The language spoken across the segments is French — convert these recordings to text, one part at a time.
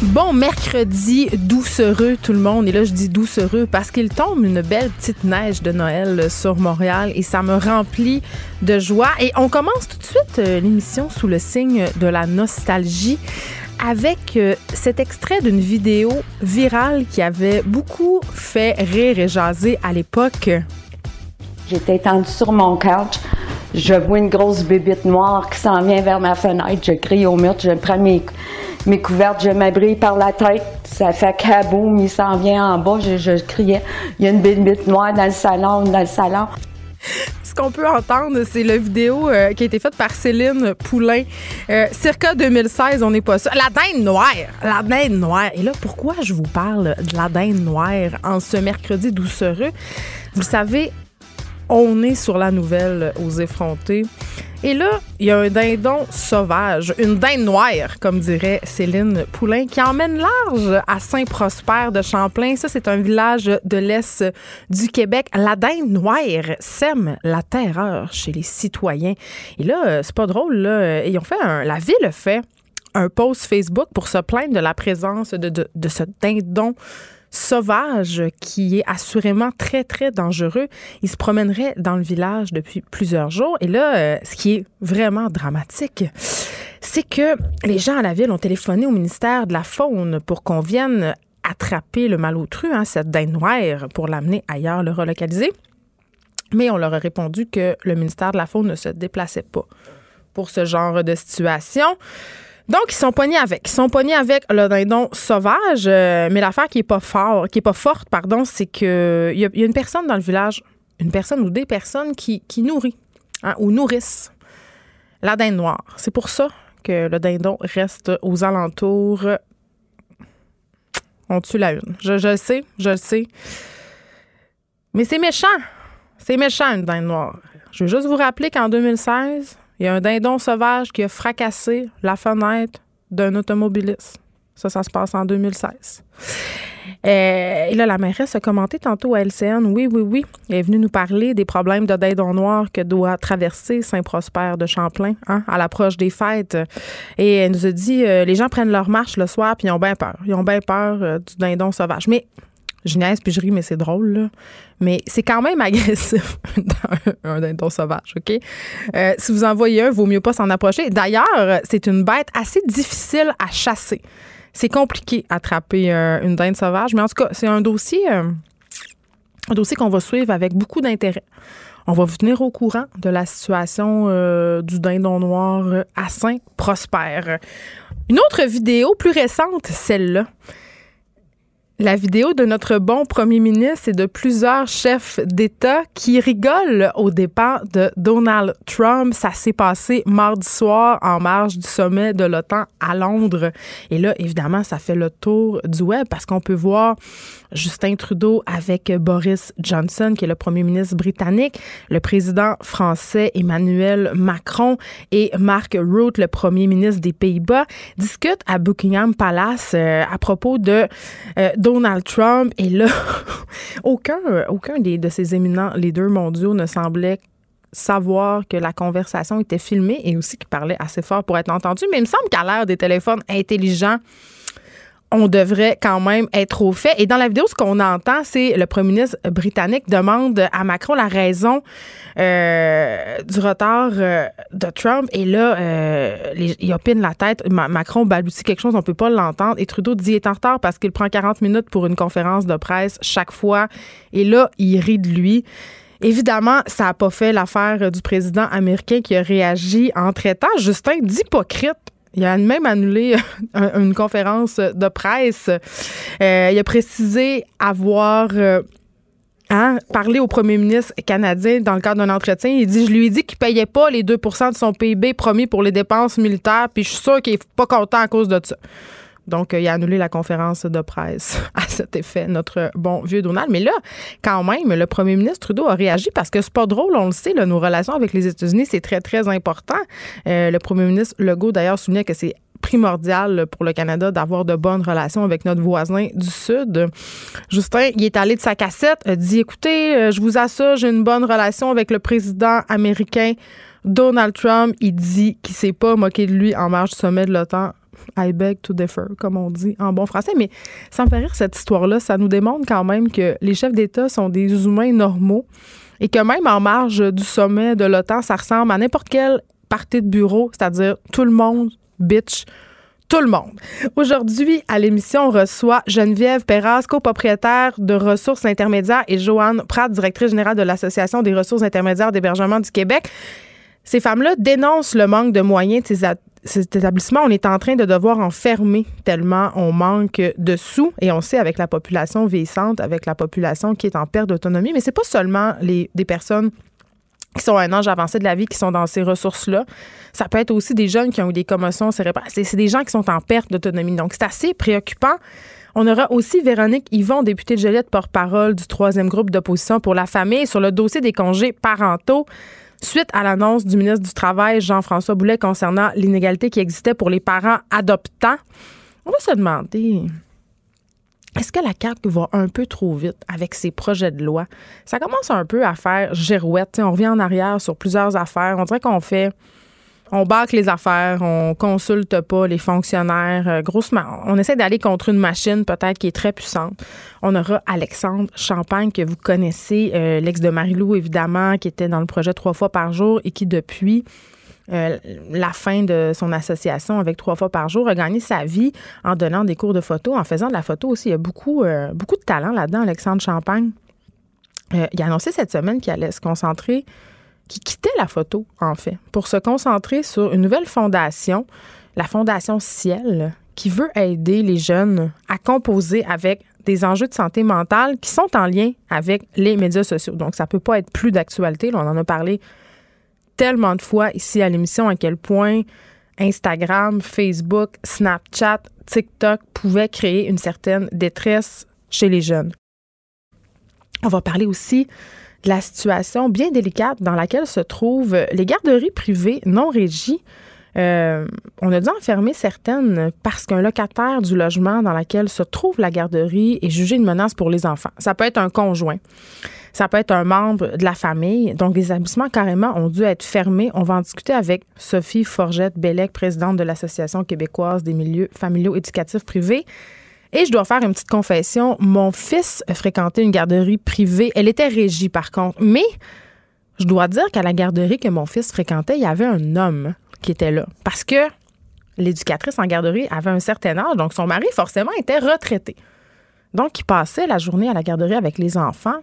Bon mercredi doucereux tout le monde. Et là, je dis doucereux parce qu'il tombe une belle petite neige de Noël sur Montréal et ça me remplit de joie. Et on commence tout de suite euh, l'émission sous le signe de la nostalgie avec euh, cet extrait d'une vidéo virale qui avait beaucoup fait rire et jaser à l'époque. J'étais étendue sur mon couch. Je vois une grosse bébite noire qui s'en vient vers ma fenêtre. Je crie au mur, je prends mes, mes couvertes, je m'abrise par la tête. Ça fait kaboum, il s'en vient en bas. Je, criais, il y a une bébite noire dans le salon, dans le salon. Ce qu'on peut entendre, c'est la vidéo euh, qui a été faite par Céline Poulain. Euh, circa 2016, on n'est pas ça. La dinde noire. La dinde noire. Et là, pourquoi je vous parle de la dinde noire en ce mercredi doucereux? Vous le savez, on est sur la nouvelle aux effrontés. Et là, il y a un dindon sauvage, une dinde noire, comme dirait Céline Poulain, qui emmène large à Saint-Prosper de Champlain. Ça, c'est un village de l'Est du Québec. La dinde noire sème la terreur chez les citoyens. Et là, euh, c'est pas drôle, là. Ils ont fait la ville fait un post Facebook pour se plaindre de la présence de, de, de ce dindon sauvage qui est assurément très, très dangereux. Il se promènerait dans le village depuis plusieurs jours. Et là, euh, ce qui est vraiment dramatique, c'est que les gens à la ville ont téléphoné au ministère de la Faune pour qu'on vienne attraper le malotru, hein, cette dinde noire, pour l'amener ailleurs, le relocaliser. Mais on leur a répondu que le ministère de la Faune ne se déplaçait pas pour ce genre de situation. Donc, ils sont pognés avec. Ils sont pognés avec le dindon sauvage. Euh, mais l'affaire qui est pas fort, qui est pas forte, pardon, c'est que il y, a une personne dans le village, une personne ou des personnes qui, nourrit hein, ou nourrissent la dinde noire. C'est pour ça que le dindon reste aux alentours. On tue la une. Je, je le sais, je le sais. Mais c'est méchant. C'est méchant, une dinde noire. Je veux juste vous rappeler qu'en 2016, il y a un dindon sauvage qui a fracassé la fenêtre d'un automobiliste. Ça, ça se passe en 2016. Euh, et là, la mairesse a commenté tantôt à LCN. Oui, oui, oui. Elle est venue nous parler des problèmes de dindon noir que doit traverser Saint-Prosper de Champlain hein, à l'approche des fêtes. Et elle nous a dit euh, les gens prennent leur marche le soir puis ils ont bien peur. Ils ont bien peur euh, du dindon sauvage. Mais je niaise puis je ris, mais c'est drôle, là. Mais c'est quand même agressif, un dindon sauvage, OK? Euh, si vous en voyez un, vaut mieux pas s'en approcher. D'ailleurs, c'est une bête assez difficile à chasser. C'est compliqué attraper euh, une dinde sauvage, mais en tout cas, c'est un dossier, euh, dossier qu'on va suivre avec beaucoup d'intérêt. On va vous tenir au courant de la situation du dindon noir à Saint-Prosper. Une autre vidéo plus récente, celle-là la vidéo de notre bon premier ministre et de plusieurs chefs d'État qui rigolent au départ de Donald Trump. Ça s'est passé mardi soir en marge du sommet de l'OTAN à Londres. Et là, évidemment, ça fait le tour du web parce qu'on peut voir Justin Trudeau avec Boris Johnson, qui est le premier ministre britannique, le président français Emmanuel Macron et Mark Rutte, le premier ministre des Pays-Bas, discutent à Buckingham Palace euh, à propos de euh, Donald Trump. Et là, aucun, des, de ces éminents leaders mondiaux ne semblait savoir que la conversation était filmée et aussi qu'il parlait assez fort pour être entendu. Mais il me semble qu'à l'ère des téléphones intelligents, on devrait quand même être au fait. Et dans la vidéo, ce qu'on entend, c'est le premier ministre britannique demande à Macron la raison euh, du retard euh, de Trump. Et là, euh, il opine la tête. Macron balbutie quelque chose, on peut pas l'entendre. Et Trudeau dit il est en retard parce qu'il prend 40 minutes pour une conférence de presse chaque fois. Et là, il rit de lui. Évidemment, ça n'a pas fait l'affaire du président américain qui a réagi en traitant Justin d'hypocrite il a même annulé une conférence de presse. Euh, il a précisé avoir euh, hein, parlé au premier ministre canadien dans le cadre d'un entretien. Il dit Je lui ai dit qu'il ne payait pas les 2% de son PIB promis pour les dépenses militaires, puis je suis sûr qu'il n'est pas content à cause de ça. Donc, il a annulé la conférence de presse à cet effet, notre bon vieux Donald. Mais là, quand même, le premier ministre Trudeau a réagi parce que c'est pas drôle, on le sait, nos relations avec les États-Unis, c'est très, très important. le premier ministre Legault, d'ailleurs, soulignait que c'est primordial pour le Canada d'avoir de bonnes relations avec notre voisin du Sud. Justin, il est allé de sa cassette, a dit écoutez, euh, je vous assure, j'ai une bonne relation avec le président américain Donald Trump. Il dit qu'il s'est pas moqué de lui en marge du sommet de l'OTAN. I beg to differ, comme on dit en bon français. Mais sans faire rire, cette histoire-là, ça nous démontre quand même que les chefs d'État sont des humains normaux et que même en marge du sommet de l'OTAN, ça ressemble à n'importe quel parti de bureau, c'est-à-dire tout le monde bitch tout le monde. Aujourd'hui, à l'émission, on reçoit Geneviève Perras, copropriétaire de Ressources intermédiaires, et Joanne Pratt, directrice générale de l'Association des ressources intermédiaires d'hébergement du Québec. Ces femmes-là dénoncent le manque de moyens de ces, établissements. On est en train de devoir en fermer tellement on manque de sous. Et on sait avec la population vieillissante, avec la population qui est en perte d'autonomie, mais c'est pas seulement les, des personnes qui sont à un âge avancé de la vie, qui sont dans ces ressources-là. Ça peut être aussi des jeunes qui ont eu des commotions cérébrales. C'est des gens qui sont en perte d'autonomie. Donc, c'est assez préoccupant. On aura aussi Véronique Yvon, députée de Joliette, porte-parole du troisième groupe d'opposition pour la famille sur le dossier des congés parentaux. Suite à l'annonce du ministre du Travail, Jean-François Boulet, concernant l'inégalité qui existait pour les parents adoptants, on va se demander est-ce que la carte va un peu trop vite avec ces projets de loi? Ça commence un peu à faire girouette. on revient en arrière sur plusieurs affaires. On dirait qu'on fait. On bâcle les affaires, on consulte pas les fonctionnaires. Euh, grossement, on essaie d'aller contre une machine peut-être qui est très puissante. On aura Alexandre Champagne que vous connaissez, euh, l'ex de Marilou évidemment, qui était dans le projet trois fois par jour et qui depuis euh, la fin de son association avec trois fois par jour, a gagné sa vie en donnant des cours de photo, en faisant de la photo aussi. Il y a beaucoup, euh, beaucoup de talent là-dedans, Alexandre Champagne. Il a annoncé cette semaine qu'il allait se concentrer, qu'il quittait la photo, en fait, pour se concentrer sur une nouvelle fondation, la Fondation Ciel, qui veut aider les jeunes à composer avec des enjeux de santé mentale qui sont en lien avec les médias sociaux. Donc, ça peut pas être plus d'actualité. On en a parlé tellement de fois ici à l'émission à quel point Instagram, Facebook, Snapchat, TikTok pouvaient créer une certaine détresse chez les jeunes. On va parler aussi de la situation bien délicate dans laquelle se trouvent les garderies privées non régies. Euh, on a dû enfermer certaines parce qu'un locataire du logement dans lequel se trouve la garderie est jugé une menace pour les enfants. Ça peut être un conjoint. Ça peut être un membre de la famille. Donc, les établissements carrément ont dû être fermés. On va en discuter avec Sophie Forgette-Bellec, présidente de l'Association québécoise des milieux familiaux éducatifs privés. Et je dois faire une petite confession. Mon fils fréquentait une garderie privée. Elle était régie, par contre. Mais je dois dire qu'à la garderie que mon fils fréquentait, il y avait un homme qui était là. Parce que l'éducatrice en garderie avait un certain âge. Donc, son mari, forcément, était retraité. Donc, il passait la journée à la garderie avec les enfants.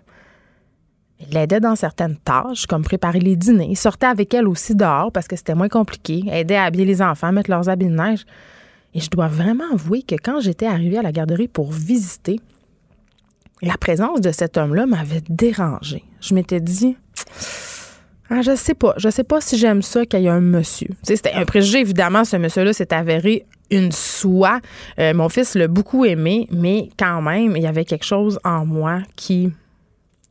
Il l'aidait dans certaines tâches, comme préparer les dîners. Il sortait avec elle aussi dehors parce que c'était moins compliqué. Aidait à habiller les enfants, mettre leurs habits de neige. Et je dois vraiment avouer que quand j'étais arrivée à la garderie pour visiter, la présence de cet homme-là m'avait dérangée. Je m'étais dit, ah, je sais pas, je sais pas si j'aime ça qu'il y ait un monsieur. c'était un préjugé, évidemment, ce monsieur-là s'est avéré une soie. Euh, mon fils l'a beaucoup aimé, mais quand même, il y avait quelque chose en moi qui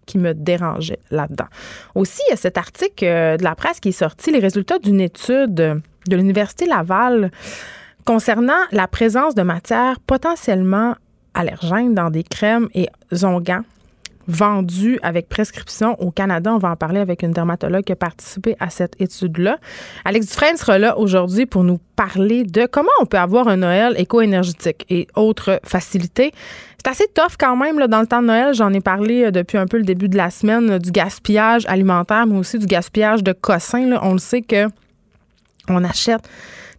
qui me dérangeait là-dedans. Aussi, il y a cet article euh, de la presse qui est sorti, les résultats d'une étude de l'Université Laval concernant la présence de matières potentiellement allergènes dans des crèmes et onguents vendus avec prescription au Canada. On va en parler avec une dermatologue qui a participé à cette étude-là. Alex Dufresne sera là aujourd'hui pour nous parler de comment on peut avoir un Noël éco-énergétique et autres facilités. C'est assez tough quand même dans le temps de Noël. J'en ai parlé euh, depuis un peu le début de la semaine euh, du gaspillage alimentaire, mais aussi du gaspillage de cossins. On le sait que on achète.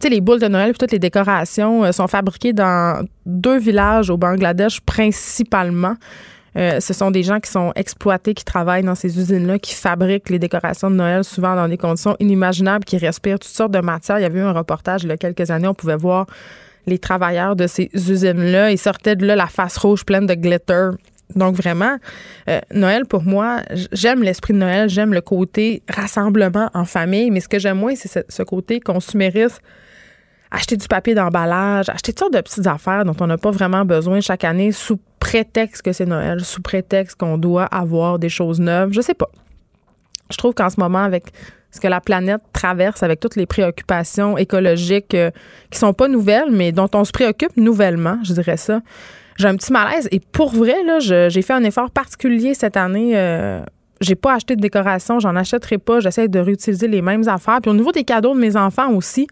Les boules de Noël et toutes les décorations euh, sont fabriquées dans deux villages au Bangladesh principalement. ce sont des gens qui sont exploités, qui travaillent dans ces usines-là, qui fabriquent les décorations de Noël, souvent dans des conditions inimaginables, qui respirent toutes sortes de matières. Il y avait eu un reportage il y a quelques années, on pouvait voir les travailleurs de ces usines-là. Ils sortaient de là la face rouge pleine de glitter. Donc vraiment, euh, Noël pour moi, j'aime l'esprit de Noël, j'aime le côté rassemblement en famille, mais ce que j'aime moins, c'est ce, côté consumériste acheter du papier d'emballage, acheter toutes sortes de petites affaires dont on n'a pas vraiment besoin chaque année sous prétexte que c'est Noël, sous prétexte qu'on doit avoir des choses neuves. Je sais pas. Je trouve qu'en ce moment, avec ce que la planète traverse, avec toutes les préoccupations écologiques euh, qui sont pas nouvelles, mais dont on se préoccupe nouvellement, je dirais ça, j'ai un petit malaise. Et pour vrai, là, j'ai fait un effort particulier cette année. Euh, j'ai pas acheté de décoration, j'en achèterai pas. J'essaie de réutiliser les mêmes affaires. Puis au niveau des cadeaux de mes enfants aussi,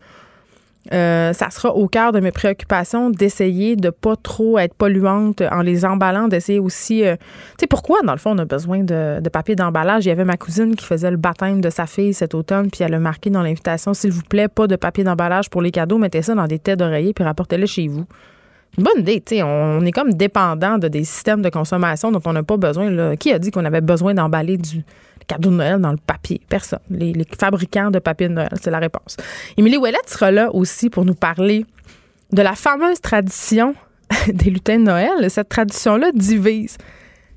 euh, ça sera au cœur de mes préoccupations d'essayer de pas trop être polluante en les emballant, d'essayer aussi. Euh, tu sais, pourquoi, dans le fond, on a besoin de, papier d'emballage? Il y avait ma cousine qui faisait le baptême de sa fille cet automne, puis elle a marqué dans l'invitation s'il vous plaît, pas de papier d'emballage pour les cadeaux, mettez ça dans des têtes d'oreiller, puis rapportez-le chez vous. Bonne idée, tu sais. On est comme dépendant de des systèmes de consommation dont on n'a pas besoin. Qui a dit qu'on avait besoin d'emballer du cadeau de Noël dans le papier? Personne. Les, fabricants de papier de Noël, c'est la réponse. Émilie Ouellette sera là aussi pour nous parler de la fameuse tradition des lutins de Noël. Cette tradition-là divise.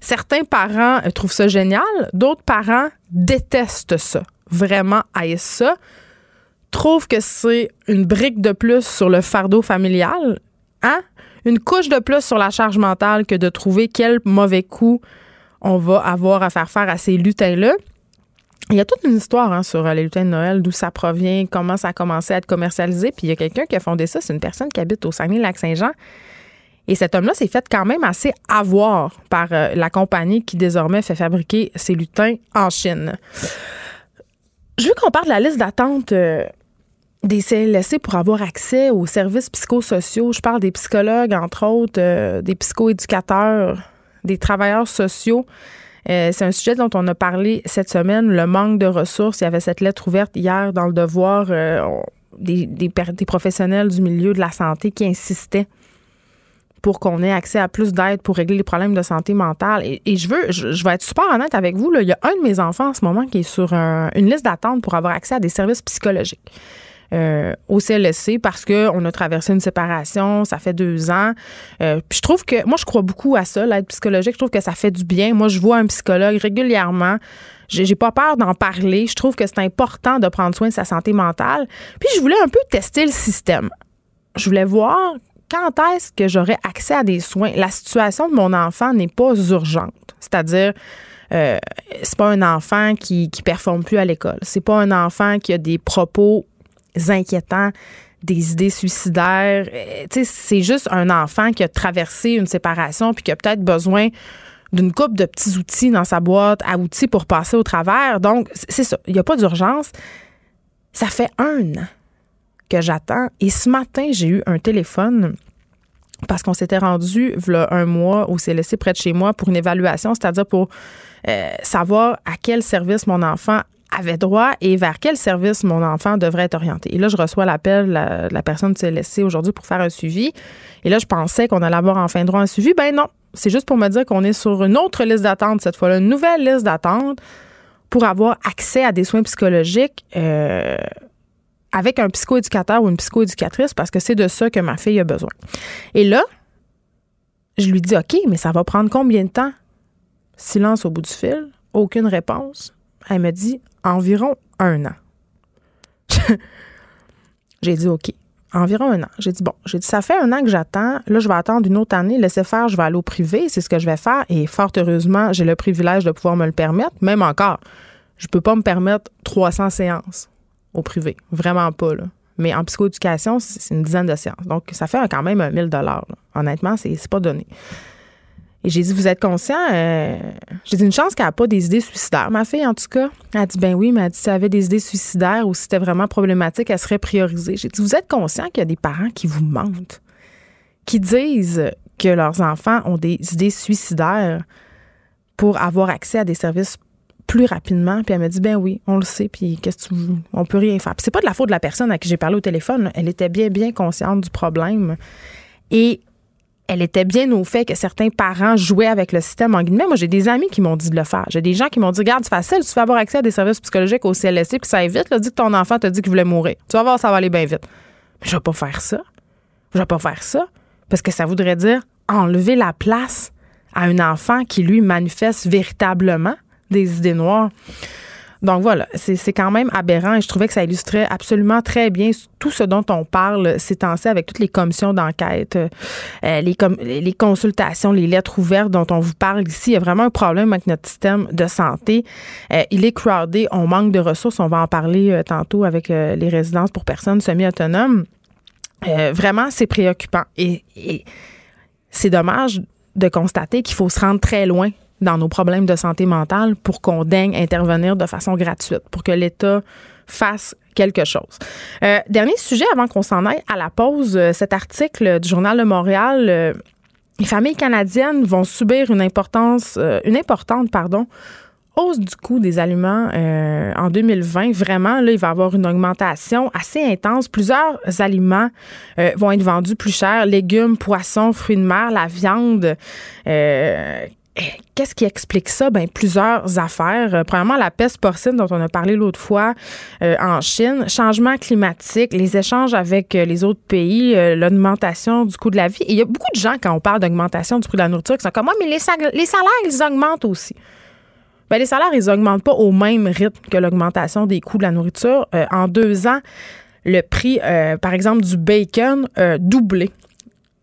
Certains parents euh, trouvent ça génial, d'autres parents détestent ça, vraiment haïssent ça, trouvent que c'est une brique de plus sur le fardeau familial. Hein? une couche de plus sur la charge mentale que de trouver quel mauvais coup on va avoir à faire faire à ces lutins-là. Il y a toute une histoire hein, sur euh, les lutins de Noël, d'où ça provient, comment ça a commencé à être commercialisé. Puis il y a quelqu'un qui a fondé ça, c'est une personne qui habite au Saguenay-Lac-Saint-Jean. Et cet homme-là s'est fait quand même assez avoir par euh, la compagnie qui désormais fait fabriquer ces lutins en Chine. Je veux qu'on parle de la liste d'attente euh, des CLSC pour avoir accès aux services psychosociaux. Je parle des psychologues, entre autres, des psychoéducateurs, des travailleurs sociaux. Euh, c'est un sujet dont on a parlé cette semaine, le manque de ressources. Il y avait cette lettre ouverte hier dans le devoir euh, des, professionnels du milieu de la santé qui insistaient pour qu'on ait accès à plus d'aide pour régler les problèmes de santé mentale. Et, je veux, je, vais être super honnête avec vous, il y a un de mes enfants en ce moment qui est sur une liste d'attente pour avoir accès à des services psychologiques. Euh, au CLSC parce qu'on a traversé une séparation, ça fait deux ans. Euh, puis je trouve que, moi, je crois beaucoup à ça, l'aide psychologique. Je trouve que ça fait du bien. Moi, je vois un psychologue régulièrement. J'ai pas peur d'en parler. Je trouve que c'est important de prendre soin de sa santé mentale. Puis je voulais un peu tester le système. Je voulais voir quand est-ce que j'aurais accès à des soins. La situation de mon enfant n'est pas urgente. C'est-à-dire, euh, c'est pas un enfant qui, qui performe plus à l'école. C'est pas un enfant qui a des propos inquiétants, des idées suicidaires. Euh, c'est juste un enfant qui a traversé une séparation puis qui a peut-être besoin d'une coupe de petits outils dans sa boîte à outils pour passer au travers. Donc, c'est ça. Il n'y a pas d'urgence. Ça fait un an que j'attends. Et ce matin, j'ai eu un téléphone parce qu'on s'était rendu là, un mois c'est laissé près de chez moi pour une évaluation, c'est-à-dire pour euh, savoir à quel service mon enfant avait droit et vers quel service mon enfant devrait être orienté. Et là, je reçois l'appel de la, personne de CLSC aujourd'hui pour faire un suivi. Et là, je pensais qu'on allait avoir en fin de droit un suivi. Ben non, c'est juste pour me dire qu'on est sur une autre liste d'attente cette fois-là, une nouvelle liste d'attente pour avoir accès à des soins psychologiques euh, avec un psychoéducateur ou une psychoéducatrice parce que c'est de ça que ma fille a besoin. Et là, je lui dis OK, mais ça va prendre combien de temps? Silence au bout du fil, aucune réponse. Elle me dit environ un an. j'ai dit OK. Environ un an. J'ai dit bon, j'ai dit ça fait un an que j'attends. Là, je vais attendre une autre année. Laissez faire, je vais aller au privé. C'est ce que je vais faire. Et fort heureusement, j'ai le privilège de pouvoir me le permettre. Même encore, je peux pas me permettre 300 séances au privé. Vraiment pas, là. Mais en psychoéducation, c'est une dizaine de séances. Donc, ça fait quand même 1000 dollars. Honnêtement, c'est pas donné. Et j'ai dit, vous êtes conscient? Euh, j'ai dit, une chance qu'elle n'a pas des idées suicidaires. Ma fille, en tout cas, elle a dit, ben oui, mais elle a dit, si elle avait des idées suicidaires ou si c'était vraiment problématique, elle serait priorisée. J'ai dit, vous êtes conscient qu'il y a des parents qui vous mentent, qui disent que leurs enfants ont des idées suicidaires pour avoir accès à des services plus rapidement. Puis elle me dit, ben oui, on le sait, puis qu'est-ce que tu veux? On peut rien faire. Puis c'est pas de la faute de la personne à qui j'ai parlé au téléphone. Elle était bien, bien consciente du problème. Et elle était bien au fait que certains parents jouaient avec le système en guillemets. Moi, j'ai des amis qui m'ont dit de le faire. J'ai des gens qui m'ont dit Regarde, c'est facile, tu vas avoir accès à des services psychologiques au CLSC, puis ça évite. Là, dit que ton enfant t'a dit qu'il voulait mourir. Tu vas voir, ça va aller bien vite. Mais je vais pas faire ça. Je vais pas faire ça. Parce que ça voudrait dire enlever la place à un enfant qui, lui, manifeste véritablement des idées noires. Donc voilà, c'est quand même aberrant et je trouvais que ça illustrait absolument très bien tout ce dont on parle ces temps-ci avec toutes les commissions d'enquête, euh, les, les consultations, les lettres ouvertes dont on vous parle ici. Il y a vraiment un problème avec notre système de santé. Euh, il est crowded, on manque de ressources. On va en parler euh, tantôt avec les résidences pour personnes semi-autonomes. vraiment, c'est préoccupant et c'est dommage de constater qu'il faut se rendre très loin dans nos problèmes de santé mentale pour qu'on daigne intervenir de façon gratuite, pour que l'État fasse quelque chose. Euh, dernier sujet avant qu'on s'en aille à la pause, euh, cet article du Journal de Montréal. Euh, les familles canadiennes vont subir une importance, une importante, pardon, hausse du coût des aliments en 2020. Vraiment, là, il va y avoir une augmentation assez intense. Plusieurs aliments vont être vendus plus cher. Légumes, poissons, fruits de mer, la viande. Qu'est-ce qui explique ça? Ben, plusieurs affaires. Euh, premièrement, la peste porcine dont on a parlé l'autre fois euh, en Chine, changement climatique, les échanges avec euh, les autres pays, l'augmentation du coût de la vie. Et il y a beaucoup de gens, quand on parle d'augmentation du prix de la nourriture, qui sont comme, mais les, salaires, ils augmentent aussi. Ben, les salaires, ils augmentent pas au même rythme que l'augmentation des coûts de la nourriture. en deux ans, le prix, par exemple, du bacon a doublé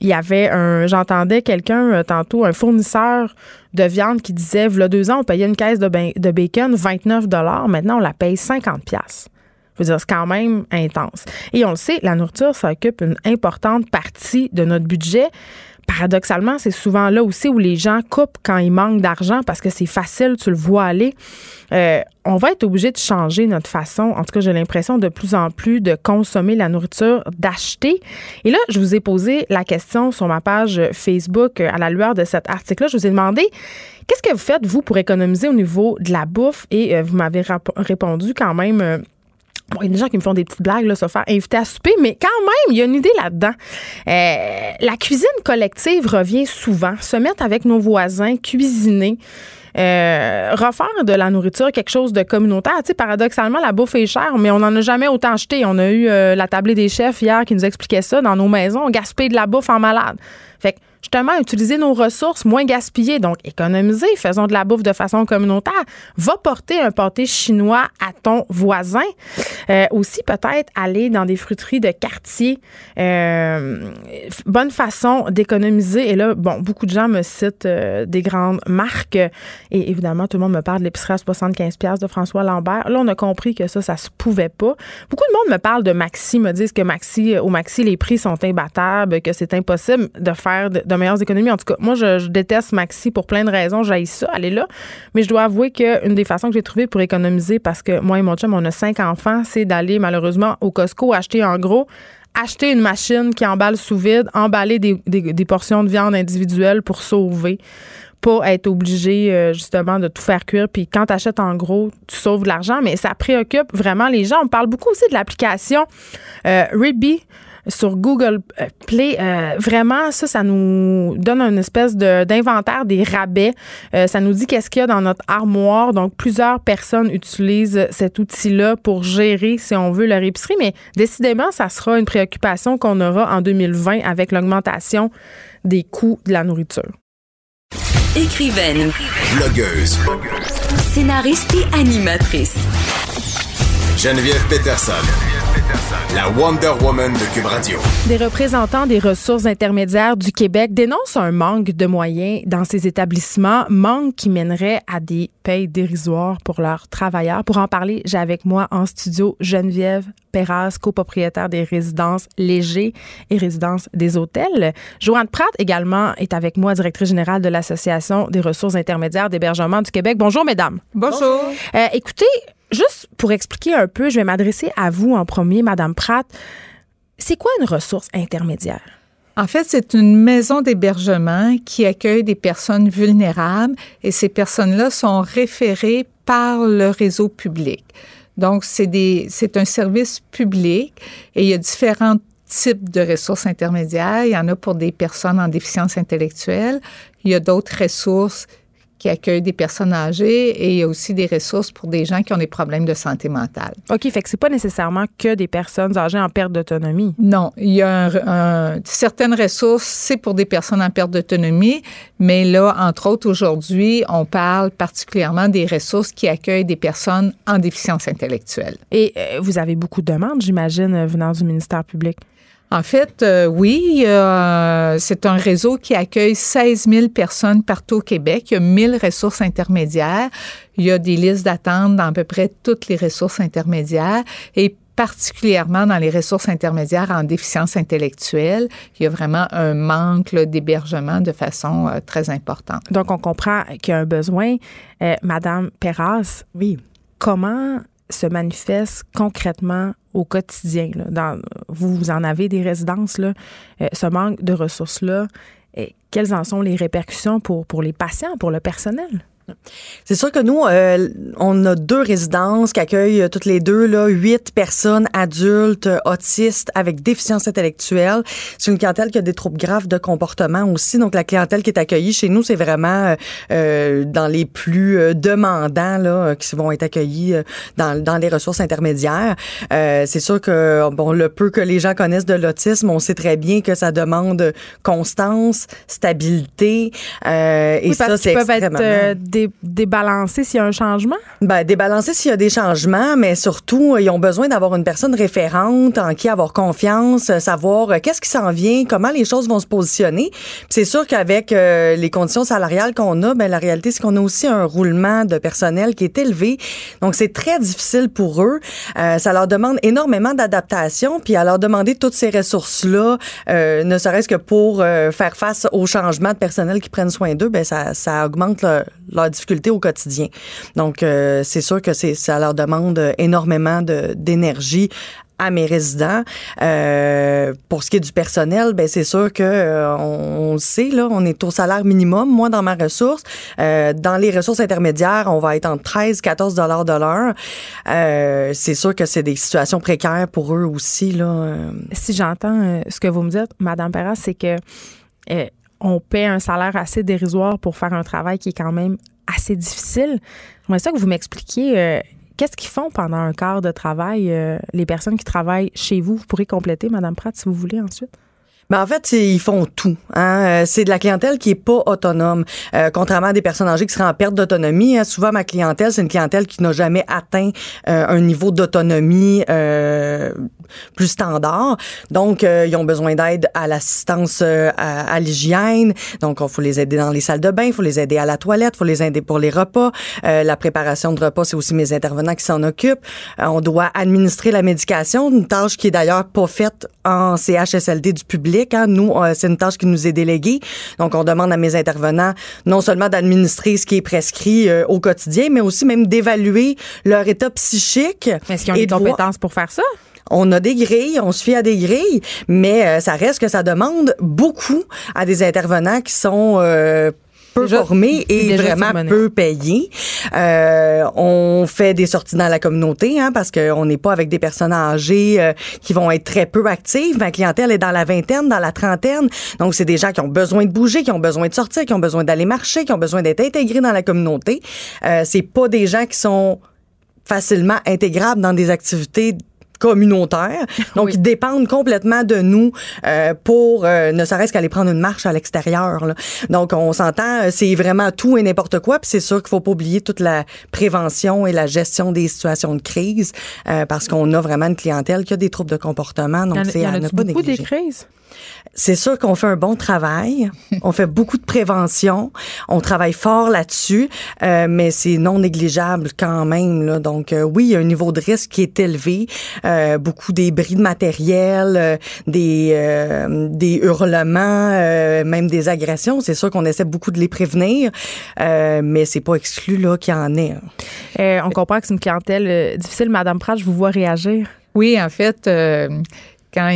il y avait un, j'entendais quelqu'un euh, tantôt, un fournisseur de viande qui disait, a deux ans, on payait une caisse de, de bacon 29 Maintenant, on la paye 50 pièces. Je veux dire, c'est quand même intense. Et on le sait, la nourriture, ça occupe une importante partie de notre budget paradoxalement, c'est souvent là aussi où les gens coupent quand ils manquent d'argent parce que c'est facile, tu le vois aller. Euh, on va être obligé de changer notre façon, en tout cas j'ai l'impression de plus en plus de consommer la nourriture, d'acheter. Et là, je vous ai posé la question sur ma page Facebook à la lueur de cet article-là. Je vous ai demandé qu'est-ce que vous faites, vous, pour économiser au niveau de la bouffe? Et euh, vous m'avez répondu quand même. Euh, il y a des gens qui me font des petites blagues, là, se faire inviter à souper, mais quand même, il y a une idée là-dedans. Euh, la cuisine collective revient souvent. Se mettre avec nos voisins, cuisiner. Euh, refaire de la nourriture quelque chose de communautaire. Tu sais, paradoxalement, la bouffe est chère, mais on n'en a jamais autant acheté. On a eu euh, la tablée des chefs hier qui nous expliquait ça dans nos maisons. On gaspille de la bouffe en malade. Justement, utiliser nos ressources, moins gaspiller, donc économiser, faisons de la bouffe de façon communautaire. Va porter un pâté chinois à ton voisin. Euh, aussi, peut-être aller dans des fruiteries de quartier. Euh, bonne façon d'économiser. Et là, bon, beaucoup de gens me citent euh, des grandes marques. Et évidemment, tout le monde me parle de l'épicerie à 75 de François Lambert. Là, on a compris que ça, ça se pouvait pas. Beaucoup de monde me parle de Maxi, me disent que Maxi, au Maxi, les prix sont imbattables, que c'est impossible de faire de, de meilleures économies. En tout cas, moi, je, déteste Maxi pour plein de raisons. J'aille ça, elle est là. Mais je dois avouer qu'une des façons que j'ai trouvées pour économiser, parce que moi et mon chum, on a cinq enfants, c'est d'aller malheureusement au Costco acheter en gros acheter une machine qui emballe sous vide, emballer des, portions de viande individuelles pour sauver, pas être obligé euh, justement de tout faire cuire. Puis quand tu achètes en gros, tu sauves de l'argent, mais ça préoccupe vraiment les gens. On parle beaucoup aussi de l'application euh, Ribby sur Google Play. Euh, vraiment, ça, ça nous donne une espèce d'inventaire des rabais. Euh, ça nous dit qu'est-ce qu'il y a dans notre armoire. Donc, plusieurs personnes utilisent cet outil-là pour gérer, si on veut, leur épicerie. Mais décidément, ça sera une préoccupation qu'on aura en 2020 avec l'augmentation des coûts de la nourriture. Écrivaine. Blogueuse. Scénariste et animatrice. Geneviève Peterson la Wonder Woman de Cube Radio. Des représentants des ressources intermédiaires du Québec dénoncent un manque de moyens dans ces établissements, manque qui mènerait à des payes dérisoires pour leurs travailleurs. Pour en parler, j'ai avec moi en studio Geneviève Perras, copropriétaire des résidences Léger et résidences des hôtels. Joanne Pratt également est avec moi, directrice générale de l'Association des ressources intermédiaires d'hébergement du Québec. Bonjour, mesdames. Bonjour. Euh, écoutez, juste pour expliquer un peu, je vais m'adresser à vous en premier, Madame Pratt. C'est quoi une ressource intermédiaire? En fait, c'est une maison d'hébergement qui accueille des personnes vulnérables et ces personnes-là sont référées par le réseau public. Donc, c'est un service public et il y a différents types de ressources intermédiaires. Il y en a pour des personnes en déficience intellectuelle. Il y a d'autres ressources qui accueillent des personnes âgées et il y a aussi des ressources pour des gens qui ont des problèmes de santé mentale. OK, fait que c'est pas nécessairement que des personnes âgées en perte d'autonomie. Non, il y a un, certaines ressources, c'est pour des personnes en perte d'autonomie, mais là, entre autres, aujourd'hui, on parle particulièrement des ressources qui accueillent des personnes en déficience intellectuelle. Et euh, vous avez beaucoup de demandes, j'imagine, euh, venant du ministère public. En fait, euh, oui, euh, c'est un réseau qui accueille 16 000 personnes partout au Québec. Il y a 1000 ressources intermédiaires. Il y a des listes d'attente dans à peu près toutes les ressources intermédiaires et particulièrement dans les ressources intermédiaires en déficience intellectuelle. Il y a vraiment un manque d'hébergement de façon euh, très importante. Donc, on comprend qu'il y a un besoin. Madame Perras, oui. comment se manifeste concrètement au quotidien? Dans, vous, vous en avez des résidences, là, euh, ce manque de ressources-là, quelles en sont les répercussions pour, pour les patients, pour le personnel? C'est sûr que nous, euh, on a deux résidences qui accueillent euh, toutes les deux là, huit personnes adultes euh, autistes avec déficience intellectuelle. C'est une clientèle qui a des troubles graves de comportement aussi. Donc la clientèle qui est accueillie chez nous, c'est vraiment euh, dans les plus demandants là, qui vont être accueillis dans, dans les ressources intermédiaires. Euh, c'est sûr que bon, le peu que les gens connaissent de l'autisme, on sait très bien que ça demande constance, stabilité, euh, et ça c'est extrêmement débalancer s'il y a un changement? Ben, débalancer s'il y a des changements, mais surtout, ils ont besoin d'avoir une personne référente en qui avoir confiance, euh, savoir euh, qu'est-ce qui s'en vient, comment les choses vont se positionner. C'est sûr qu'avec euh, les conditions salariales qu'on a, ben, la réalité, c'est qu'on a aussi un roulement de personnel qui est élevé. Donc, c'est très difficile pour eux. ça leur demande énormément d'adaptation, puis à leur demander toutes ces ressources-là, ne serait-ce que pour faire face aux changements de personnel qui prennent soin d'eux, ben, ça, ça augmente leur difficultés au quotidien. Donc, euh, c'est sûr que ça leur demande énormément de, d'énergie à mes résidents. Euh, pour ce qui est du personnel, ben c'est sûr que euh, on, sait là, on est au salaire minimum. Moi, dans ma ressource, euh, dans les ressources intermédiaires, on va être entre 13 14 dollars de l'heure. Euh, c'est sûr que c'est des situations précaires pour eux aussi là. Si j'entends ce que vous me dites, Madame Perras, c'est que on paie un salaire assez dérisoire pour faire un travail qui est quand même assez difficile. J'aimerais ça que vous m'expliquiez euh, qu'est-ce qu'ils font pendant un quart de travail, euh, les personnes qui travaillent chez vous? Vous pourrez compléter, Madame Pratt, si vous voulez ensuite. Ben en fait, ils font tout. Hein. Euh, c'est de la clientèle qui est pas autonome. Euh, contrairement à des personnes âgées qui seraient en perte d'autonomie, hein, souvent ma clientèle, c'est une clientèle qui n'a jamais atteint euh, un niveau d'autonomie plus standard. Donc, ils ont besoin d'aide à l'assistance à, l'hygiène. Donc, il faut les aider dans les salles de bain, il faut les aider à la toilette, il faut les aider pour les repas. la préparation de repas, c'est aussi mes intervenants qui s'en occupent. on doit administrer la médication, une tâche qui est d'ailleurs pas faite en CHSLD du public Hein. Nous, euh, c'est une tâche qui nous est déléguée. Donc, on demande à mes intervenants non seulement d'administrer ce qui est prescrit euh, au quotidien, mais aussi même d'évaluer leur état psychique. Est-ce qu'ils ont des compétences pour faire ça? On a des grilles, on se fie à des grilles, mais euh, ça reste que ça demande beaucoup à des intervenants qui sont peu formés et vraiment peu payés. Euh, on fait des sorties dans la communauté hein, parce qu'on n'est pas avec des personnes âgées euh, qui vont être très peu actives. Ma clientèle est dans la vingtaine, dans la trentaine. Donc, c'est des gens qui ont besoin de bouger, qui ont besoin de sortir, qui ont besoin d'aller marcher, qui ont besoin d'être intégrés dans la communauté. Euh, c'est pas des gens qui sont facilement intégrables dans des activités communautaire. Donc, ils dépendent complètement de nous euh, pour euh, ne serait-ce qu'aller prendre une marche à l'extérieur. Donc, on s'entend, euh, c'est vraiment tout et n'importe quoi. Puis c'est sûr qu'il faut pas oublier toute la prévention et la gestion des situations de crise parce qu'on a vraiment une clientèle qui a des troubles de comportement. Donc, c'est à ne pas beaucoup des crises? C'est sûr qu'on fait un bon travail. on fait beaucoup de prévention. On travaille fort là-dessus, euh, mais c'est non négligeable quand même. Là. Donc euh, oui, il y a un niveau de risque qui est élevé. Euh, beaucoup des bris de matériel, euh, des, euh, des hurlements, même des agressions. C'est sûr qu'on essaie beaucoup de les prévenir, mais c'est pas exclu là qu'il y en ait. on comprend que c'est une clientèle difficile. Madame Pratt, je vous vois réagir. Oui, en fait, quand,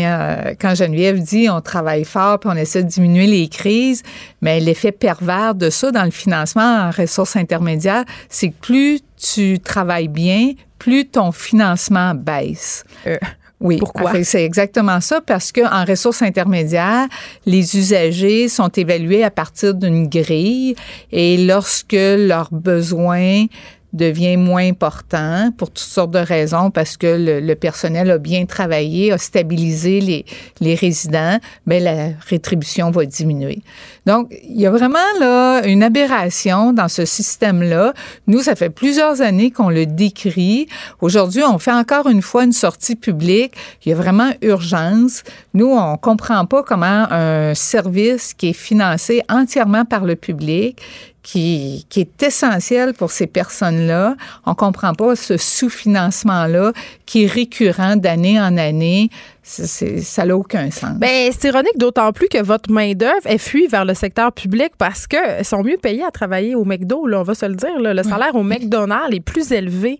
quand Geneviève dit on travaille fort puis on essaie de diminuer les crises, mais l'effet pervers de ça dans le financement en ressources intermédiaires, c'est que plus tu travailles bien, plus ton financement baisse. Euh, Oui, Pourquoi? c'est exactement ça parce que en ressources intermédiaires, les usagers sont évalués à partir d'une grille et lorsque leurs besoins devient moins important pour toutes sortes de raisons parce que le, personnel a bien travaillé, a stabilisé les, les résidents, mais la rétribution va diminuer. Donc, il y a vraiment là une aberration dans ce système-là. Nous, ça fait plusieurs années qu'on le décrit. Aujourd'hui, on fait encore une fois une sortie publique. Il y a vraiment urgence. Nous, on comprend pas comment un service qui est financé entièrement par le public, qui, qui, est essentiel pour ces personnes-là. On comprend pas ce sous-financement-là qui est récurrent d'année en année. C'est, ça n'a aucun sens. Ben, c'est ironique d'autant plus que votre main-d'œuvre est fuie vers le secteur public parce qu'ils sont mieux payés à travailler au McDo, là, on va se le dire. Là. Le salaire au McDonald's est plus élevé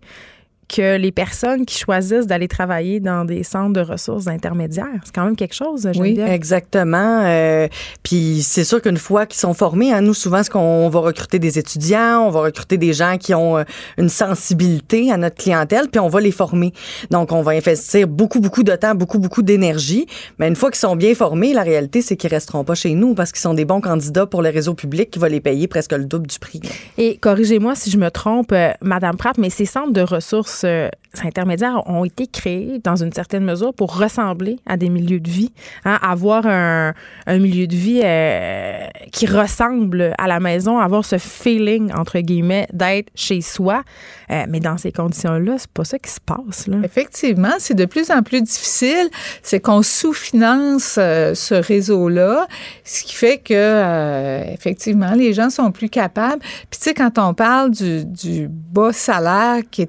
que les personnes qui choisissent d'aller travailler dans des centres de ressources intermédiaires. C'est quand même quelque chose, Geneviève. Oui, exactement. Euh, puis c'est sûr qu'une fois qu'ils sont formés, hein, nous, souvent, ce qu'on va recruter des étudiants, on va recruter des gens qui ont euh, une sensibilité à notre clientèle, puis on va les former. Donc, on va investir beaucoup, beaucoup de temps, beaucoup, beaucoup d'énergie. Mais une fois qu'ils sont bien formés, la réalité, c'est qu'ils resteront pas chez nous parce qu'ils sont des bons candidats pour le réseau public qui va les payer presque le double du prix. Et corrigez-moi si je me trompe, euh, Madame Pratt, mais ces centres de ressources euh, intermédiaires ont été créés dans une certaine mesure pour ressembler à des milieux de vie, hein, avoir un, un, milieu de vie euh, qui ressemble à la maison, avoir ce feeling entre guillemets d'être chez soi. Euh, mais dans ces conditions-là, c'est pas ça qui se passe. Effectivement, c'est de plus en plus difficile. C'est qu'on sous-finance euh, ce réseau-là, ce qui fait que effectivement les gens sont plus capables. Puis tu sais, quand on parle du, bas salaire qui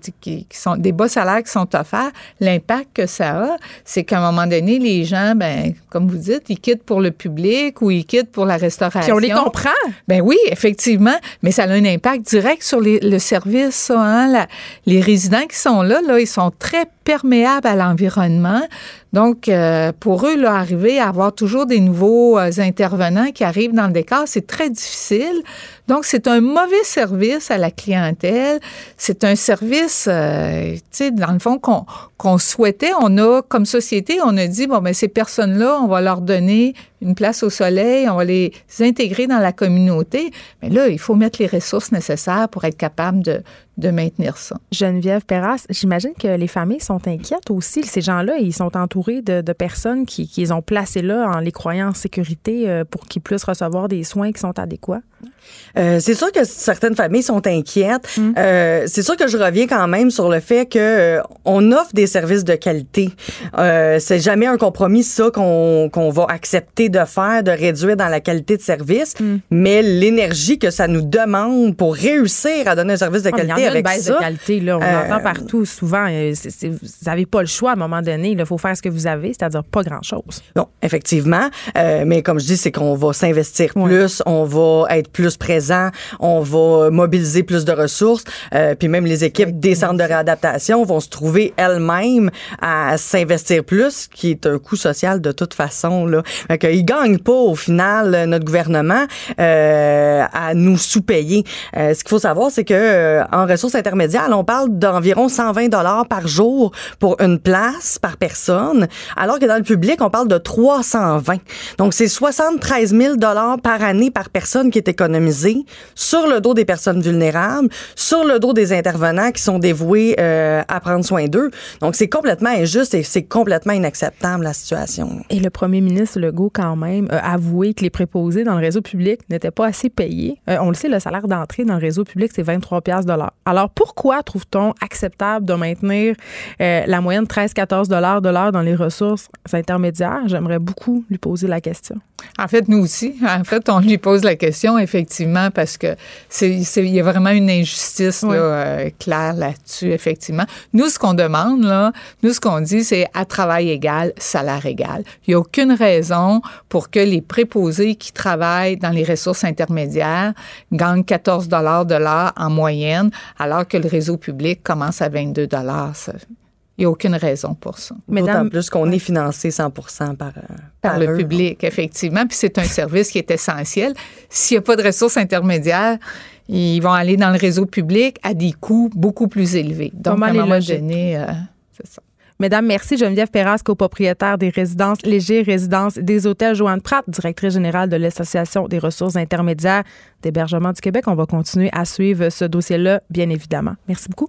sont des bas salaires qui sont offerts, l'impact que ça a, c'est qu'à un moment donné, les gens, ben, comme vous dites, ils quittent pour le public ou ils quittent pour la restauration. Puis on les comprend. Ben oui, effectivement, mais ça a un impact direct sur les, le service. Ça, hein? La, les résidents qui sont là, là, ils sont très perméables à l'environnement. Donc, euh, pour eux, là, arriver à avoir toujours des nouveaux euh, intervenants qui arrivent dans le décor, c'est très difficile. Donc, c'est un mauvais service à la clientèle. C'est un service, euh, tu sais, dans le fond, qu'on qu'on souhaitait. On a, comme société, on a dit, bon, ben ces personnes-là, on va leur donner une place au soleil, on va les intégrer dans la communauté. Mais là, il faut mettre les ressources nécessaires pour être capable de, de maintenir ça. Geneviève Perras, j'imagine que les familles sont inquiètes aussi. Ces gens-là, ils sont entourés de, de personnes qui, qui, les ont placés là en les croyant en sécurité euh, pour qu'ils puissent recevoir des soins qui sont adéquats. Euh, c'est sûr que certaines familles sont inquiètes. Mmh. Euh, c'est sûr que je reviens quand même sur le fait que euh, on offre des services de qualité. C'est jamais un compromis ça qu'on qu'on va accepter de faire, de réduire dans la qualité de service, mmh. mais l'énergie que ça nous demande pour réussir à donner un service de qualité oh, il y en a avec une baisse ça. de qualité là, on entend partout souvent. C est, c est, vous n'avez pas le choix à un moment donné. Il faut faire ce que vous avez, c'est-à-dire pas grand-chose. Non, effectivement. mais comme je dis, c'est qu'on va s'investir plus, on va être plus présent, on va mobiliser plus de ressources, euh, puis même les équipes des centres de réadaptation vont se trouver elles-mêmes à s'investir plus, qui est un coût social de toute façon. Là. Fait qu'ils gagnent pas au final notre gouvernement euh, à nous sous-payer. Euh, ce qu'il faut savoir, c'est que euh, en ressources intermédiaires, on parle d'environ 120 dollars par jour pour une place par personne, alors que dans le public, on parle de 320. Donc c'est 73 000 dollars par année par personne qui est économisé sur le dos des personnes vulnérables, sur le dos des intervenants qui sont dévoués euh, à prendre soin d'eux. Donc, c'est complètement injuste et c'est complètement inacceptable, la situation. Et le premier ministre Legault, quand même, a avoué que les préposés dans le réseau public n'étaient pas assez payés. Euh, on le sait, le salaire d'entrée dans le réseau public, c'est 23 de l'heure. Alors, pourquoi trouve-t-on acceptable de maintenir euh, la moyenne 13-14 de l'heure dans les ressources intermédiaires? J'aimerais beaucoup lui poser la question. En fait, nous aussi. En fait, on lui pose la question, effectivement, parce que c'est, il y a vraiment une injustice oui. là, euh, claire là-dessus, effectivement. Nous, ce qu'on demande, là, nous, ce qu'on dit, c'est à travail égal, salaire égal. Il n'y a aucune raison pour que les préposés qui travaillent dans les ressources intermédiaires gagnent 14 dollars de l'heure en moyenne, alors que le réseau public commence à 22 dollars. Il n'y a aucune raison pour ça. D'autant plus qu'on est financé 100 par, euh, par, par le eux, public, donc. effectivement. Puis c'est un service qui est essentiel. S'il n'y a pas de ressources intermédiaires, ils vont aller dans le réseau public à des coûts beaucoup plus élevés. Donc, à un moment donné, euh, c'est ça. Mesdames, merci Geneviève Perras, copropriétaire des résidences Léger Résidences des hôtels Joanne Pratt, directrice générale de l'Association des ressources intermédiaires d'hébergement du Québec. On va continuer à suivre ce dossier-là, bien évidemment. Merci beaucoup.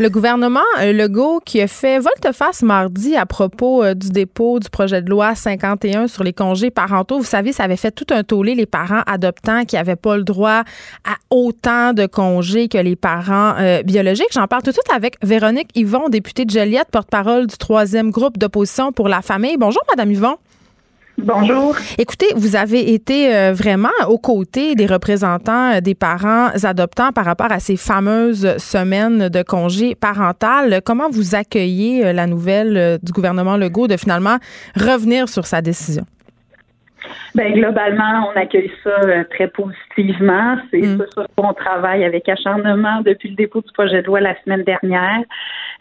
Le gouvernement euh, Legault qui a fait volte-face mardi à propos euh, du dépôt du projet de loi 51 sur les congés parentaux. Vous savez, ça avait fait tout un tollé les parents adoptants qui n'avaient pas le droit à autant de congés que les parents euh, biologiques. J'en parle tout de suite avec Véronique Yvon, députée de Joliette, porte-parole du troisième groupe d'opposition pour la famille. Bonjour, Madame Yvon. Bonjour. Écoutez, vous avez été euh, vraiment aux côtés des représentants euh, des parents adoptants par rapport à ces fameuses semaines de congé parental. Comment vous accueillez euh, la nouvelle du gouvernement Legault de finalement revenir sur sa décision? Ben, globalement, on accueille ça très positivement. C'est mm. ça sur quoi on travaille avec acharnement depuis le dépôt du projet de loi la semaine dernière.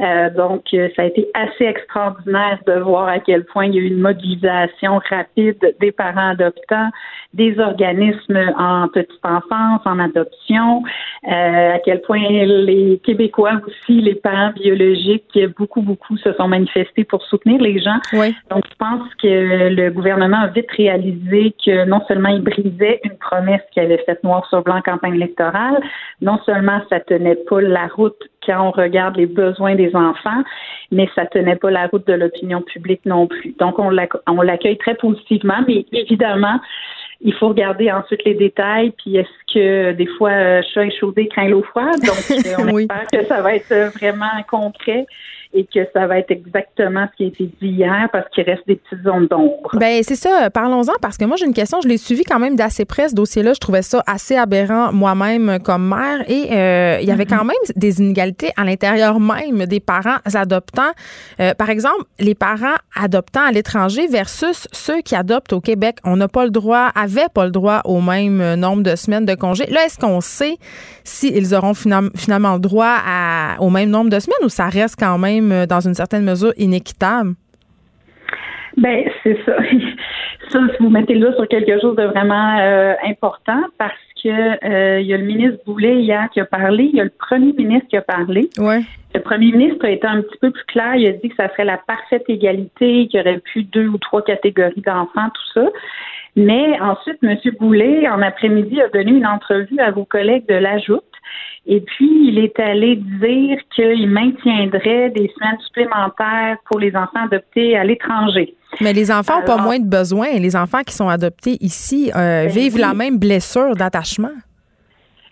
Euh, donc, euh, ça a été assez extraordinaire de voir à quel point il y a eu une mobilisation rapide des parents adoptants, des organismes en petite enfance, en adoption, euh, à quel point les Québécois aussi, les parents biologiques, beaucoup, beaucoup se sont manifestés pour soutenir les gens. Oui. Donc, je pense que le gouvernement a vite réalisé que non seulement il brisait une promesse qu'il avait faite noir sur blanc en campagne électorale, non seulement ça tenait pas la route quand on regarde les besoins des enfants, mais ça tenait pas la route de l'opinion publique non plus. Donc, on l'accueille très positivement, mais évidemment, il faut regarder ensuite les détails, puis est-ce que des fois, euh, chat échaudé craint l'eau froide? Donc, on espère que ça va être vraiment concret et que ça va être exactement ce qui a été dit hier parce qu'il reste des petites zones d'ombre. Ben c'est ça. Parlons-en parce que moi j'ai une question. Je l'ai suivi quand même d'assez près ce dossier-là. Je trouvais ça assez aberrant moi-même comme mère et euh, il y avait quand même des inégalités à l'intérieur même des parents adoptants. Euh, par exemple, les parents adoptants à l'étranger versus ceux qui adoptent au Québec. On n'a pas le droit, avait pas le droit au même nombre de semaines de congé. Là, est-ce qu'on sait s'ils auront finalement le droit à, au même nombre de semaines ou ça reste quand même euh, dans une certaine mesure, inéquitable? Ben, c'est ça. ça, si vous mettez là sur quelque chose de vraiment euh, important, parce que euh, il y a le ministre Boulet hier qui a parlé, il y a le premier ministre qui a parlé. Ouais. Le premier ministre a été un petit peu plus clair. Il a dit que ça serait la parfaite égalité, qu'il y aurait plus deux ou trois catégories d'enfants, tout ça. Mais ensuite, M. Boulet, en après-midi, a donné une entrevue à vos collègues de l'Ajoute et puis, il est allé dire qu'il maintiendrait des semaines supplémentaires pour les enfants adoptés à l'étranger. Mais les enfants n'ont pas moins de besoins. Les enfants qui sont adoptés ici euh, ben vivent la même blessure d'attachement.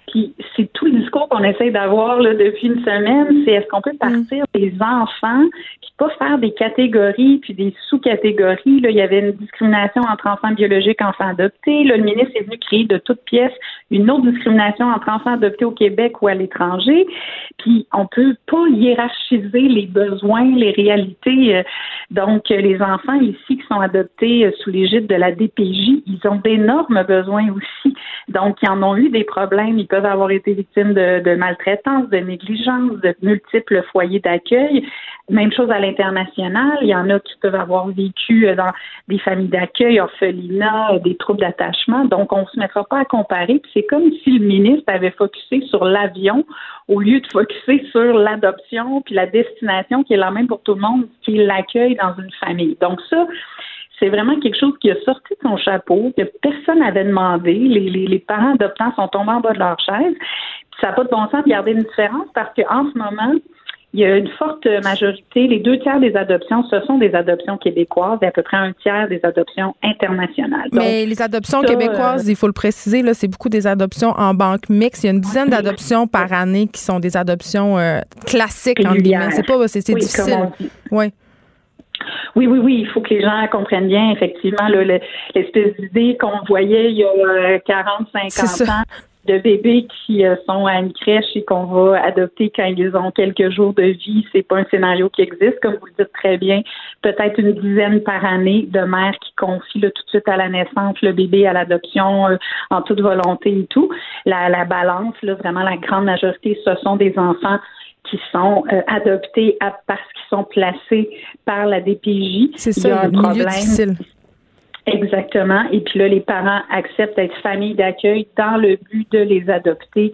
Puis c'est tout le discours qu'on essaie d'avoir depuis une semaine, c'est est-ce qu'on peut mm. partir des enfants puis pas faire des catégories puis des sous-catégories. Là, il y avait une discrimination entre enfants biologiques et enfants adoptés. Là, le ministre est venu créer de toutes pièces une autre discrimination entre enfants adoptés au Québec ou à l'étranger. Puis on peut pas hiérarchiser les besoins, les réalités. Euh, donc les enfants ici qui sont adoptés euh, sous l'égide de la DPJ, ils ont d'énormes besoins aussi. Donc ils en ont eu des problèmes. Ils peuvent avoir été victimes de, maltraitance, de négligence, de multiples foyers d'accueil. Même chose à l'international. Il y en a qui peuvent avoir vécu euh, dans des familles d'accueil, orphelinat, euh, des troubles d'attachement. Donc, on ne se mettra pas à comparer. c'est comme si le ministre avait focusé sur l'avion au lieu de focuser sur l'adoption puis la destination qui est la même pour tout le monde, qui est l'accueil dans une famille. Donc, ça, c'est vraiment quelque chose qui a sorti de son chapeau, que personne n'avait demandé. Les, les, les, parents adoptants sont tombés en bas de leur chaise. ça n'a pas de bon sens de garder une différence parce qu'en ce moment, il y a une forte majorité, les deux tiers des adoptions, ce sont des adoptions québécoises et à peu près un tiers des adoptions internationales. Mais les adoptions québécoises, euh, il faut le préciser, là, c'est beaucoup des adoptions en banque mixte. Il y a une dizaine d'adoptions par année qui sont des adoptions euh, classiques, en guillemets. C'est pas, c'est, difficile. Oui. Oui, oui, oui, il faut que les gens comprennent bien, effectivement, l'espèce d'idée qu'on voyait il y a 40, euh, 50 ans de bébés qui euh, sont à une crèche et qu'on va adopter quand ils ont quelques jours de vie, c'est pas un scénario qui existe, comme vous le dites très bien. Peut-être une dizaine par année de mères qui confient tout de suite à la naissance le bébé à l'adoption euh, en toute volonté et tout. La, la balance, là, vraiment la grande majorité, ce sont des enfants qui sont euh, adoptés parce qu'ils sont placés par la DPJ. C'est ça, il y a un problème. difficile. Exactement. Et puis là, les parents acceptent d'être famille d'accueil dans le but de les adopter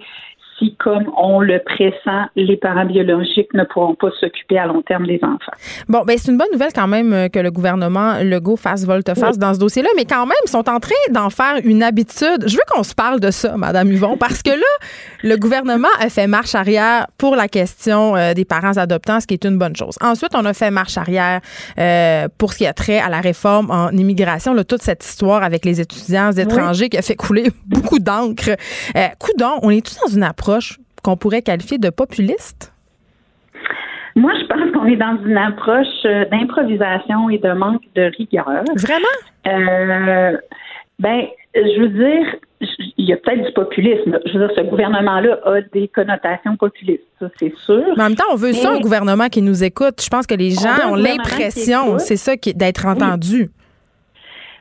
si, comme on le pressent, les parents biologiques ne pourront pas s'occuper à long terme des enfants. Bon, ben c'est une bonne nouvelle quand même euh, que le gouvernement Legault fasse volte-face dans ce dossier-là, mais quand même, ils sont en train d'en faire une habitude. Je veux qu'on se parle de ça, Madame Yvon, parce que là, le gouvernement a fait marche arrière pour la question euh, des parents adoptants, ce qui est une bonne chose. Ensuite, on a fait marche arrière euh, pour ce qui a trait à la réforme en immigration, là, toute cette histoire avec les étudiants étrangers qui a fait couler beaucoup d'encre. Euh, coudon, on est tous dans une approche qu'on pourrait qualifier de populiste? Moi, je pense qu'on est dans une approche euh, d'improvisation et de manque de rigueur. Vraiment? Euh, ben, je veux dire, il y a peut-être du populisme. Je veux dire, ce gouvernement-là a des connotations populistes, ça, c'est sûr. Mais en même temps, on veut ça, un gouvernement qui nous écoute. Je pense que les gens ont l'impression, c'est ça, d'être entendu.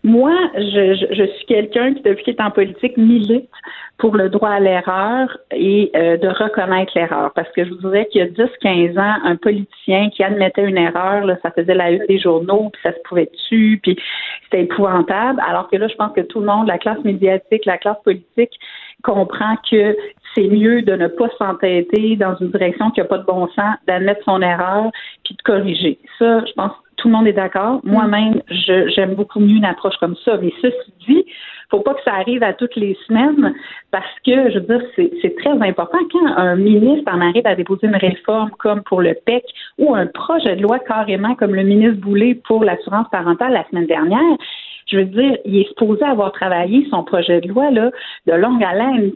Moi, je, je, suis quelqu'un qui, depuis qu'il est en politique, milite pour le droit à l'erreur et euh, de reconnaître l'erreur. Parce que je vous dirais qu'il y a 10-15 ans, un politicien qui admettait une erreur, là, ça faisait la une des journaux, puis ça se pouvait dessus, puis c'était épouvantable. Alors que là, je pense que tout le monde, la classe médiatique, la classe politique, comprend que c'est mieux de ne pas s'entêter dans une direction qui n'a pas de bon sens, d'admettre son erreur, puis de corriger. Ça, je pense tout le monde est d'accord. Moi-même, j'aime beaucoup mieux une approche comme ça. Mais ceci dit, faut pas que ça arrive à toutes les semaines parce que, je veux dire, c'est très important quand un ministre en arrive à déposer une réforme comme pour le PEC ou un projet de loi carrément comme le ministre Boulay pour l'assurance parentale la semaine dernière je veux dire, il est supposé avoir travaillé son projet de loi là, de longue haleine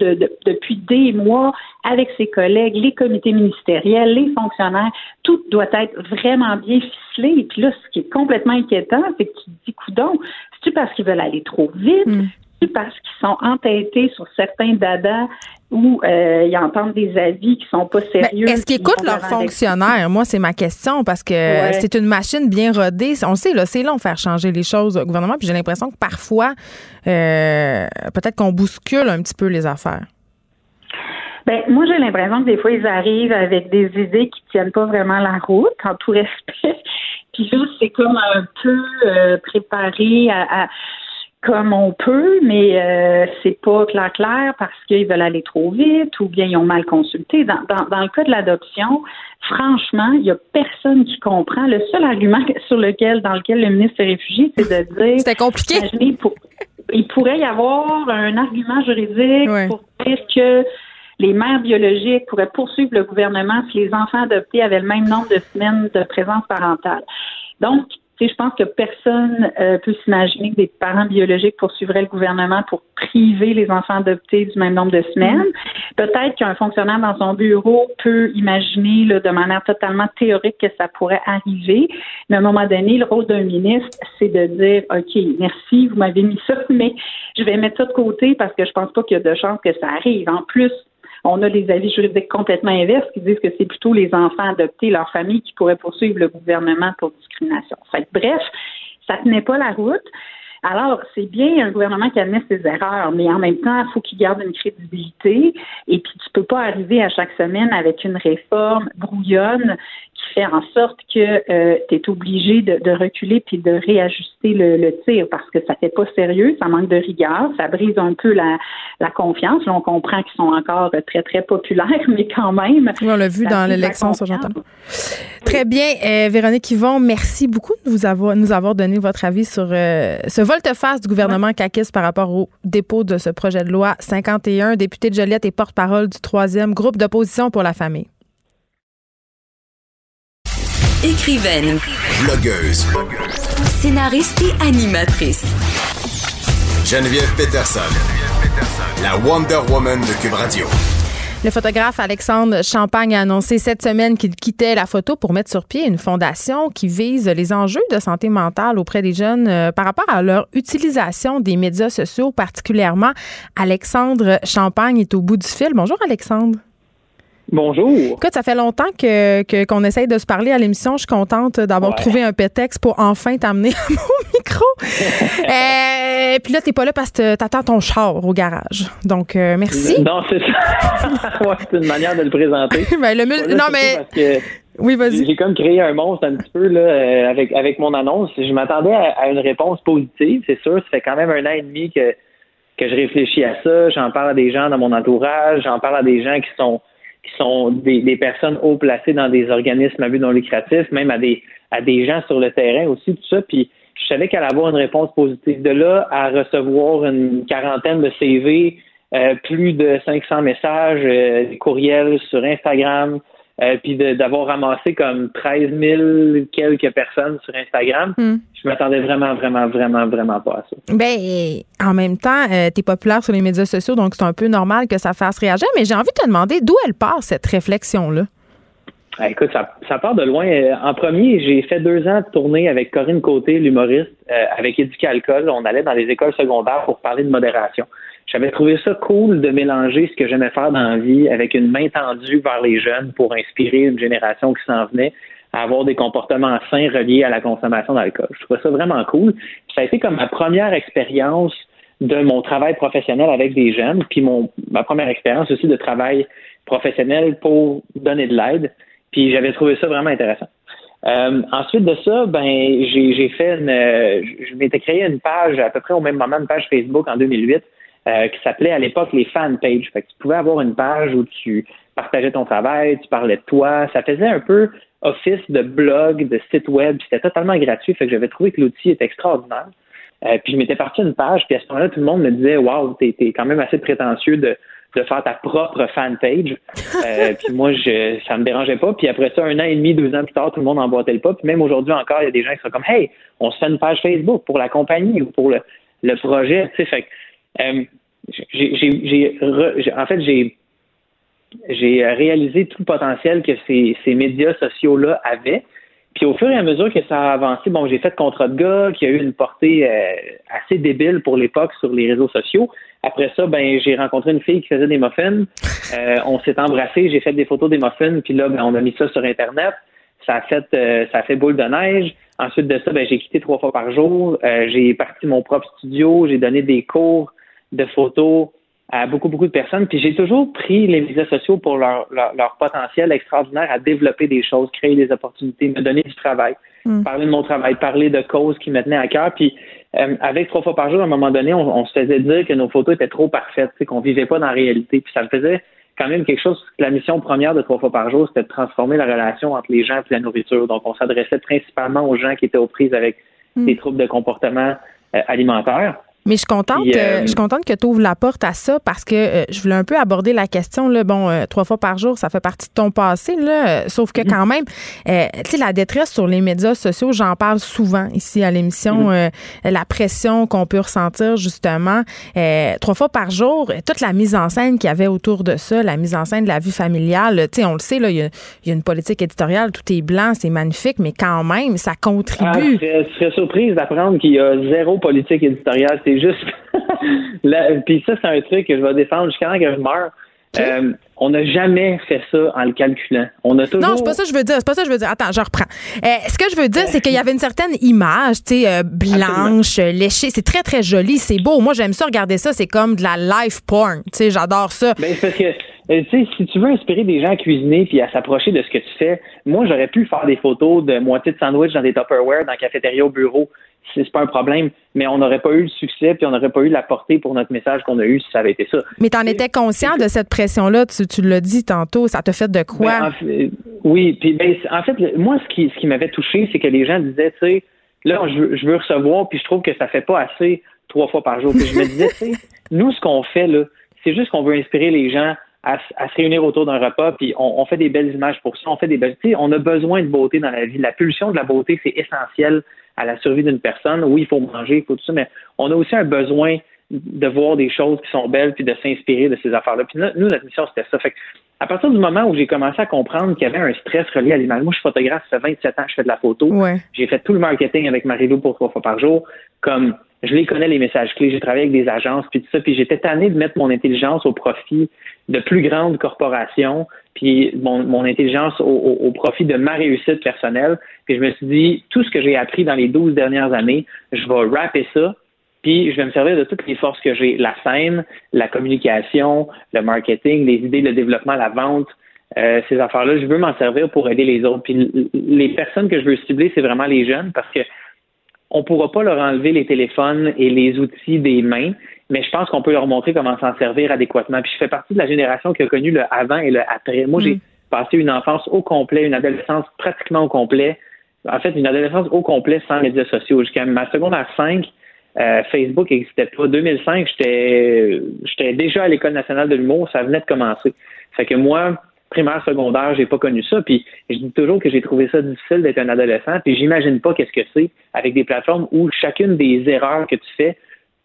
depuis des mois avec ses collègues, les comités ministériels, les fonctionnaires. Tout doit être vraiment bien ficelé. Et puis là, ce qui est complètement inquiétant, c'est que tu te dis, coudon, c'est-tu parce qu'ils veulent aller trop vite? Mm. Parce qu'ils sont entêtés sur certains dadas où euh, ils entendent des avis qui sont pas sérieux. Est-ce qu'ils écoutent leurs fonctionnaires? Moi, c'est ma question parce que c'est une machine bien rodée. On sait, là, c'est long faire changer les choses au gouvernement. Puis j'ai l'impression que parfois, euh, peut-être qu'on bouscule un petit peu les affaires. Ben, moi, j'ai l'impression que des fois, ils arrivent avec des idées qui tiennent pas vraiment la route, en tout respect. Puis là, c'est comme un peu euh, préparé à comme on peut, mais euh, c'est pas clair clair parce qu'ils veulent aller trop vite ou bien ils ont mal consulté. Dans, dans, le cas de l'adoption, franchement, il y a personne qui comprend. Le seul argument sur lequel, dans lequel le ministre s'est réfugié, c'est de dire. C'était compliqué. il pourrait y avoir un argument juridique pour dire que les mères biologiques pourraient poursuivre le gouvernement si les enfants adoptés avaient le même nombre de semaines de présence parentale. Donc, je pense que personne euh, peut s'imaginer que des parents biologiques poursuivraient le gouvernement pour priver les enfants adoptés du même nombre de semaines. Mm-hmm. Peut-être qu'un fonctionnaire dans son bureau peut imaginer là, de manière totalement théorique que ça pourrait arriver. Mais à un moment donné, le rôle d'un ministre, c'est de dire OK, merci, vous m'avez mis ça, mais je vais mettre ça de côté parce que je pense pas qu'il y a de chance que ça arrive. En plus, on a des avis juridiques complètement inverses qui disent que c'est plutôt les enfants adoptés, leur famille, qui pourraient poursuivre le gouvernement pour discrimination. Bref, ça tenait pas la route. Alors, c'est bien un gouvernement qui admet ses erreurs, mais en même temps, il faut qu'il garde une crédibilité. Et puis, tu peux pas arriver à chaque semaine avec une réforme brouillonne faire en sorte que euh, tu es obligé de, reculer puis de réajuster le, tir parce que ça fait pas sérieux, ça manque de rigueur, ça brise un peu la, confiance. Là, on comprend qu'ils sont encore très, très populaires, mais quand même. Oui, on l'a vu dans l'élection, ça j'entends. Très bien. Euh, Véronique Yvon, merci beaucoup de vous avoir, nous avoir donné votre avis sur euh, ce volte-face du gouvernement CAQIS par rapport au dépôt de ce projet de loi 51, député de Joliette et porte-parole du troisième groupe d'opposition pour la famille. Écrivaine. Blogueuse. Scénariste et animatrice. Geneviève Peterson. La Wonder Woman de Cube Radio. Le photographe Alexandre Champagne a annoncé cette semaine qu'il quittait la photo pour mettre sur pied une fondation qui vise les enjeux de santé mentale auprès des jeunes euh, par rapport à leur utilisation des médias sociaux, particulièrement. Alexandre Champagne est au bout du fil. Bonjour Alexandre. Bonjour. Écoute, ça fait longtemps que, qu'on essaye de se parler à l'émission. Je suis contente d'avoir trouvé un prétexte pour enfin t'amener à mon micro. euh, puis là, t'es pas là parce que t'attends ton char au garage. Donc, euh, merci. Non, c'est ça. ouais, c'est une manière de le présenter. ben, le mul- Là, non, mais. Oui, vas-y. J'ai comme créé un monstre un petit peu là, euh, avec, avec mon annonce. Je m'attendais à, à une réponse positive, c'est sûr. Ça fait quand même un an et demi que, que je réfléchis à ça. J'en parle à des gens dans mon entourage, j'en parle à des gens qui sont qui sont des, des personnes haut placées dans des organismes à but non lucratif, même à des à des gens sur le terrain aussi, tout ça. Puis je savais qu'elle allait avoir une réponse positive. De là à recevoir une quarantaine de CV, euh, plus de 500 messages, euh, des courriels sur Instagram, euh, puis d'avoir ramassé comme 13 000 quelques personnes sur Instagram, Hmm. je m'attendais vraiment, vraiment, vraiment, vraiment pas à ça. Ben, en même temps, euh, t'es populaire sur les médias sociaux, donc c'est un peu normal que ça fasse réagir. Mais j'ai envie de te demander d'où elle part, cette réflexion-là? Ah, écoute, ça, ça part de loin. Euh, En premier, j'ai fait deux ans de tournée avec Corinne Côté, l'humoriste, euh, avec Éduquer Alcool. On allait dans les écoles secondaires pour parler de modération. J'avais trouvé ça cool de mélanger ce que j'aimais faire dans la vie avec une main tendue vers les jeunes pour inspirer une génération qui s'en venait à avoir des comportements sains reliés à la consommation d'alcool. Je trouvais ça vraiment cool. Ça a été comme ma première expérience de mon travail professionnel avec des jeunes, puis mon ma première expérience aussi de travail professionnel pour donner de l'aide. Puis j'avais trouvé ça vraiment intéressant. Euh, ensuite de ça, ben j'ai j'ai fait une, euh, je m'étais créé une page à peu près au même moment, une page Facebook en 2008 euh, qui s'appelait à l'époque les fan pages. Fait que tu pouvais avoir une page où tu partageais ton travail, tu parlais de toi. Ça faisait un peu office de blog, de site web. C'était totalement gratuit. Fait que j'avais trouvé que l'outil était extraordinaire. Euh, puis je m'étais parti une page, puis à ce moment-là, tout le monde me disait Waouh, t'es es quand même assez prétentieux de, de faire ta propre fan page. Euh, puis moi, je, ça me dérangeait pas. Puis après ça, un an et demi, deux ans plus tard, tout le monde emboîtait le pas. Puis même aujourd'hui encore, il y a des gens qui sont comme Hey, on se fait une page Facebook pour la compagnie ou pour le, le projet. Tu sais, fait que, euh, en fait, j'ai, réalisé tout le potentiel que ces, médias sociaux-là avaient. Puis au fur et à mesure que ça a avancé, bon, j'ai fait contrat de gars qui a eu une portée euh, assez débile pour l'époque sur les réseaux sociaux. Après ça, ben j'ai rencontré une fille qui faisait des muffins. Euh, on s'est embrassé, j'ai fait des photos des muffins, puis là, ben, on a mis ça sur Internet. Ça a fait ça a fait boule de neige. Ensuite de ça, ben, j'ai quitté trois fois par jour. J'ai parti mon propre studio, j'ai donné des cours de photos à beaucoup, beaucoup de personnes. Puis j'ai toujours pris les médias sociaux pour leur, leur, leur potentiel extraordinaire à développer des choses, créer des opportunités, me donner du travail, parler de mon travail, parler de causes qui me tenaient à cœur. Puis euh, avec trois fois par jour, à un moment donné, on, on se faisait dire que nos photos étaient trop parfaites, qu'on vivait pas dans la réalité. Puis ça me faisait quand même quelque chose, la mission première de trois fois par jour, c'était de transformer la relation entre les gens et la nourriture. Donc on s'adressait principalement aux gens qui étaient aux prises avec des troubles de comportement euh, alimentaire. Mais je suis contente, Puis, euh, je suis contente que tu ouvres la porte à ça parce que euh, je voulais un peu aborder la question là, bon euh, trois fois par jour, ça fait partie de ton passé là, sauf que quand même tu sais la détresse sur les médias sociaux, j'en parle souvent ici à l'émission euh, la pression qu'on peut ressentir justement trois fois par jour, toute la mise en scène qu'il y avait autour de ça, la mise en scène de la vie familiale, tu sais on le sait là, il y a, il y a une politique éditoriale, tout est blanc, c'est magnifique, mais quand même ça Ah, contribue. je, serais, je serais surprise d'apprendre qu'il y a zéro politique éditoriale. C'est juste. La- Puis ça, c'est un truc que je vais défendre jusqu'à temps que je meure. Euh, on n'a jamais fait ça en le calculant. On a toujours. Non, c'est pas ça que je veux dire. C'est pas ça que je veux dire. Attends, je reprends. Euh, ce que je veux dire, c'est qu'il y avait une certaine image, tu sais, euh, blanche, léchée. C'est très, très joli. C'est beau. Moi, j'aime ça, regarder ça. C'est comme de la life porn. Tu sais, j'adore ça. Ben, c'est parce que, tu sais, si tu veux inspirer des gens à cuisiner puis à s'approcher de ce que tu fais, moi, j'aurais pu faire des photos de moitié de sandwich dans des Tupperware, dans la cafétéria au bureau. C'est pas un problème, mais on n'aurait pas eu le succès puis on n'aurait pas eu la portée pour notre message qu'on a eu si ça avait été ça. Mais t'en étais conscient de cette pression-là. Tu, tu l'as dit tantôt. Ça te fait de quoi? Ben, en fait, oui, puis ben, en fait, moi, ce qui, ce qui m'avait touché, c'est que les gens disaient, tu sais, là, je veux, je veux recevoir, puis je trouve que ça fait pas assez trois fois par jour. Puis je me disais, tu sais, nous, ce qu'on fait, là, c'est juste qu'on veut inspirer les gens à, se réunir autour d'un repas, puis on, on fait des belles images pour ça, on fait des belles, tu sais, on a besoin de beauté dans la vie. La pulsion de la beauté, c'est essentiel à la survie d'une personne. Oui, il faut manger, il faut tout ça, mais on a aussi un besoin de voir des choses qui sont belles puis de s'inspirer de ces affaires-là. Puis no- nous, notre mission, c'était ça. Fait que, à partir du moment où j'ai commencé à comprendre qu'il y avait un stress relié à l'image, moi, je suis photographe, ça fait 27 ans que je fais de la photo. Ouais. J'ai fait tout le marketing avec Marie-Lou pour trois fois par jour. Comme je les connais les messages clés, j'ai travaillé avec des agences, puis tout ça, puis j'étais tanné de mettre mon intelligence au profit de plus grandes corporations, puis mon, intelligence au, profit de ma réussite personnelle. Puis je me suis dit, tout ce que j'ai appris dans les 12 dernières années, je vais rapper ça, puis je vais me servir de toutes les forces que j'ai, la scène, la communication, le marketing, les idées, le développement, la vente, euh, ces affaires-là, je veux m'en servir pour aider les autres. Puis les personnes que je veux cibler, c'est vraiment les jeunes parce que on pourra pas leur enlever les téléphones et les outils des mains, mais je pense qu'on peut leur montrer comment s'en servir adéquatement. Puis je fais partie de la génération qui a connu le avant et le après. Moi, j'ai mm. passé une enfance au complet, une adolescence pratiquement au complet. En fait, une adolescence au complet sans médias sociaux. Jusqu'à ma secondaire 5, euh, Facebook n'existait pas. 2005, j'étais j'étais déjà à l'École nationale de l'humour, ça venait de commencer. Fait que moi, primaire, secondaire, j'ai pas connu ça. Puis je dis toujours que j'ai trouvé ça difficile d'être un adolescent. Puis j'imagine pas qu'est-ce que c'est avec des plateformes où chacune des erreurs que tu fais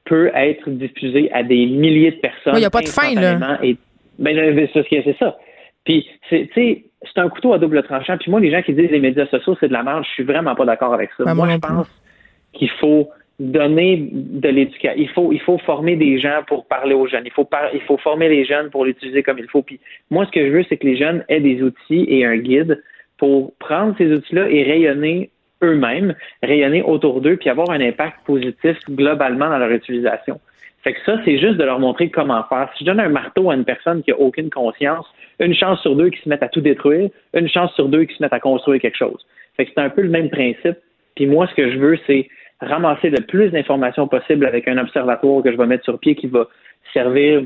peut être diffusée à des milliers de personnes. Il n'y a pas de fin, là. Et, ben, c'est ça. Puis, c'est un couteau à double tranchant. Puis moi, les gens qui disent les médias sociaux, c'est de la merde, je suis vraiment pas d'accord avec ça. Ben, moi, je pense qu'il faut donner de l'éducation. Il faut, il faut former des gens pour parler aux jeunes. Il faut, il faut former les jeunes pour l'utiliser comme il faut. Puis moi, ce que je veux, c'est que les jeunes aient des outils et un guide pour prendre ces outils-là et rayonner eux-mêmes, rayonner autour d'eux, puis avoir un impact positif globalement dans leur utilisation. Fait que ça, c'est juste de leur montrer comment faire. Si je donne un marteau à une personne qui a aucune conscience, une chance sur deux qui se mettent à tout détruire, une chance sur deux qui se mettent à construire quelque chose. Fait que c'est un peu le même principe. Puis moi, ce que je veux, c'est ramasser le plus d'informations possible avec un observatoire que je vais mettre sur pied qui va servir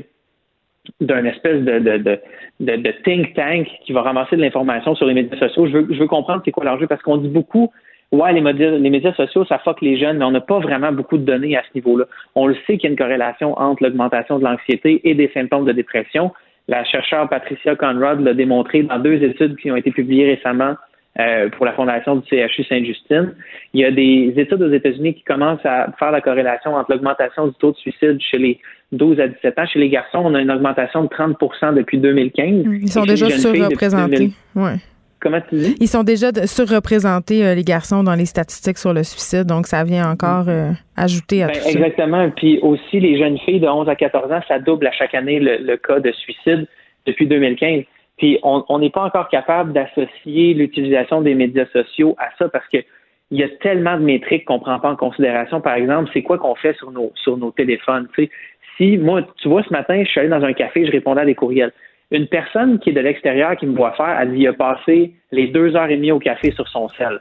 d'un espèce de, de, de, think tank qui va ramasser de l'information sur les médias sociaux. Je veux, je veux comprendre c'est quoi l'enjeu parce qu'on dit beaucoup Ouais, les médias, les médias sociaux, ça fuck les jeunes, mais on n'a pas vraiment beaucoup de données à ce niveau-là. On le sait qu'il y a une corrélation entre l'augmentation de l'anxiété et des symptômes de dépression. La chercheure Patricia Conrad l'a démontré dans deux études qui ont été publiées récemment euh, pour la fondation du CHU Sainte-Justine. Il y a des études aux États-Unis qui commencent à faire la corrélation entre l'augmentation du taux de suicide chez les 12 à 17 ans. Chez les garçons, on a une augmentation de 30% depuis 2015. Ils sont déjà surreprésentés. Ouais. Comment tu dis? Ils sont déjà surreprésentés, euh, les garçons, dans les statistiques sur le suicide. Donc, ça vient encore euh, ajouter à ben, tout ça. Exactement. Puis aussi, les jeunes filles de 11 à 14 ans, ça double à chaque année le cas de suicide depuis 2015. Puis on n'est pas encore capable d'associer l'utilisation des médias sociaux à ça parce que il y a tellement de métriques qu'on prend pas en considération. Par exemple, c'est quoi qu'on fait sur nos sur nos téléphones. Si moi, tu vois, ce matin, je suis allé dans un café, je répondais à des courriels. Une personne qui est de l'extérieur qui me voit faire, elle dit il a passé les deux heures et demie au café sur son sel.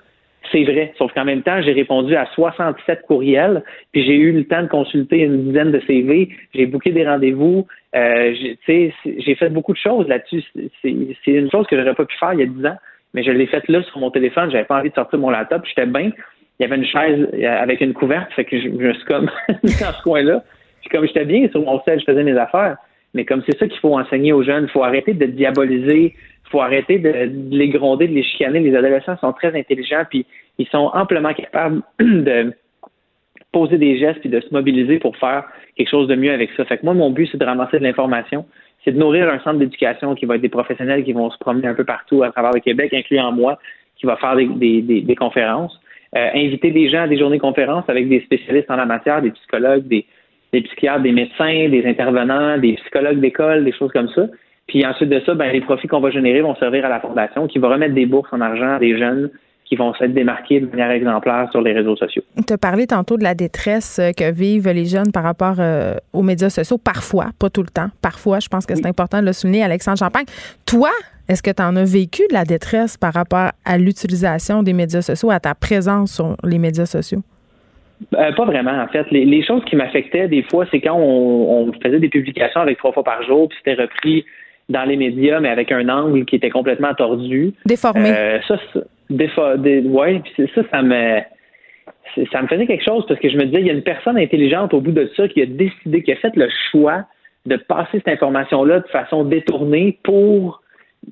C'est vrai, sauf qu'en même temps, j'ai répondu à 67 courriels, puis j'ai eu le temps de consulter une dizaine de CV, j'ai booké des rendez-vous, j'ai fait beaucoup de choses là-dessus. C'est une chose que j'aurais pas pu faire il y a 10 ans, mais je l'ai faite là sur mon téléphone, j'avais pas envie de sortir mon laptop, j'étais bien. Il y avait une chaise euh, avec une couverte, fait que je, me suis comme dans ce coin-là. Puis comme j'étais bien sur mon sel, je faisais mes affaires. Mais comme c'est ça qu'il faut enseigner aux jeunes, il faut arrêter de diaboliser il faut arrêter de, les gronder, de les chicaner. Les adolescents sont très intelligents, puis ils sont amplement capables de poser des gestes et de se mobiliser pour faire quelque chose de mieux avec ça. Fait que moi, mon but, c'est de ramasser de l'information, c'est de nourrir un centre d'éducation qui va être des professionnels qui vont se promener un peu partout à travers le Québec, incluant moi, qui va faire des, conférences. Euh, inviter des gens à des journées conférences avec des spécialistes en la matière, des psychologues, des, des psychiatres, des médecins, des intervenants, des psychologues d'école, des choses comme ça. Puis ensuite de ça, ben, les profits qu'on va générer vont servir à la fondation qui va remettre des bourses en argent à des jeunes qui vont s'être démarqués de manière exemplaire sur les réseaux sociaux. Tu as parlé tantôt de la détresse euh, que vivent les jeunes par rapport euh, aux médias sociaux, parfois, pas tout le temps, parfois, je pense que c'est important de le souligner, Alexandre Champagne. Toi, est-ce que tu en as vécu de la détresse par rapport à l'utilisation des médias sociaux, à ta présence sur les médias sociaux? Euh, pas vraiment, en fait. Les, choses qui m'affectaient des fois, c'est quand on, on, faisait des publications avec trois fois par jour, puis c'était repris dans les médias, mais avec un angle qui était complètement tordu. Déformé. Euh, ça, ça des, ouais, puis ça, ça me ça me faisait quelque chose parce que je me disais, il y a une personne intelligente au bout de ça qui a décidé, qui a fait le choix de passer cette information-là de façon détournée pour,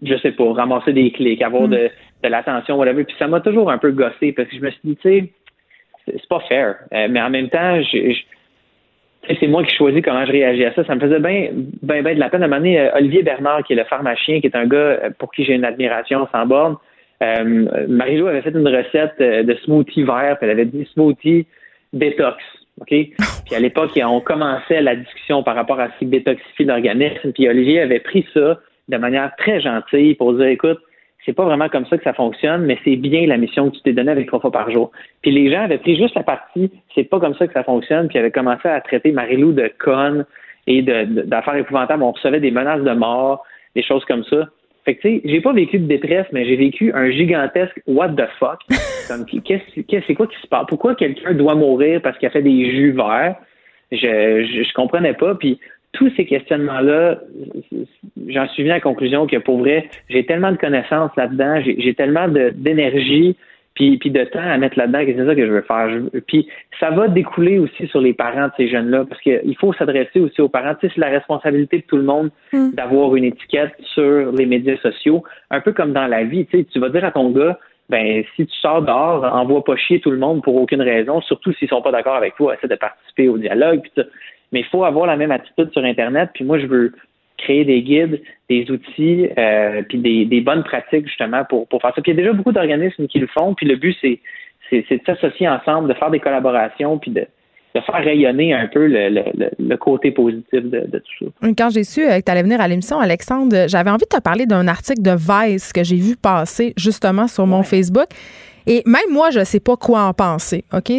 je sais pas, ramasser des clics, avoir mm. de, de l'attention, whatever. Puis ça m'a toujours un peu gossé parce que je me suis dit, tu sais, c'est pas fair. Euh, mais en même temps, je c'est moi qui choisis comment je réagis à ça. Ça me faisait bien ben, ben de la peine. À un moment donné, euh, Olivier Bernard, qui est le pharmacien, qui est un gars euh, pour qui j'ai une admiration sans borne, euh, Marie-Jo avait fait une recette de smoothie vert, puis elle avait dit smoothie détox. OK? Puis à l'époque, on commençait la discussion par rapport à ce qui détoxifie l'organisme. Puis Olivier avait pris ça de manière très gentille pour dire, écoute, c'est pas vraiment comme ça que ça fonctionne, mais c'est bien la mission que tu t'es donnée avec trois fois par jour. Puis les gens avaient pris juste la partie, c'est pas comme ça que ça fonctionne, puis avaient commencé à traiter Marilou de conne et d'affaires épouvantables. On recevait des menaces de mort, des choses comme ça. Fait que, tu sais, j'ai pas vécu de détresse, mais j'ai vécu un gigantesque what the fuck. Comme, qu'est-ce, c'est quoi qui se passe? Pourquoi quelqu'un doit mourir parce qu'il a fait des jus verts? Je, je, je comprenais pas. Puis, tous ces questionnements-là, j'en suis venu à la conclusion que pour vrai, j'ai tellement de connaissances là-dedans, j'ai tellement d'énergie, puis, puis de temps à mettre là-dedans que c'est ça que je veux faire. puis ça va découler aussi sur les parents de ces jeunes-là, parce qu'il faut s'adresser aussi aux parents. Tu sais, c'est la responsabilité de tout le monde mm. d'avoir une étiquette sur les médias sociaux, un peu comme dans la vie. Tu sais, tu vas dire à ton gars, ben si tu sors dehors, envoie pas chier tout le monde pour aucune raison, surtout s'ils sont pas d'accord avec toi, essaie de participer au dialogue. Puis mais il faut avoir la même attitude sur Internet. Puis moi, je veux créer des guides, des outils, euh, puis des, bonnes pratiques justement pour, pour faire ça. Puis il y a déjà beaucoup d'organismes qui le font. Puis le but, c'est, c'est, de s'associer ensemble, de faire des collaborations, puis de, faire rayonner un peu le, côté positif de, tout ça. Quand j'ai su que tu allais venir à l'émission, Alexandre, j'avais envie de te parler d'un article de Vice que j'ai vu passer justement sur mon Facebook. Et même moi, je ne sais pas quoi en penser. OK?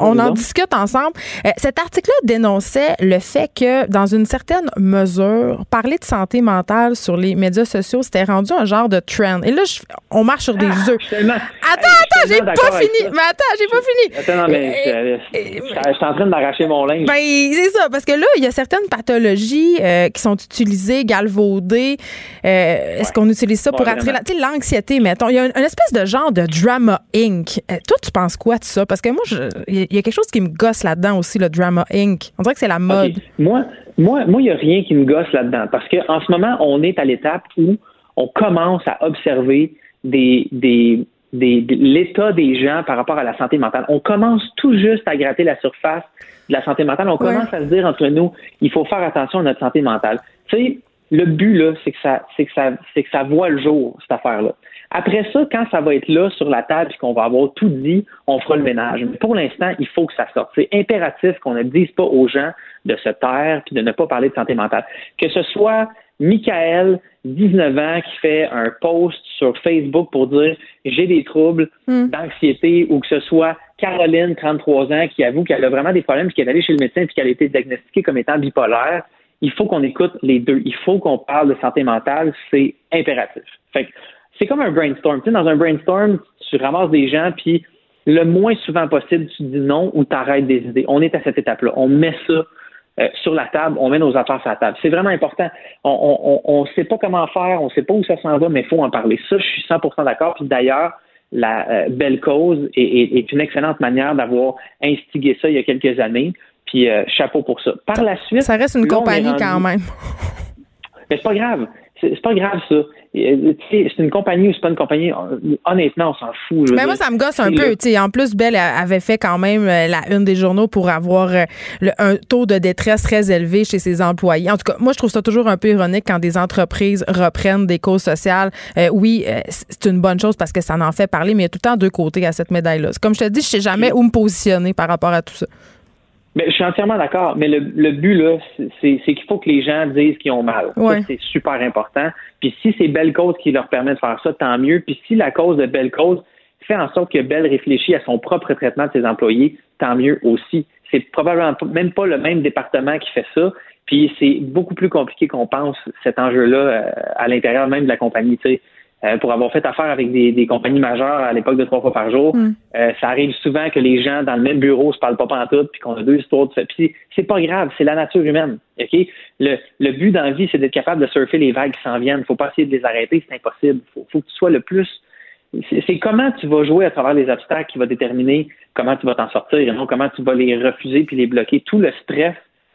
on en discute ensemble. Euh, cet article-là dénonçait le fait que, dans une certaine mesure, parler de santé mentale sur les médias sociaux, c'était rendu un genre de trend. Et là, on marche sur des ah, œufs. Attends, attends, j'ai pas fini. Mais attends, j'ai pas fini. Attends, non, mais je suis en train d'arracher mon linge. Ben, c'est ça. Parce que là, il y a certaines pathologies euh, qui sont utilisées, galvaudées. Euh, est-ce qu'on utilise ça pour attirer l'anxiété, mettons? Il y a une espèce de genre de drama Inc. Euh, toi, tu penses quoi de ça? Parce que moi, il y a quelque chose qui me gosse là-dedans aussi, le Drama Inc. On dirait que c'est la mode. Moi, moi, moi, il n'y a rien qui me gosse là-dedans. Parce qu'en ce moment, on est à l'étape où on commence à observer des, des, l'état des gens par rapport à la santé mentale. On commence tout juste à gratter la surface de la santé mentale. On commence à se dire entre nous, il faut faire attention à notre santé mentale. Tu sais, le but là, c'est que ça, c'est que ça, c'est que ça voit le jour cette affaire-là. Après ça, quand ça va être là sur la table et qu'on va avoir tout dit, on fera le ménage. Mais pour l'instant, il faut que ça sorte. C'est impératif qu'on ne dise pas aux gens de se taire puis de ne pas parler de santé mentale. Que ce soit Michael, 19 ans, qui fait un post sur Facebook pour dire j'ai des troubles hmm. d'anxiété ou que ce soit Caroline, 33 ans, qui avoue qu'elle a vraiment des problèmes, qui est allée chez le médecin et qu'elle a été diagnostiquée comme étant bipolaire. Il faut qu'on écoute les deux. Il faut qu'on parle de santé mentale. C'est impératif. Fait que c'est comme un brainstorm. Tu sais, dans un brainstorm, tu ramasses des gens, puis le moins souvent possible, tu dis non ou tu arrêtes des idées. On est à cette étape-là. On met ça euh, sur la table, on met nos affaires sur la table. C'est vraiment important. On ne sait pas comment faire, on ne sait pas où ça s'en va, mais il faut en parler. Ça, je suis 100% d'accord. Puis d'ailleurs, la euh, belle cause est, une excellente manière d'avoir instigé ça il y a quelques années. Puis euh, chapeau pour ça. Par la suite, ça reste une compagnie quand même. Mais c'est pas grave. C'est pas grave ça. Euh, c'est une compagnie ou c'est pas une compagnie, honnêtement, on s'en fout. Mais moi, ça me gosse un peu. En plus, Belle avait fait quand même euh, la une des journaux pour avoir euh, un taux de détresse très élevé chez ses employés. En tout cas, moi, je trouve ça toujours un peu ironique quand des entreprises reprennent des causes sociales. oui, c'est une bonne chose parce que ça en fait parler, mais il y a tout le temps deux côtés à cette médaille-là. Comme je te dis, je sais jamais où me positionner par rapport à tout ça. Mais je suis entièrement d'accord. Mais le, le but, là, c'est qu'il faut que les gens disent qu'ils ont mal. c'est super important. Puis si c'est Belle Cause qui leur permet de faire ça, tant mieux. Puis si la cause de Belle Cause fait en sorte que Belle réfléchit à son propre traitement de ses employés, tant mieux aussi. C'est probablement même pas le même département qui fait ça. Puis c'est beaucoup plus compliqué qu'on pense cet enjeu-là euh, à l'intérieur même de la compagnie. Tu sais. Euh, pour avoir fait affaire avec des, compagnies majeures à l'époque de trois fois par jour, mm. euh, ça arrive souvent que les gens dans le même bureau se parlent pas pantoute, puis qu'on a deux histoires de ça. Puis c'est pas grave, c'est la nature humaine. Ok? Le, le but dans la vie, c'est d'être capable de surfer les vagues qui s'en viennent. Faut pas essayer de les arrêter, c'est impossible. Faut, faut que tu sois le plus. C'est comment tu vas jouer à travers les obstacles qui va déterminer comment tu vas t'en sortir et non comment tu vas les refuser puis les bloquer. Tout le stress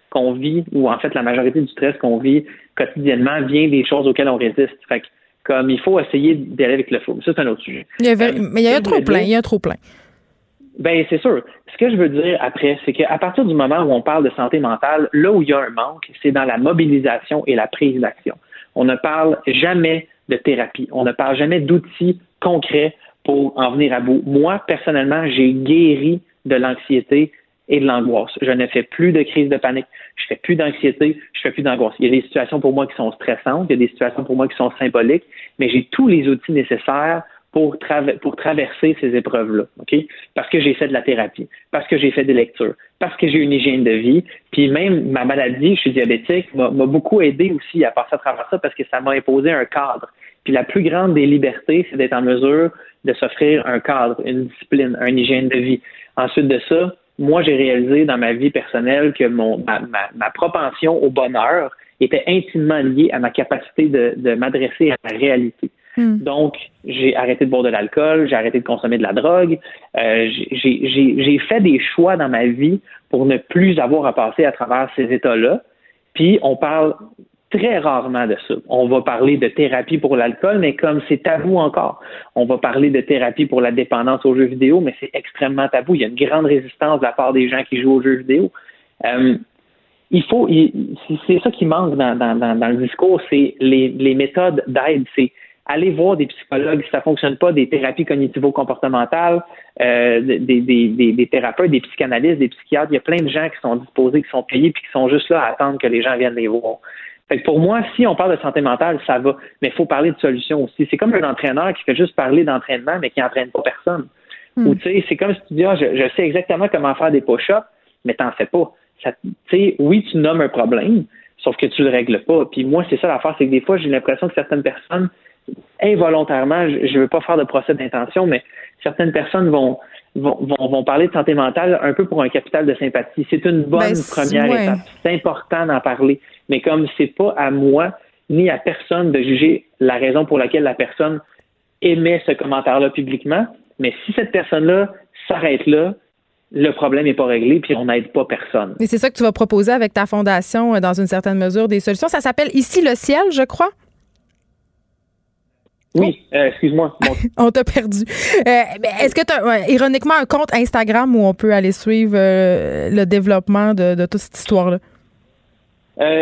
qu'on vit, ou en fait la majorité du stress qu'on vit quotidiennement vient des choses auxquelles on résiste. Fait que comme il faut essayer d'aller avec le flow. Ça, c'est un autre sujet. Il y euh, mais il y a un trop plein. Il y a un trop plein. Ben, c'est sûr. Ce que je veux dire après, c'est qu'à partir du moment où on parle de santé mentale, là où il y a un manque, c'est dans la mobilisation et la prise d'action. On ne parle jamais de thérapie. On ne parle jamais d'outils concrets pour en venir à bout. Moi, personnellement, j'ai guéri de l'anxiété et de l'angoisse. Je ne fais plus de crise de panique, je fais plus d'anxiété, je fais plus d'angoisse. Il y a des situations pour moi qui sont stressantes, il y a des situations pour moi qui sont symboliques, mais j'ai tous les outils nécessaires pour, pour traverser ces épreuves-là, OK? Parce que j'ai fait de la thérapie, parce que j'ai fait des lectures, parce que j'ai une hygiène de vie, puis même ma maladie, je suis diabétique, m'a beaucoup aidé aussi à passer à travers ça parce que ça m'a imposé un cadre. Puis la plus grande des libertés, c'est d'être en mesure de s'offrir un cadre, une discipline, une hygiène de vie. Ensuite de ça, moi, j'ai réalisé dans ma vie personnelle que mon, ma, ma, propension au bonheur était intimement liée à ma capacité de, de m'adresser à la réalité. Hmm. Donc, j'ai arrêté de boire de l'alcool, j'ai arrêté de consommer de la drogue. Euh, j'ai fait des choix dans ma vie pour ne plus avoir à passer à travers ces états-là. Puis, on parle très rarement de ça. On va parler de thérapie pour l'alcool, mais comme c'est tabou encore. On va parler de thérapie pour la dépendance aux jeux vidéo, mais c'est extrêmement tabou. Il y a une grande résistance de la part des gens qui jouent aux jeux vidéo. Euh, il faut, c'est ça qui manque dans, le discours, c'est les, méthodes d'aide. C'est aller voir des psychologues si ça fonctionne pas, des thérapies cognitivo-comportementales, euh, des, des, thérapeutes, des psychanalystes, des psychiatres. Il y a plein de gens qui sont disposés, qui sont payés, puis qui sont juste là à attendre que les gens viennent les voir. Fait pour moi, si on parle de santé mentale, ça va, mais il faut parler de solutions aussi. C'est comme un entraîneur qui fait juste parler d'entraînement, mais qui n'entraîne pas personne. Hmm. Ou tu sais, c'est comme si tu dis, ah, je, sais exactement comment faire des push-ups, mais t'en fais pas. Tu sais, oui, tu nommes un problème, sauf que tu le règles pas. Puis moi, c'est ça l'affaire, c'est que des fois, j'ai l'impression que certaines personnes involontairement, je ne veux pas faire de procès d'intention, mais certaines personnes vont, vont, vont, parler de santé mentale un peu pour un capital de sympathie. C'est une bonne ben, première étape. C'est important d'en parler. Mais comme c'est pas à moi ni à personne de juger la raison pour laquelle la personne émet ce commentaire-là publiquement, mais si cette personne-là s'arrête là, le problème n'est pas réglé, puis on n'aide pas personne. Et c'est ça que tu vas proposer avec ta fondation, euh, dans une certaine mesure, des solutions. Ça s'appelle Ici le ciel, je crois. Oui, euh, excuse-moi. on t'a perdu. Euh, est-ce que tu as, ironiquement, un compte Instagram où on peut aller suivre euh, le développement de, toute cette histoire-là?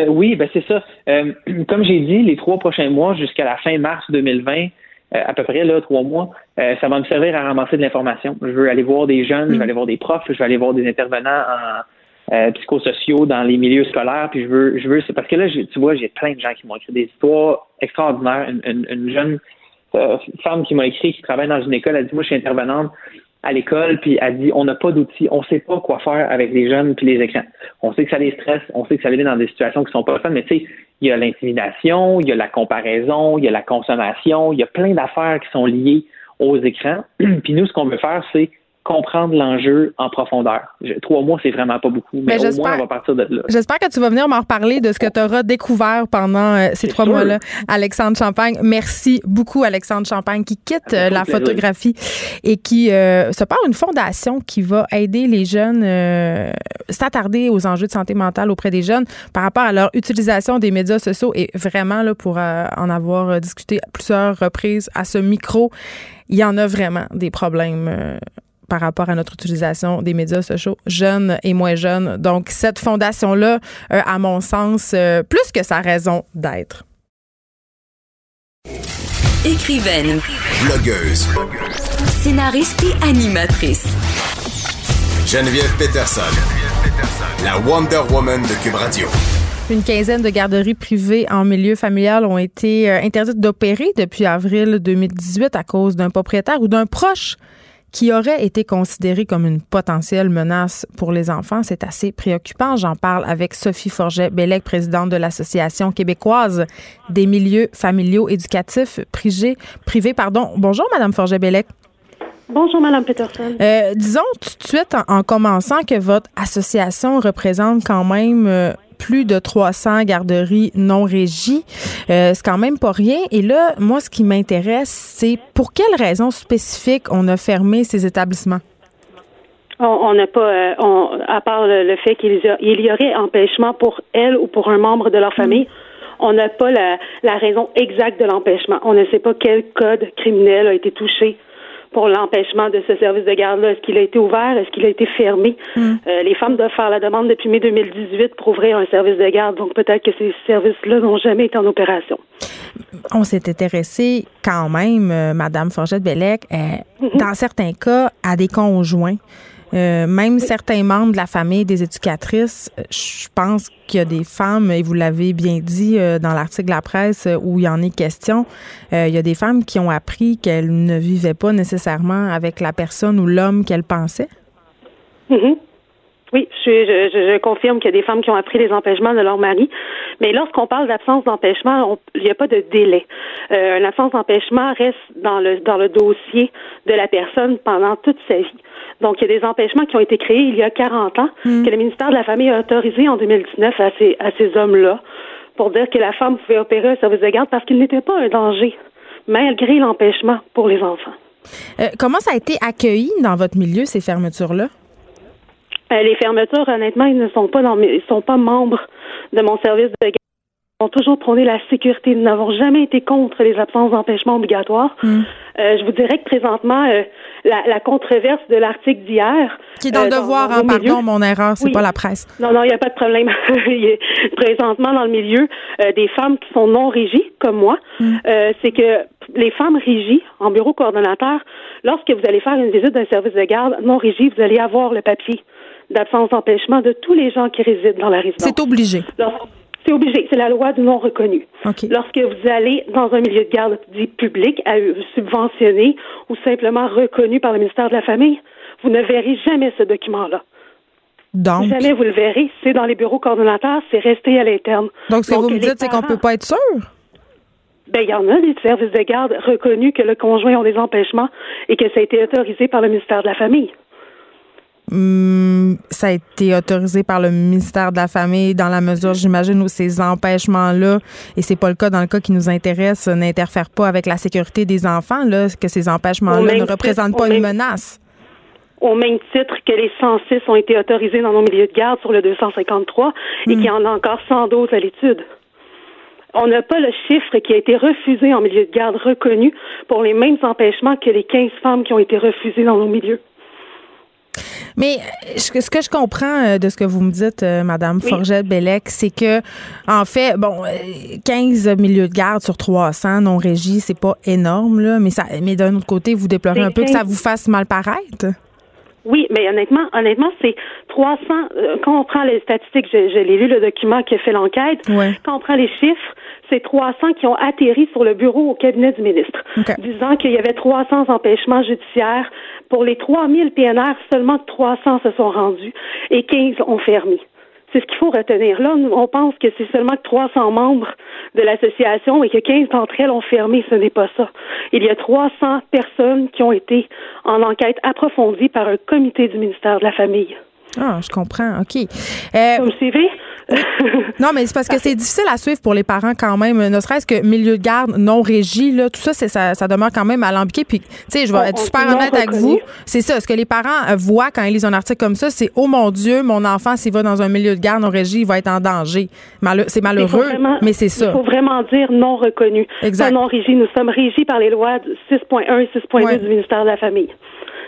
oui, ben c'est ça. comme j'ai dit, les trois prochains mois jusqu'à la fin mars 2020, à peu près là, trois mois, ça va me servir à ramasser de l'information. Je veux aller voir des jeunes, je vais mm. aller voir des profs, je vais aller voir des intervenants en psychosociaux dans les milieux scolaires, puis je veux, je veux, c'est parce que là, tu vois, j'ai plein de gens qui m'ont écrit des histoires extraordinaires. une jeune euh, femme qui m'a écrit, qui travaille dans une école, elle dit Moi, je suis intervenante à l'école, puis elle dit On n'a pas d'outils, on sait pas quoi faire avec les jeunes puis les écrans. On sait que ça les stresse, on sait que ça les met dans des situations qui sont pas fun, mais tu sais, il y a l'intimidation, il y a la comparaison, il y a la consommation, il y a plein d'affaires qui sont liées aux écrans. puis nous, ce qu'on veut faire, c'est comprendre l'enjeu en profondeur. trois mois, c'est vraiment pas beaucoup, mais, au moins, on va partir de là. J'espère que tu vas venir m'en reparler de ce que tu auras découvert pendant euh, ces trois mois-là. Alexandre Champagne, merci beaucoup, Alexandre Champagne, qui quitte euh, la photographie et qui euh, se part une fondation qui va aider les jeunes, s'attarder aux enjeux de santé mentale auprès des jeunes par rapport à leur utilisation des médias sociaux et vraiment, là, pour en avoir discuté à plusieurs reprises à ce micro, il y en a vraiment des problèmes par rapport à notre utilisation des médias sociaux, jeunes et moins jeunes. Donc, cette fondation-là, euh, à mon sens, euh, plus que sa raison d'être. Écrivaine. Blogueuse. Scénariste et animatrice. Geneviève Peterson. La Wonder Woman de Cube Radio. Une quinzaine de garderies privées en milieu familial ont été euh, interdites d'opérer depuis avril 2018 à cause d'un propriétaire ou d'un proche qui aurait été considéré comme une potentielle menace pour les enfants. C'est assez préoccupant. J'en parle avec Sophie Forget-Bellec, présidente de l'Association québécoise des milieux familiaux éducatifs privés. privés pardon. Bonjour, Madame Forget-Bellec. Bonjour, Madame Peterson. Euh, disons tout de suite, en, commençant, que votre association représente quand même euh, plus de 300 garderies non régies. Euh, c'est quand même pas rien. Et là, moi, ce qui m'intéresse, c'est pour quelles raisons spécifiques on a fermé ces établissements? On n'a pas, euh, à part le, fait qu'il y, aurait empêchement pour elle ou pour un membre de leur famille, on n'a pas la, la raison exacte de l'empêchement. On ne sait pas quel code criminel a été touché pour l'empêchement de ce service de garde-là? Est-ce qu'il a été ouvert? Est-ce qu'il a été fermé? Hmm. Euh, les femmes doivent faire la demande depuis mai 2018 pour ouvrir un service de garde. Donc, peut-être que ces services-là n'ont jamais été en opération. On s'est intéressé quand même, euh, Madame Forgette-Bellec, euh, mm-hmm. dans certains cas, à des conjoints Euh, même certains membres de la famille des éducatrices, euh, je pense qu'il y a des femmes, et vous l'avez bien dit euh, dans l'article de la presse où il y en est question, il y a des femmes qui ont appris qu'elles ne vivaient pas nécessairement avec la personne ou l'homme qu'elles pensaient. Mm-hmm. Oui, je, je, je, confirme qu'il y a des femmes qui ont appris les empêchements de leur mari. Mais lorsqu'on parle d'absence d'empêchement, il n'y a pas de délai. Euh, une absence d'empêchement reste dans le dans le dossier de la personne pendant toute sa vie. Donc, il y a des empêchements qui ont été créés il y a 40 ans, mm. que le ministère de la Famille a autorisé en 2019 à ces, à ces hommes-là pour dire que la femme pouvait opérer un service de garde parce qu'il n'était pas un danger, malgré l'empêchement pour les enfants. Euh, comment ça a été accueilli dans votre milieu, ces fermetures-là? Euh, les fermetures, honnêtement, ils ne sont pas dans ils sont pas membres de mon service de garde. Ils ont toujours prôné la sécurité. Nous n'avons jamais été contre les absences d'empêchement obligatoires. Hmm. Euh, je vous dirais que présentement, euh, la, la, controverse de l'article d'hier. Qui est dans le devoir, hein, pardon, mon erreur, c'est pas la presse. Non, non, il n'y a pas de problème. présentement, dans le milieu, des femmes qui sont non régies, comme moi, hmm. c'est que les femmes régies en bureau coordonnateur, lorsque vous allez faire une visite d'un service de garde non régie, vous allez avoir le papier d'absence d'empêchement de tous les gens qui résident dans la résidence. C'est obligé. C'est obligé. C'est la loi du non reconnu. Lorsque vous allez dans un milieu de garde dit public, subventionné ou simplement reconnu par le ministère de la Famille, vous ne verrez jamais ce document-là. Donc? Jamais vous le verrez. C'est dans les bureaux coordonnateurs, c'est resté à l'interne. Donc, ce que vous me dites, c'est qu'on ne peut pas être sûr? Ben, il y en a des services de garde reconnus que le conjoint a des empêchements et que ça a été autorisé par le ministère de la Famille. Hum, ça a été autorisé par le ministère de la Famille dans la mesure, j'imagine, où ces empêchements-là, et c'est pas le cas dans le cas qui nous intéresse, n'interfèrent pas avec la sécurité des enfants, là, que ces empêchements-là ne représentent pas une menace. Au même titre que les 106 ont été autorisés dans nos milieux de garde sur le 253 et qu'il y en a encore 112 à l'étude. On n'a pas le chiffre qui a été refusé en milieu de garde reconnu pour les mêmes empêchements que les 15 femmes qui ont été refusées dans nos milieux. Mais euh, ce que je comprends euh, de ce que vous me dites, euh, Madame oui. Forget-Bellec, c'est que, en fait, bon, 15 milieux de garde sur 300 non régis, c'est pas énorme, là, mais, ça, mais d'un autre côté, vous déplorez un peu que ça vous fasse mal paraître? Oui, mais honnêtement, honnêtement, c'est 300. quand on prend les statistiques, je, l'ai lu le document qui a fait l'enquête. Quand on prend les chiffres, c'est 300 qui ont atterri sur le bureau au cabinet du ministre, disant qu'il y avait 300 empêchements judiciaires. Pour les 3000 PNR, seulement 300 se sont rendus et 15 ont fermé. C'est ce qu'il faut retenir. Là, on pense que c'est seulement 300 membres de l'association et que 15 d'entre elles ont fermé. Ce n'est pas ça. Il y a 300 personnes qui ont été en enquête approfondie par un comité du ministère de la Famille. Ah, je comprends. OK. Euh, Vous me suivez? Non, mais c'est parce que c'est difficile à suivre pour les parents quand même. Ne serait-ce que milieu de garde non régi, là, tout ça, ça, ça demeure quand même alambiqué. Puis, tu sais, je vais être super honnête avec vous. C'est ça. Ce que les parents voient quand ils lisent un article comme ça, c'est Oh mon Dieu, mon enfant, s'il va dans un milieu de garde non régi, il va être en danger. c'est malheureux, mais c'est ça. Il faut vraiment dire non reconnu. Exact. non régi. Nous sommes régis par les lois 6.1 et 6.2 du ministère de la Famille.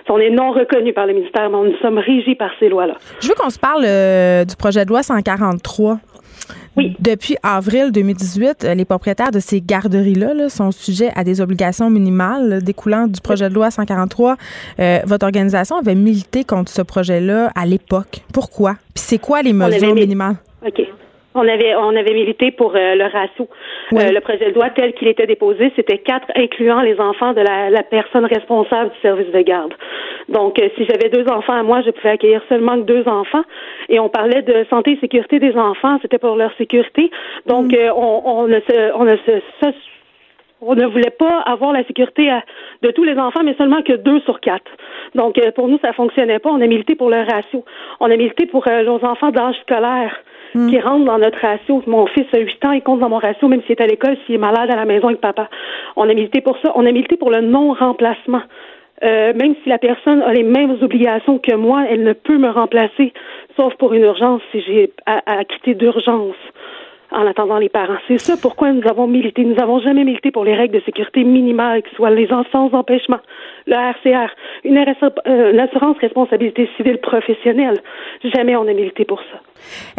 On est non reconnu par le ministère, mais nous sommes régis par ces lois-là. Je veux qu'on se parle euh, du projet de loi 143. Oui. Depuis avril 2018, euh, les propriétaires de ces garderies-là sont sujets à des obligations minimales découlant du projet de loi 143. Euh, votre organisation avait milité contre ce projet-là à l'époque. Pourquoi? Puis c'est quoi les mesures minimales? OK. On avait on avait milité pour euh, le ratio. Euh, le projet de loi tel qu'il était déposé, c'était quatre incluant les enfants de la, la personne responsable du service de garde. Donc, euh, si j'avais deux enfants à moi, je pouvais accueillir seulement deux enfants. Et on parlait de santé et sécurité des enfants, c'était pour leur sécurité. Donc, mm. on, on ne se on ne se, on ne voulait pas avoir la sécurité de tous les enfants, mais seulement que deux sur quatre. Donc, pour nous, ça fonctionnait pas. On a milité pour le ratio. On a milité pour nos enfants d'âge scolaire. Mm. qui rentre dans notre ratio. Mon fils a 8 ans, il compte dans mon ratio, même s'il est à l'école, s'il est malade à la maison avec papa. On a milité pour ça. On a milité pour le non-remplacement. Euh, même si la personne a les mêmes obligations que moi, elle ne peut me remplacer, sauf pour une urgence si j'ai à, à quitter d'urgence en attendant les parents. C'est ça pourquoi nous avons milité. Nous n'avons jamais milité pour les règles de sécurité minimales, qui soient les enfants sans empêchement, le RCR, une, euh, une assurance responsabilité civile professionnelle. Jamais on a milité pour ça.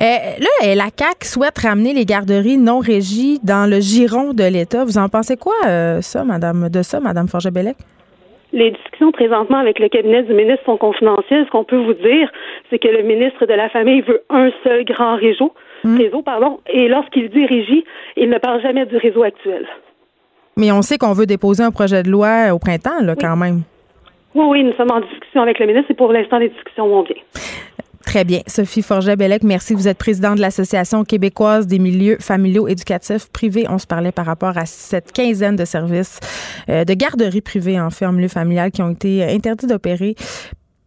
Euh, là, la CAQ souhaite ramener les garderies non régies dans le giron de l'État. Vous en pensez quoi, euh, ça, madame, de ça, madame Forget-Bellec? les discussions présentement avec le cabinet du ministre sont confidentielles. Ce qu'on peut vous dire, c'est que le ministre de la Famille veut un seul grand réseau, hmm. réseau pardon, et lorsqu'il dit régie, il ne parle jamais du réseau actuel. Mais on sait qu'on veut déposer un projet de loi au printemps, là, quand même. Oui, oui, nous sommes en discussion avec le ministre et pour l'instant, les discussions vont bien. Très bien. Sophie Forget-Bellec, merci. Vous êtes présidente de l'Association québécoise des milieux familiaux éducatifs privés. On se parlait par rapport à cette quinzaine de services euh, de garderies privées, en fait, en milieu familial, qui ont été interdits d'opérer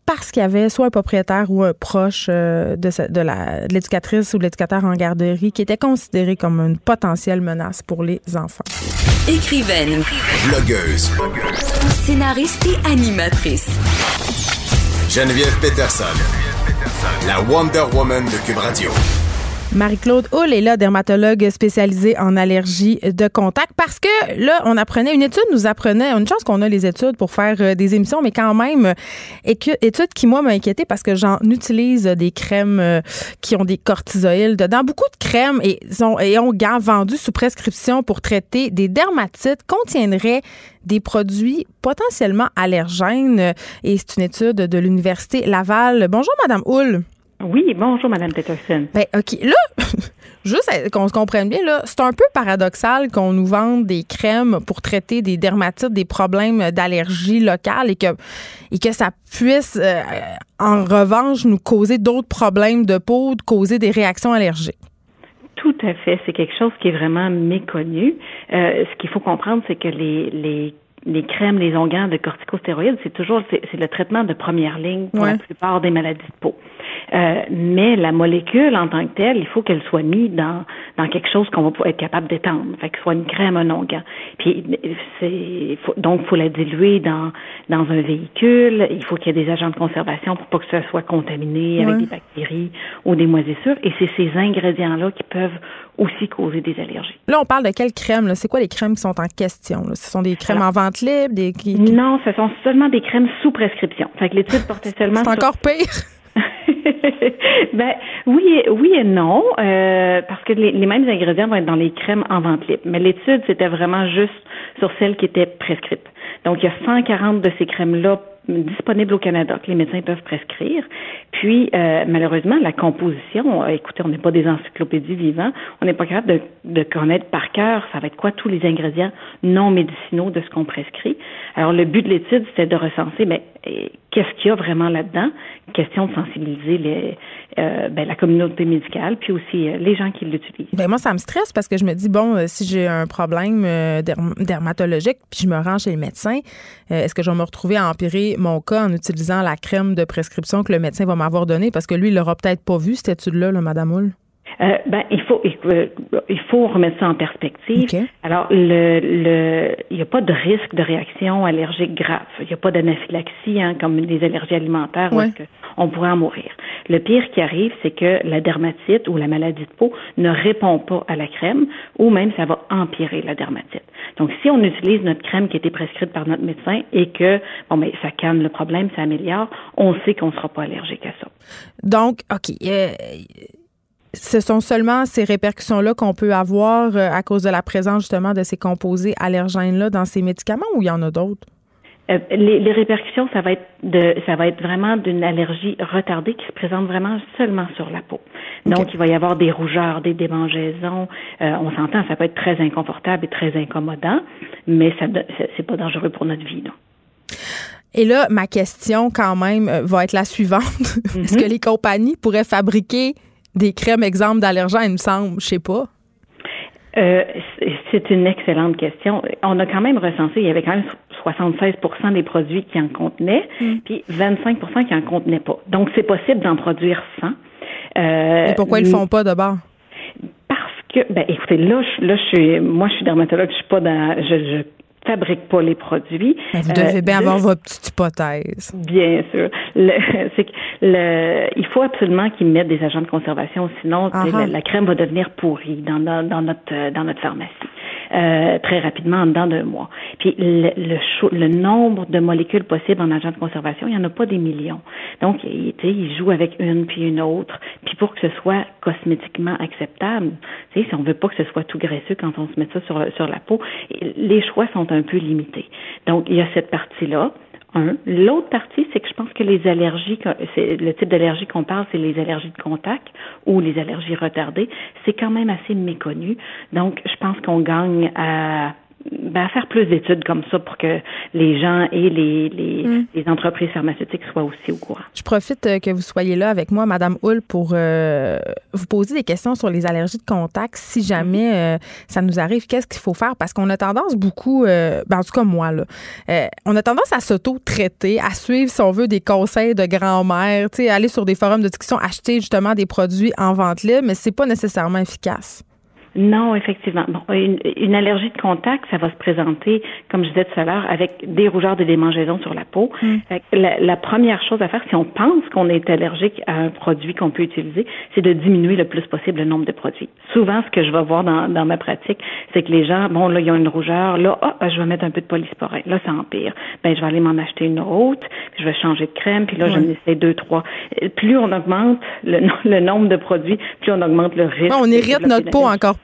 parce qu'il y avait soit un propriétaire ou un proche euh, de, de l'éducatrice ou de l'éducateur en garderie qui était considéré comme une potentielle menace pour les enfants. Écrivaine. Blogueuse. Scénariste et animatrice. Geneviève Peterson. La Wonder Woman de Cube Radio. Marie-Claude Hull est là, dermatologue spécialisée en allergie de contact, parce que là, on apprenait, une étude nous apprenait, une chance qu'on a les études pour faire euh, des émissions, mais quand même, étude qui, moi, m'a inquiété parce que j'en utilise des crèmes euh, qui ont des cortisoïdes dedans. Beaucoup de crèmes et, ont, et ont vendues sous prescription pour traiter des dermatites contiendraient des produits potentiellement allergènes. Et c'est une étude de l'Université Laval. Bonjour, Madame Hull. Oui, bonjour, Madame Peterson. Ben, OK. Là, juste qu'on se comprenne bien, là, c'est un peu paradoxal qu'on nous vende des crèmes pour traiter des dermatites, des problèmes d'allergie locale et que, et que ça puisse, euh, en revanche, nous causer d'autres problèmes de peau, de causer des réactions allergiques. Tout à fait. C'est quelque chose qui est vraiment méconnu. Euh, ce qu'il faut comprendre, c'est que les, les les crèmes, les onguents de corticostéroïdes, c'est toujours c'est, le traitement de première ligne pour la plupart des maladies de peau. Euh, mais la molécule en tant que telle, il faut qu'elle soit mise dans, dans quelque chose qu'on va être capable d'étendre. Fait que ce soit une crème, un onguent. Puis c'est faut, donc faut la diluer dans dans un véhicule. Il faut qu'il y ait des agents de conservation pour pas que ça soit contaminé avec des bactéries ou des moisissures. Et c'est ces ingrédients-là qui peuvent aussi causer des allergies. Là, on parle de quelles crèmes? C'est quoi les crèmes qui sont en question? Ce sont des crèmes en vente libre? Des, Non, ce sont seulement des crèmes sous prescription. Fait que l'étude portait seulement... C'est encore pire! ben oui, oui et non, euh, parce que les, mêmes ingrédients vont être dans les crèmes en vente libre. Mais l'étude, c'était vraiment juste sur celles qui étaient prescrites. Donc, il y a 140 de ces crèmes-là disponibles au Canada que les médecins peuvent prescrire. Puis, euh, malheureusement, la composition, euh, écoutez, on n'est pas des encyclopédies vivantes, on n'est pas capable de, connaître par cœur, ça va être quoi tous les ingrédients non médicinaux de ce qu'on prescrit. Alors, le but de l'étude, c'était de recenser, mais euh, qu'est-ce qu'il y a vraiment là-dedans? Question de sensibiliser ben, la communauté médicale, puis aussi les gens qui l'utilisent. Ben moi, ça me stresse parce que je me dis, bon, si j'ai un problème dermatologique, puis je me rends chez le médecin, est-ce que je vais me retrouver à empirer mon cas en utilisant la crème de prescription que le médecin va m'avoir donnée? Parce que lui, il l'aura peut-être pas vu, cette étude-là, là, Madame Hull. Euh, ben, il faut il faut remettre ça en perspective. Alors, le, le, il n'y a pas de risque de réaction allergique grave. Il n'y a pas d'anaphylaxie, hein, comme des allergies alimentaires, où on pourrait en mourir. Le pire qui arrive, c'est que la dermatite ou la maladie de peau ne répond pas à la crème, ou même ça va empirer la dermatite. Donc, si on utilise notre crème qui a été prescrite par notre médecin et que bon, mais ça calme le problème, ça améliore, on sait qu'on ne sera pas allergique à ça. Donc, ok. Euh, ce sont seulement ces répercussions-là qu'on peut avoir euh, à cause de la présence justement de ces composés allergènes-là dans ces médicaments ou il y en a d'autres? Euh, les, répercussions, ça va être de, ça va être vraiment d'une allergie retardée qui se présente vraiment seulement sur la peau. Donc, il va y avoir des rougeurs, des démangeaisons. Euh, on s'entend, ça peut être très inconfortable et très incommodant, mais ça, c'est pas dangereux pour notre vie. Et là, ma question quand même va être la suivante. Est-ce mm-hmm. que les compagnies pourraient fabriquer des crèmes, exemple d'allergènes, il me semble, je sais pas. Euh, c'est une excellente question. On a quand même recensé, il y avait quand même 76% des produits qui en contenaient, mm. puis 25% qui en contenaient pas. Donc, c'est possible d'en produire 100. Euh, Et pourquoi ils le font pas d'abord? Parce que, ben, écoutez, là, je, là, je suis, moi, je suis dermatologue, je suis pas dans, je, je fabrique pas les produits. vous devez bien euh, avoir votre petite hypothèse. Bien sûr. c'est que le, il faut absolument qu'ils mettent des agents de conservation, sinon la, crème va devenir pourrie dans, dans, dans notre dans notre pharmacie. Euh, très rapidement, en dedans d'un mois. Puis le, le, nombre de molécules possibles en agent de conservation, il n'y en a pas des millions. Donc, il, il joue avec une puis une autre. Puis pour que ce soit cosmétiquement acceptable, si on veut pas que ce soit tout graisseux quand on se met ça sur, sur la peau, les choix sont un peu limités. Donc, il y a cette partie-là L'autre partie, c'est que je pense que les allergies, le type d'allergie qu'on parle, c'est les allergies de contact ou les allergies retardées. C'est quand même assez méconnu. Donc, je pense qu'on gagne à ben, faire plus d'études comme ça pour que les gens et les, les, mm. les, entreprises pharmaceutiques soient aussi au courant. Je profite euh, que vous soyez là avec moi, Madame Hull, pour euh, vous poser des questions sur les allergies de contact. Si jamais mm-hmm. euh, ça nous arrive, qu'est-ce qu'il faut faire? Parce qu'on a tendance beaucoup, ben, en tout cas moi, là, on a tendance à s'auto-traiter, à suivre, si on veut, des conseils de grand-mère, aller sur des forums de discussion, acheter justement des produits en vente libre, mais c'est pas nécessairement efficace. Non, effectivement. Bon, une, allergie de contact, ça va se présenter, comme je disais tout à l'heure, avec des rougeurs, des démangeaisons sur la peau. Mm. La, première chose à faire, si on pense qu'on est allergique à un produit qu'on peut utiliser, c'est de diminuer le plus possible le nombre de produits. Souvent, ce que je vais voir dans, dans ma pratique, c'est que les gens, bon, là, ils ont une rougeur, là, oh, je vais mettre un peu de polysporin, là, ça empire. Ben, je vais aller m'en acheter une autre, puis je vais changer de crème, puis là, je j'en essaie deux, trois. Plus on augmente le, le, nombre de produits, plus on augmente le risque. on irrite notre peau encore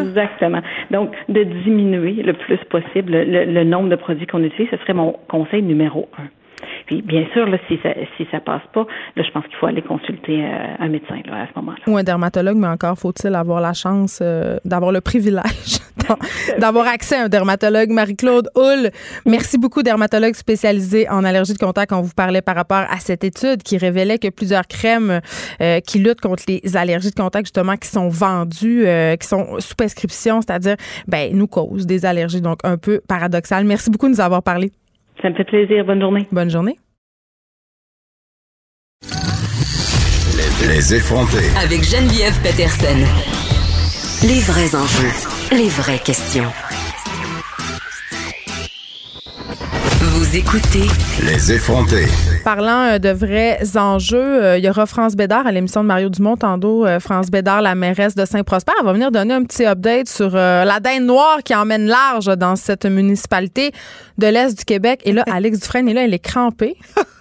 Exactement. Donc, de diminuer le plus possible le, nombre de produits qu'on utilise, ce serait mon conseil numéro un. Puis bien sûr, là, si ça si ça passe pas, là, je pense qu'il faut aller consulter euh, un médecin là, à ce moment-là. Ou un dermatologue, mais encore faut-il avoir la chance euh, d'avoir le privilège d'avoir accès à un dermatologue. Marie-Claude Hull, merci beaucoup, dermatologue spécialisé en allergie de contact. On vous parlait par rapport à cette étude qui révélait que plusieurs crèmes euh, qui luttent contre les allergies de contact, justement, qui sont vendues, qui sont sous prescription, c'est-à-dire, ben, nous causent des allergies. Donc, un peu paradoxal. Merci beaucoup de nous avoir parlé. Ça me fait plaisir. Bonne journée. Bonne journée. Les, effrontés. Avec Geneviève Peterson. Les vrais enjeux. Les vraies questions. Vous écoutez. Les effrontés. Parlant euh, de vrais enjeux, euh, il y aura France Bédard à l'émission de Mario Dumont tantôt. Euh, France Bédard, la mairesse de Saint-Prosper, va venir donner un petit update sur la dinde noire qui emmène large dans cette municipalité de l'Est du Québec. Et là, Alex Dufresne est là, elle est crampée.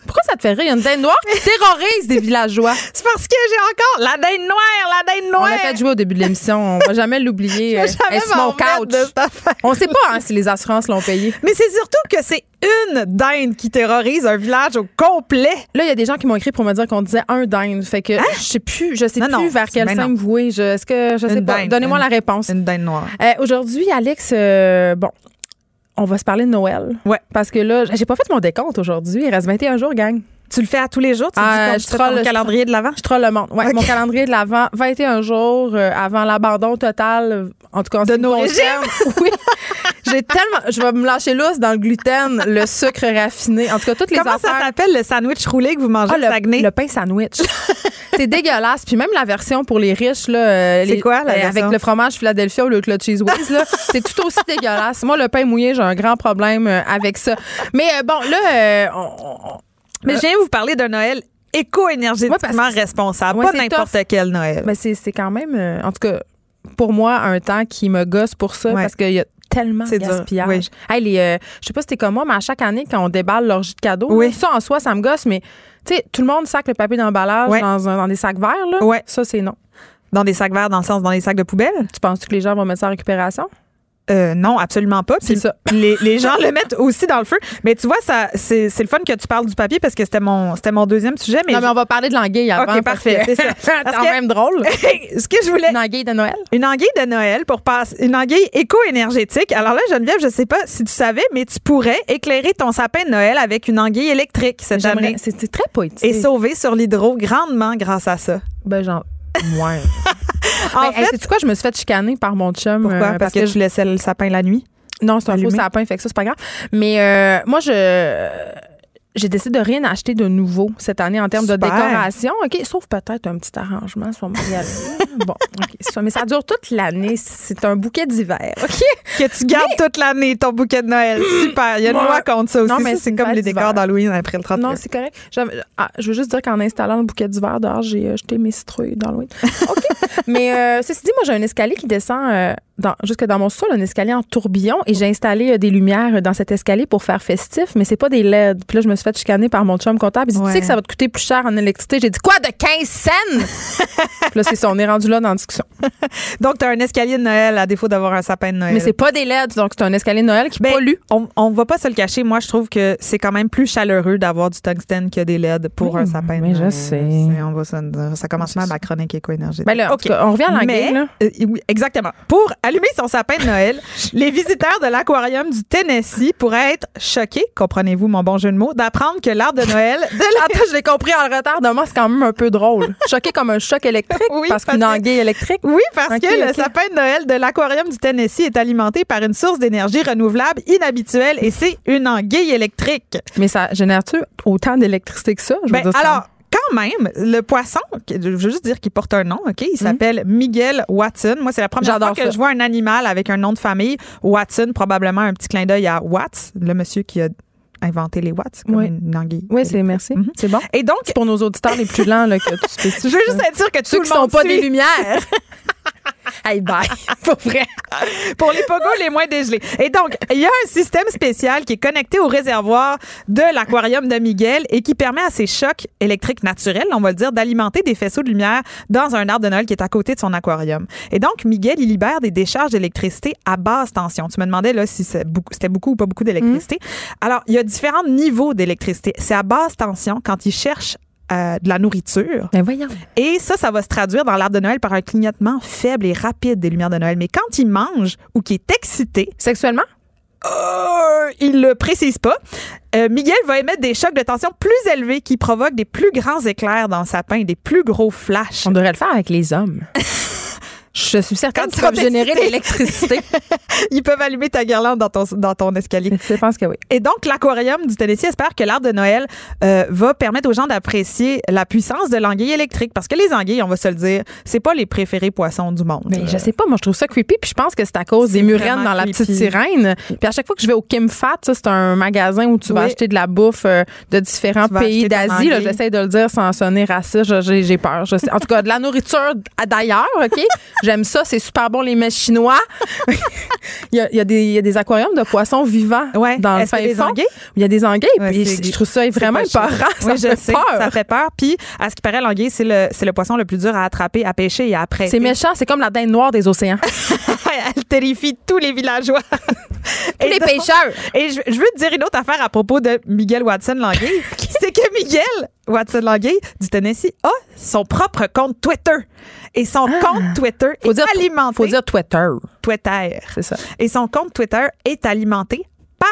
Pourquoi ça te fait rire? Il y a une dinde noire qui terrorise des villageois. C'est parce que j'ai encore la dinde noire, la dinde noire. On l'a fait jouer au début de l'émission. On va jamais l'oublier. jamais mon couch. De On sait pas hein, si les assurances l'ont payé. Mais c'est surtout que c'est une dinde qui terrorise un village au complet. Là, il y a des gens qui m'ont écrit pour me dire qu'on disait un dinde. Fait que hein? je sais plus, je sais plus vers quel sein vouer. Est-ce que je sais pas? Donnez-moi la réponse. Une dinde noire. Euh, aujourd'hui, Alex, euh, bon, on va se parler de Noël. Ouais. Parce que là, j'ai pas fait mon décompte aujourd'hui. Il reste 21 jours, gang. Tu le fais à tous les jours? Tu euh, dis je calendrier de l'avant? Je troll le monde. Ouais, mon calendrier de l'avant, 21 jours euh, avant l'abandon total, en tout cas, de nos régimes. Oui. J'ai tellement. Je vais me lâcher lousse dans le gluten, le sucre raffiné. En tout cas, toutes les Comment ça s'appelle le sandwich roulé que vous mangez ah, le, Le pain sandwich. c'est dégueulasse. Puis même la version pour les riches, là. Euh, c'est quoi, la euh, Avec le fromage Philadelphia ou le club cheese whiz, là. c'est tout aussi dégueulasse. Moi, le pain mouillé, j'ai un grand problème avec ça. Mais bon, là, Mais je viens vous parler d'un Noël éco-énergétiquement responsable, pas n'importe quel Noël. Mais c'est quand même, en tout cas, pour moi, un temps qui me gosse pour ça parce qu'il y a tellement de gaspillage. Hey, les, euh, je sais pas si c'était comme moi, mais à chaque année, quand on déballe l'orgie de cadeaux, ça en soi, ça me gosse, mais tu sais, tout le monde sac le papier d'emballage dans, dans, des sacs verts. Là. Ça, c'est non. Dans des sacs verts, dans le sens dans des sacs de poubelle? Tu penses que les gens vont mettre ça en récupération? Euh, non, absolument pas. C'est ça. Les, les, gens le mettent aussi dans le feu. Mais tu vois, ça, c'est, c'est le fun que tu parles du papier parce que c'était mon, c'était mon deuxième sujet. Mais non, mais on va parler de l'anguille avant. OK, parfait. C'est ça. quand même drôle. ce que je voulais. Une anguille de Noël? Une anguille de Noël pour passer. Une anguille éco-énergétique. Alors là, Geneviève, je sais pas si tu savais, mais tu pourrais éclairer ton sapin de Noël avec une anguille électrique cette année. C'est très poétique. Et sauver sur l'hydro grandement grâce à ça. Ben, genre. Ouais. en fait, c'est quoi, je me suis fait chicaner par mon chum. Pourquoi? Euh, parce, que, tu laissais le sapin la nuit? Non, c'est un faux sapin, fait que ça, c'est pas grave. Mais euh, moi, je j'ai décidé de rien acheter de nouveau cette année en termes de décoration. OK, sauf peut-être un petit arrangement sur mon Bon, OK. Mais ça dure toute l'année. C'est un bouquet d'hiver. OK? Que tu gardes toute l'année ton bouquet de Noël. Super. Il y a une loi contre ça aussi. Non, mais c'est comme les décors d'Halloween après le 30 Non, c'est correct. Ah, je veux juste dire qu'en installant le bouquet d'hiver dehors, j'ai jeté mes citrouilles d'Halloween. OK. mais euh, ceci dit, moi, j'ai un escalier qui descend. Euh, dans, jusque dans mon sol un escalier en tourbillon et j'ai installé euh, des lumières dans cet escalier pour faire festif, mais c'est pas des LED. Puis là, je me suis fait chicaner par mon chum comptable. Il dit, Ouais. tu sais que ça va te coûter plus cher en électricité. J'ai dit, quoi, de 15 cents? Puis là, c'est ça, on est rendu là dans la discussion. Donc, tu as un escalier de Noël à défaut d'avoir un sapin de Noël. Mais c'est pas des LED, donc c'est un escalier de Noël qui Ben, pollue. On, on va pas se le cacher. Moi, je trouve que c'est quand même plus chaleureux d'avoir du tungstène que des LED pour Oui, un sapin. de mais je Noël. sais. C'est- On va dire. Ça commence mal ma chronique éco-énergétique. Ben là, cas, on revient à là. euh, oui, exactement. Pour allumer son sapin de Noël, les visiteurs de l'aquarium du Tennessee pourraient être choqués, comprenez-vous mon bon jeu de mots, d'apprendre que l'arbre de Noël de la- Attends, je l'ai compris en retard. Demain, c'est quand même un peu drôle. Choqué comme un choc électrique Oui, parce parce qu'une anguille électrique? Oui, parce que le sapin de Noël de l'aquarium du Tennessee est alimenté par une source d'énergie renouvelable inhabituelle et c'est une anguille électrique. Mais ça génère-tu autant d'électricité que ça? Je veux Ben, dire, alors, quand même, le poisson, je veux juste dire qu'il porte un nom, OK? Il s'appelle Miguel Watson. Moi, c'est la première fois que ça. je vois un animal avec un nom de famille. Watson, probablement un petit clin d'œil à Watts, le monsieur qui a inventé les Watts, comme Oui. une anguille. Oui, c'est merci. Mhm. C'est bon. Et donc, pour nos auditeurs les plus lents là, que tu spécifies. je veux juste être sûre que Ceux tout qui le sont monde pas suit. des lumières. hey, bye. Pour vrai. pour les pogos les moins dégelés. Et donc, il y a un système spécial qui est connecté au réservoir de l'aquarium de Miguel et qui permet à ces chocs électriques naturels, on va le dire, d'alimenter des faisceaux de lumière dans un arbre de Noël qui est à côté de son aquarium. Et donc, Miguel, il libère des décharges d'électricité à basse tension. Tu me demandais là si beaucoup- c'était beaucoup ou pas beaucoup d'électricité. Alors, il y a différents niveaux d'électricité. C'est à basse tension quand il cherche euh, de la nourriture. Ben voyons. Et ça, ça va se traduire dans l'arbre de Noël par un clignotement faible et rapide des lumières de Noël. Mais quand il mange ou qu'il est excité, Sexuellement? euh, il le précise pas. Euh, Miguel va émettre des chocs de tension plus élevés qui provoquent des plus grands éclairs dans le sapin, des plus gros flashs. On devrait le faire avec les hommes. Je suis certaine qu'ils peuvent générer de l'électricité. Ils peuvent allumer ta guirlande dans ton, dans ton escalier. Je pense que oui. Et donc, l'aquarium du Tennessee espère que l'arbre de Noël euh, va permettre aux gens d'apprécier la puissance de l'anguille électrique. Parce que les anguilles, on va se le dire, c'est pas les préférés poissons du monde. Mais je sais pas, moi je trouve ça creepy, puis je pense que c'est à cause des vraiment dans la petite sirène. Puis à chaque fois que je vais au Kim Fat, ça c'est un magasin où tu vas acheter de la bouffe euh, de différents pays d'Asie. J'essaie de le dire sans sonner raciste, j'ai peur. Je sais. En tout cas, de la nourriture d'ailleurs, ok? J'aime ça, c'est super bon les mets chinois. il, y a, il y a des, il y a des aquariums de poissons vivants Ouais. dans le fin des fond. anguilles? Il y a des anguilles, Ouais, puis je, trouve ça vraiment épeurant. chic. Ça oui, je fait sais. peur. Ça fait peur. Puis, à ce qui paraît, l'anguille, c'est le, c'est le poisson le plus dur à attraper, à pêcher et à prêter. C'est méchant, c'est comme la dinde noire des océans. Elle terrifie tous les villageois. Tous les pêcheurs. Et je, je veux te dire une autre affaire à propos de Miguel Watson Languille. c'est que Miguel Watson Languille du Tennessee a son propre compte Twitter. Et son compte Twitter Ah. Faut est dire, alimenté. faut dire Twitter. Twitter. C'est ça. Et son compte Twitter est alimenté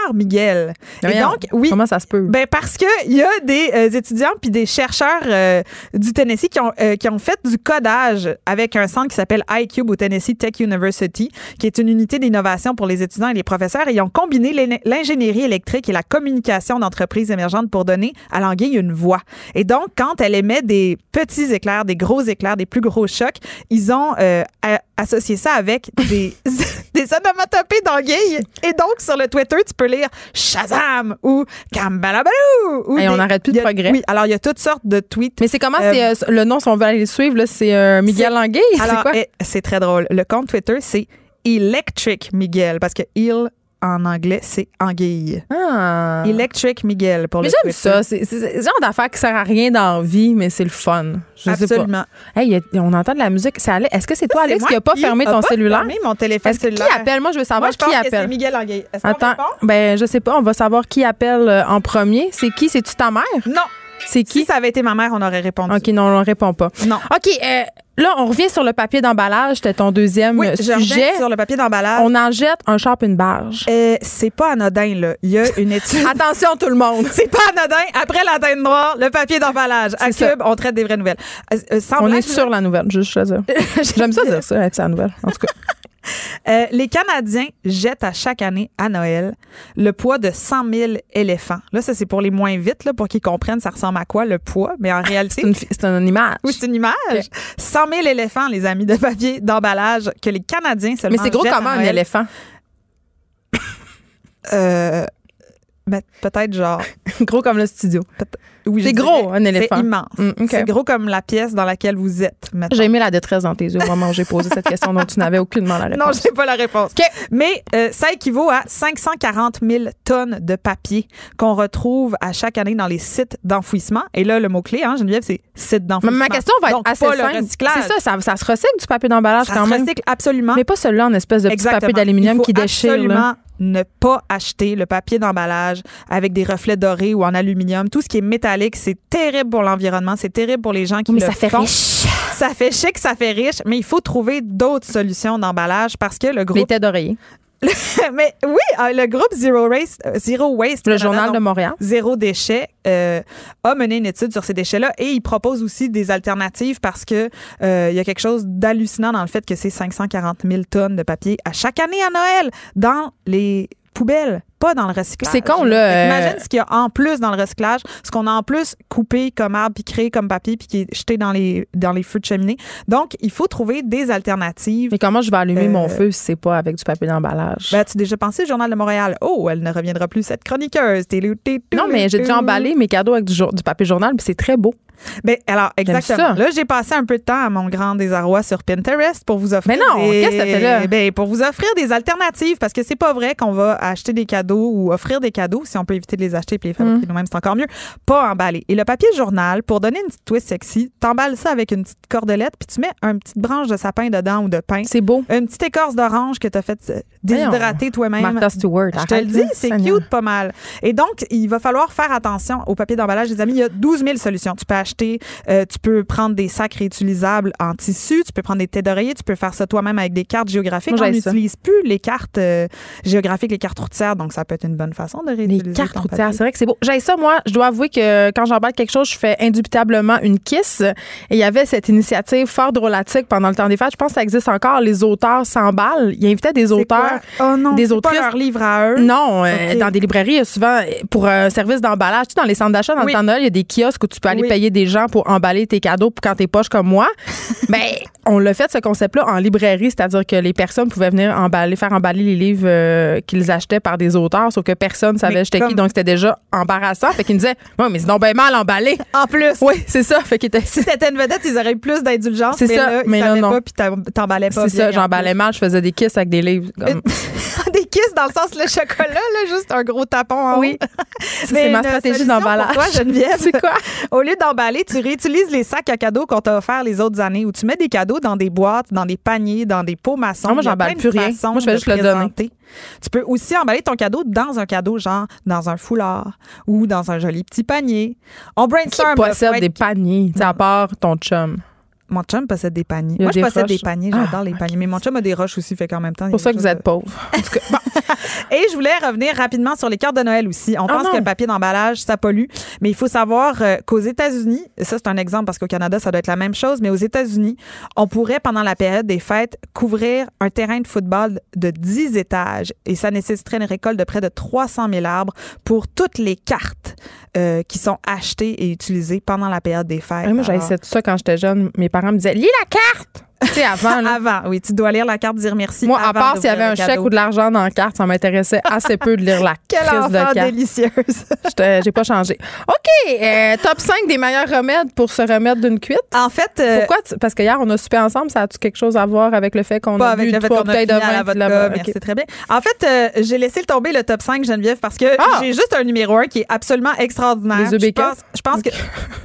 par Miguel. Et donc, oui. Comment ça se peut? Ben parce que il y a des euh, étudiants puis des chercheurs euh, du Tennessee qui ont euh, qui ont fait du codage avec un centre qui s'appelle iCube au Tennessee Tech University, qui est une unité d'innovation pour les étudiants et les professeurs. Et ils ont combiné l'in- l'ingénierie électrique et la communication d'entreprises émergentes pour donner à l'anguille une voix. Et donc, quand elle émet des petits éclairs, des gros éclairs, des plus gros chocs, ils ont a- associé ça avec des des onomatopées d'anguille. Et donc, sur le Twitter, tu peux lire Shazam ou Kambalabaloo. ou Hey, on n'arrête plus de progrès. Oui, alors il y a toutes sortes de tweets. Mais c'est comment Euh, c'est euh, le nom si on veut aller le suivre là, c'est euh, Miguel Languille, c'est quoi? eh, c'est très drôle. Le compte Twitter, c'est Electric Miguel, parce que il, en anglais, c'est anguille. Ah. Electric Miguel pour Mais le j'aime ça, c'est le genre d'affaire qui sert à rien dans la vie, mais c'est le fun. Je Absolument. sais pas. Hey, a- on entend de la musique, c'est Est-ce que c'est toi Alex qui a pas fermé a ton pas cellulaire? fermé mon téléphone Est-ce qui appelle? Moi, je veux savoir Moi, je pense qui que c'est appelle. Miguel Anguille. Est-ce Attends, ben je sais pas, on va savoir qui appelle euh, en premier. C'est qui? C'est-tu ta mère? Non. C'est qui? Si ça avait été ma mère, on aurait répondu. OK, non, on répond pas. Non. OK, euh, là, on revient sur le papier d'emballage. C'était ton deuxième Oui, je sujet. sur le papier d'emballage. On en jette un charpe, une barge. Euh, c'est pas anodin, là. Il y a une étude. Attention, tout le monde. C'est pas anodin. Après la dinde noire, le papier d'emballage. À ça. Cube, on traite des vraies nouvelles. Euh, euh, sans On est sur la nouvelle, juste je. J'aime ça dire ça, être sa nouvelle. En tout cas. Euh, les Canadiens jettent à chaque année à Noël le poids de 100 000 éléphants. Là, ça, c'est pour les moins vite, là, pour qu'ils comprennent ça ressemble à quoi le poids. Mais en réalité, C'est une, image. oui, c'est une image. 100 000 éléphants, les amis, de papier d'emballage que les Canadiens seulement Mais c'est gros comment un éléphant? Euh, ben, peut-être genre. gros comme le studio. Oui, C'est dirais, gros, un éléphant. C'est immense. Mm. C'est gros comme la pièce dans laquelle vous êtes. J'ai aimé la détresse dans tes yeux au moment où j'ai posé cette question dont tu n'avais aucunement la réponse. Non, je n'ai pas la réponse. Mais euh, ça équivaut à 540 000 tonnes de papier qu'on retrouve à chaque année dans les sites d'enfouissement. Et là, le mot-clé, hein, Geneviève, c'est site Mais d'enfouissement. ma question va être Donc, assez pas simple. le recyclage. C'est ça, ça, ça se recycle du papier d'emballage Ça quand se même. recycle absolument. Mais pas celui-là en espèce de petit Exactement. papier d'aluminium qui déchire. là. Ne pas acheter le papier d'emballage avec des reflets dorés ou en aluminium. Tout ce qui est métallique, c'est terrible pour l'environnement, c'est terrible pour les gens qui mais le ça fait font. riche. Ça fait chic, ça fait riche, mais il faut trouver d'autres solutions d'emballage parce que le Les groupe... têtes d'oreiller. mais oui, euh, le groupe Zero Waste, euh, Zero Waste Le Canada, journal de Montréal. Zéro déchet euh, a mené une étude sur ces déchets-là et il propose aussi des alternatives parce que euh, il y a quelque chose d'hallucinant dans le fait que c'est 540 000 tonnes de papier à chaque année à Noël dans les poubelles, pas dans le recyclage. C'est con, là, euh, Imagine ce qu'il y a en plus dans le recyclage, ce qu'on a en plus coupé comme arbre puis créé comme papier puis qui est jeté dans les dans les feux de cheminée. Donc, il faut trouver des alternatives. Mais comment je vais allumer Euh, mon feu si c'est pas avec du papier d'emballage? Ben, tu as déjà pensé au Journal de Montréal? Oh, elle ne reviendra plus, cette chroniqueuse. non, mais j'ai déjà emballé mes cadeaux avec du, jour- du papier journal, puis c'est très beau. Ben, alors, exactement. Là, j'ai passé un peu de temps à mon grand désarroi sur Pinterest pour vous offrir. Mais non, des- qu'est-ce que t'as fait là? Ben, pour vous offrir des alternatives, parce que c'est pas vrai qu'on va acheter des cadeaux ou offrir des cadeaux, si on peut éviter de les acheter et les Mm. fabriquer nous-mêmes, c'est encore mieux. Pas emballé. Et le papier journal, pour donner une petite twist sexy, t'emballes ça avec une petite cordelette, puis tu mets une petite branche de sapin dedans ou de pin. C'est beau. Une petite écorce d'orange que tu as fait euh, déshydrater toi-même. Stewart. Je te le dis, c'est cute pas mal. Et donc, il va falloir faire attention au papier d'emballage, les amis. Il y a 12 000 solutions. Tu peux acheter, euh, tu peux prendre des sacs réutilisables en tissu, tu peux prendre des têtes d'oreiller, tu peux faire ça toi-même avec des cartes géographiques. Moi, On n'utilise plus les cartes euh, géographiques, les cartes routières, donc ça peut être une bonne façon de réutiliser Les cartes routières, c'est vrai que c'est beau. J'ai ça, moi, je dois avouer que quand j'emballe quelque chose, je fais indubitablement une kiss. Et il y avait cette initiative fort drôlatique pendant le temps des fêtes. Je pense que ça existe encore. Les auteurs s'emballent. Ils invitaient des C'est auteurs. quoi? Oh non, des pas leur livre à eux. Non, euh, dans des librairies, il y a souvent, euh, pour un service d'emballage, tu sais, dans les centres d'achat, dans Oui. le temps de Noël, il y a des kiosques où tu peux aller Oui. payer des gens pour emballer tes cadeaux pour quand t'es poche comme moi. ben, on l'a fait, ce concept-là, en librairie, c'est-à-dire que les personnes pouvaient venir emballer, faire emballer les livres euh, qu'ils achetaient par des auteurs, sauf que personne savait Mais j'étais qui, donc c'était déjà embarrassant. Fait qu'ils me disaient, ouais, mais c'est donc bien mal emballé. En plus. Oui, c'est ça. Fait qu'ils étaient. Si t'étais une vedette, ils auraient eu plus d'indulgence. C'est ça, Là, mais savaient non. pas, puis t'em- t'emballais pas C'est ça, j'emballais mal, je faisais des kisses avec des livres. comme- des kisses dans le sens le chocolat, là, juste un gros tapon en Oui. c'est ma une stratégie d'emballage. Toi, Geneviève, C'est quoi? Au lieu d'emballer, tu réutilises les sacs à cadeaux qu'on t'a offerts les autres années, où tu mets des cadeaux dans des boîtes, dans des paniers, dans des pots maçons. Non, moi, Il y a j'emballe plus rien. Moi, je fais de juste le donner. présenter. Tu peux aussi emballer ton cadeau dans un cadeau, genre dans un foulard ou dans un joli petit panier. On Qui brainstorm. faut possède des paniers, à part ton chum? Mon chum possède des paniers. Moi, je possède roches. des paniers. J'adore Ah, les paniers. Mais mon chum a des roches aussi, fait qu'en même temps. C'est pour ça que vous êtes pauvre. Et je voulais revenir rapidement sur les cartes de Noël aussi. On Ah pense non. que le papier d'emballage, ça pollue. Mais il faut savoir euh, qu'aux États-Unis, ça c'est un exemple parce qu'au Canada, ça doit être la même chose, mais aux États-Unis, on pourrait, pendant la période des fêtes, couvrir un terrain de football de 10 étages. Et ça nécessiterait une récolte de près de 300 000 arbres pour toutes les cartes euh, qui sont achetées et utilisées pendant la période des fêtes. Ouais, moi, j'avais ça quand j'étais jeune. Mes parents me disaient, lis la carte! Tu sais, avant, là. Avant, oui, tu dois lire la carte, dire merci. Moi, à part s'il y avait un chèque ou de l'argent dans la carte, ça m'intéressait assez peu de lire la Quelle crise de carte. délicieuse. J'ai pas changé. OK, euh, top 5 des meilleurs remèdes pour se remettre d'une cuite. En fait, euh, Pourquoi? tu- Parce que hier, on a soupé ensemble. Ça a-tu quelque chose à voir avec le fait qu'on a avec bu trois bouteilles de vin? vodka, là-bas? merci OK. très bien. En fait, euh, j'ai laissé tomber le top 5 Geneviève parce que Ah! j'ai juste un numéro 1 qui est absolument extraordinaire. Les je pense, je pense que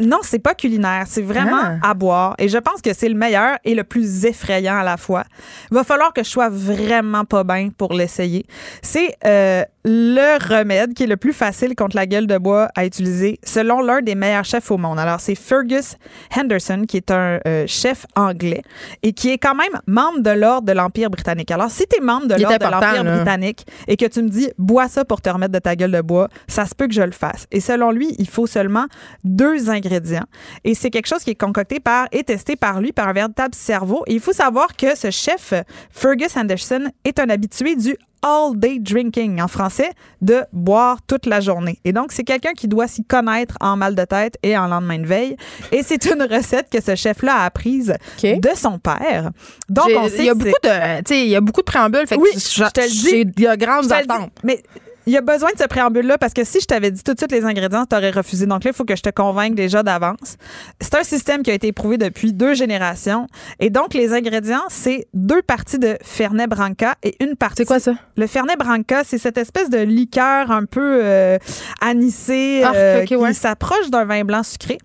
non, c'est pas culinaire, c'est vraiment Ah. à boire et je pense que c'est le meilleur et le plus effrayant à la fois. Il va falloir que je sois vraiment pas bien pour l'essayer. C'est euh, le remède qui est le plus facile contre la gueule de bois à utiliser selon l'un des meilleurs chefs au monde. Alors c'est Fergus Henderson qui est un euh, chef anglais et qui est quand même membre de l'ordre de l'Empire britannique. Alors si tu es membre de l'ordre de l'Empire là. britannique et que tu me dis bois ça pour te remettre de ta gueule de bois, ça se peut que je le fasse. Et selon lui, il faut seulement deux ingrédients. Et c'est quelque chose qui est concocté par et testé par lui, par un véritable cerveau. Et il faut savoir que ce chef, Fergus Anderson, est un habitué du all day drinking, en français, de boire toute la journée. Et donc, c'est quelqu'un qui doit s'y connaître en mal de tête et en lendemain de veille. Et c'est une recette que ce chef-là a apprise de son père. Donc, on sait il y a que beaucoup de, il y a beaucoup de préambules. Fait que Oui, je, je te le dis. Il y a grandes attentes. Mais il y a besoin de ce préambule-là parce que si je t'avais dit tout de suite les ingrédients, tu aurais refusé. Donc là, il faut que je te convainque déjà d'avance. C'est un système qui a été éprouvé depuis deux générations. Et donc, les ingrédients, c'est deux parties de Fernet Branca et une partie. C'est quoi ça? Le Fernet Branca, c'est cette espèce de liqueur un peu euh, anisée Ah, euh, qui ouais. s'approche d'un vin blanc sucré.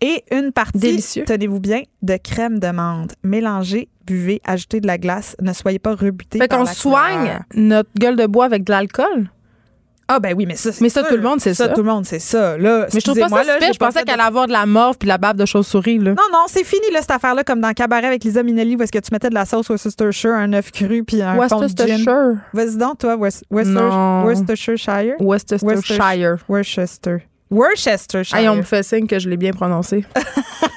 Et une partie, Délicieux. tenez-vous bien, de crème de menthe. Mélangez, buvez, ajoutez de la glace. Ne soyez pas rebuté. Fait qu'on soigne notre gueule de bois avec de l'alcool? Ah ben oui, mais ça, c'est Mais ça, sûr. tout le monde, c'est ça. Tout le monde, c'est ça. Là, Mais je trouve pas ça là, super. Je pensais qu'elle allait avoir de la morve puis de la bave de chauve-souris. Là. Non, non, c'est fini, là, cette affaire-là, comme dans Cabaret avec Lisa Minnelli, où est-ce que tu mettais de la sauce Worcestershire, un œuf cru, puis un. Worcestershire. Vas-y donc, toi, West- Non. Worcestershire? Worcestershire. Worcester. Worcestershire. Hey, on me fait signe que je l'ai bien prononcé.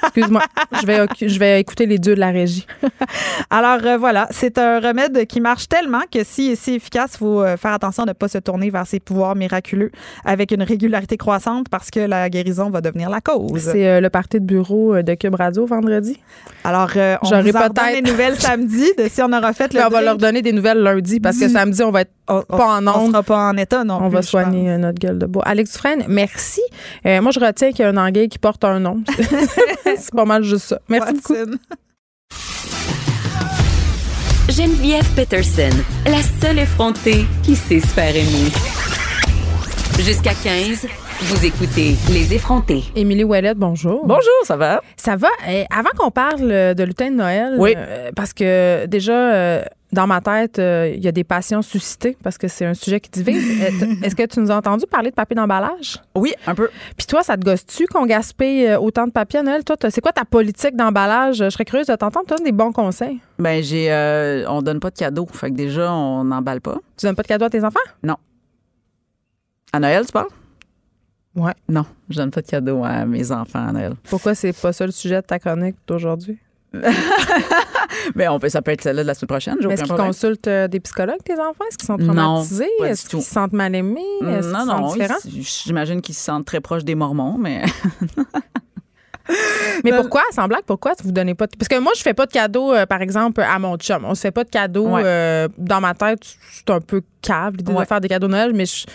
Excuse-moi. Je vais, je vais écouter les dieux de la régie. Alors euh, voilà, c'est un remède qui marche tellement que si est si efficace, il faut euh, faire attention de ne pas se tourner vers ses pouvoirs miraculeux avec une régularité croissante parce que la guérison va devenir la cause. C'est euh, le party de bureau de Cube Radio vendredi. Alors, euh, on vous en peut-être- des nouvelles samedi de si on aura fait le on va leur donner des nouvelles lundi parce que Dis- samedi, on va être On- pas en On sera pas en état non On plus, va soigner notre gueule de bois. Alex Dufresne, merci. Euh, moi, je retiens qu'il y a un anguille qui porte un nom. C'est pas mal juste ça. Merci beaucoup. Geneviève Peterson, la seule effrontée qui sait se faire aimer. Jusqu'à 15, vous écoutez Les effrontés. Émilie Ouellette, bonjour. Bonjour, ça va? Ça va? Euh, avant qu'on parle euh, de lutin de Noël, Oui. euh, parce que déjà, euh, dans ma tête, euh, il y a des passions suscitées parce que c'est un sujet qui divise. Est-ce que tu nous as entendu parler de papier d'emballage? Oui, un peu. Puis toi, ça te gosse-tu qu'on gaspille autant de papier à Noël? Toi, c'est quoi ta politique d'emballage? Je serais curieuse de t'entendre. Tu donnes des bons conseils. Ben, j'ai. euh, on donne pas de cadeaux. Fait que déjà, on n'emballe pas. Tu donnes pas de cadeaux à tes enfants? À Noël, tu parles? Ouais. Non, je donne pas de cadeaux à mes enfants à Noël. Pourquoi c'est pas ça le sujet de ta chronique d'aujourd'hui? Mais on peut, ça peut être celle-là de la semaine prochaine. Est-ce qu'ils consultent euh, des psychologues, tes enfants? Est-ce qu'ils sont Non, traumatisés? Est-ce qu'ils se sentent mal aimés? Est-ce Non, non, sont ils- j'imagine qu'ils se sentent très proches des Mormons, mais Mais Ben- pourquoi, sans blague, pourquoi vous donnez pas de... Parce que moi, je fais pas de cadeaux, euh, par exemple, à mon chum. On se fait pas de cadeaux. Ouais. euh, dans ma tête, c'est un peu cave, l'idée de faire des cadeaux de Noël, mais je-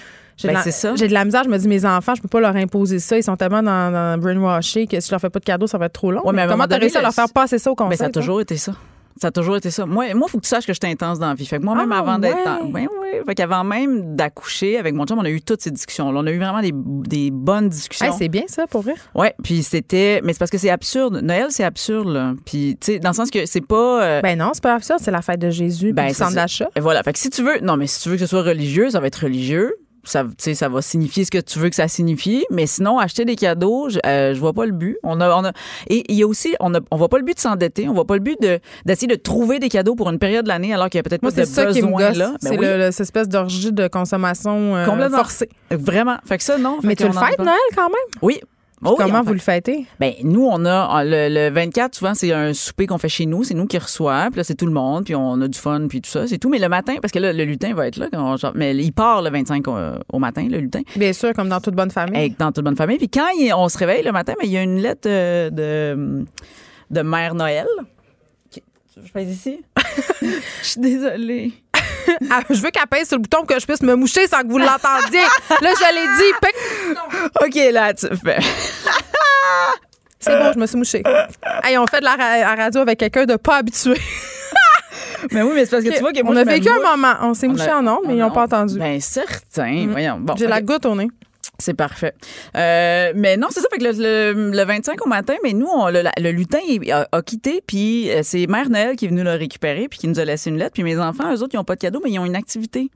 j'ai Ben, de la- j'ai de la misère. Je me dis, mes enfants, je peux pas leur imposer ça. Ils sont tellement dans, dans brainwashing que si je leur fais pas de cadeaux, ça va être trop long. Ouais, mais comment t'as réussi à le- leur faire passer ça au conseil? ben, ça a toi? toujours été ça. Ça a toujours été ça. Moi, moi, faut que tu saches que je suis intense dans la vie. Fait que moi-même, Ah, avant d'être. ouais. dans- Ben oui. Fait qu'avant même d'accoucher avec mon chum, on a eu toutes ces discussions-là. On a eu vraiment des, des bonnes discussions. Hey, c'est bien ça, pour vrai. Ouais, puis c'était, mais c'est parce que c'est absurde. Noël, c'est absurde, là. Puis, tu sais, dans le sens que c'est pas. euh, Ben non, c'est pas absurde, c'est la fête de Jésus, Ben, c'est centre d'achat. et voilà. Fait que si tu veux, non, mais si tu veux que ce soit religieux, ça va être religieux. Ça, tu sais, ça va signifier ce que tu veux que ça signifie. Mais sinon, acheter des cadeaux, je, euh, je vois pas le but. On a, on a, et il y a aussi, on a, on voit pas le but de s'endetter. On voit pas le but de, d'essayer de trouver des cadeaux pour une période de l'année alors qu'il y a peut-être pas de c'est ça besoin là. Ben c'est oui, cette espèce d'orgie de consommation euh, forcée. Vraiment. Fait que ça, non. Mais tu le fêtes. Noël, quand même? Oui. Oh Comment vous le fêtez? Ben nous on a le, le 24 souvent c'est un souper qu'on fait chez nous, c'est nous qui reçoit, puis là c'est tout le monde, puis on a du fun puis tout ça, c'est tout mais le matin parce que là le lutin va être là quand on- genre, mais il part le 25 au, au matin le lutin Bien sûr, comme dans toute bonne famille. dans toute bonne famille puis quand il- on se réveille le matin mais il y a une lettre euh, de de mère Noël. Je fais ici? Je suis désolée. Ah, je veux qu'elle pèse sur le bouton pour que je puisse me moucher sans que vous l'entendiez. là, je l'ai dit. pic. OK là tu fais C'est bon, je me suis mouchée. Hey, on fait de la, ra- la radio avec quelqu'un de pas habitué. Mais oui mais c'est parce que tu vois que moi on a vécu un moment. On s'est mouché a- en ondes, mais on ils n'ont pas entendu. Ben certain. Voyons. Bon. J'ai la goutte au nez. C'est parfait. Euh, mais non, c'est ça. Fait que le, le- le 25 au matin, mais nous, on, le, le lutin il a, a quitté, puis euh, c'est Mère Noël qui est venue le récupérer, puis qui nous a laissé une lettre. Puis mes enfants, eux autres, ils n'ont pas de cadeau, mais ils ont une activité.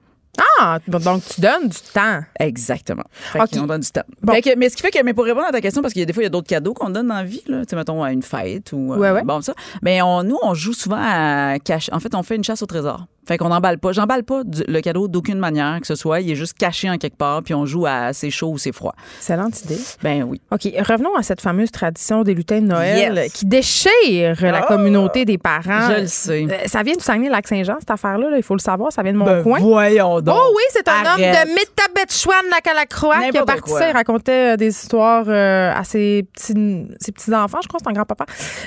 Ah, donc tu donnes du temps. Exactement. Fait OK. qu'ils ont donné du temps. Bon. Fait que- mais ce qui fait que, mais pour répondre à ta question, parce qu'il y a des fois, il y a d'autres cadeaux qu'on donne dans la vie, là. Tu sais, mettons, à une fête ou. euh, Ouais. Bon, ça. Mais on, nous, on joue souvent à cacher. En fait, on fait une chasse au trésor. Fait qu'on n'emballe pas. J'emballe pas du- le cadeau d'aucune manière que ce soit. Il est juste caché en quelque part, puis on joue à c'est chaud ou c'est froid. Excellente idée. Ben oui. OK, revenons à cette fameuse tradition des lutins de Noël Yes. qui déchire la Ah! communauté des parents. Je le sais. Euh, Ça vient du Saguenay-Lac-Saint-Jean, cette affaire-là. là, il faut le savoir. Ça vient de mon Ben, coin. Voyons donc. Oh oui, c'est un Arrête. homme de Métabetchouan, la Calacroix, qui a parti. Il racontait euh, des histoires euh, à ses petits, ses petits-enfants. Je crois que c'est un grand-papa.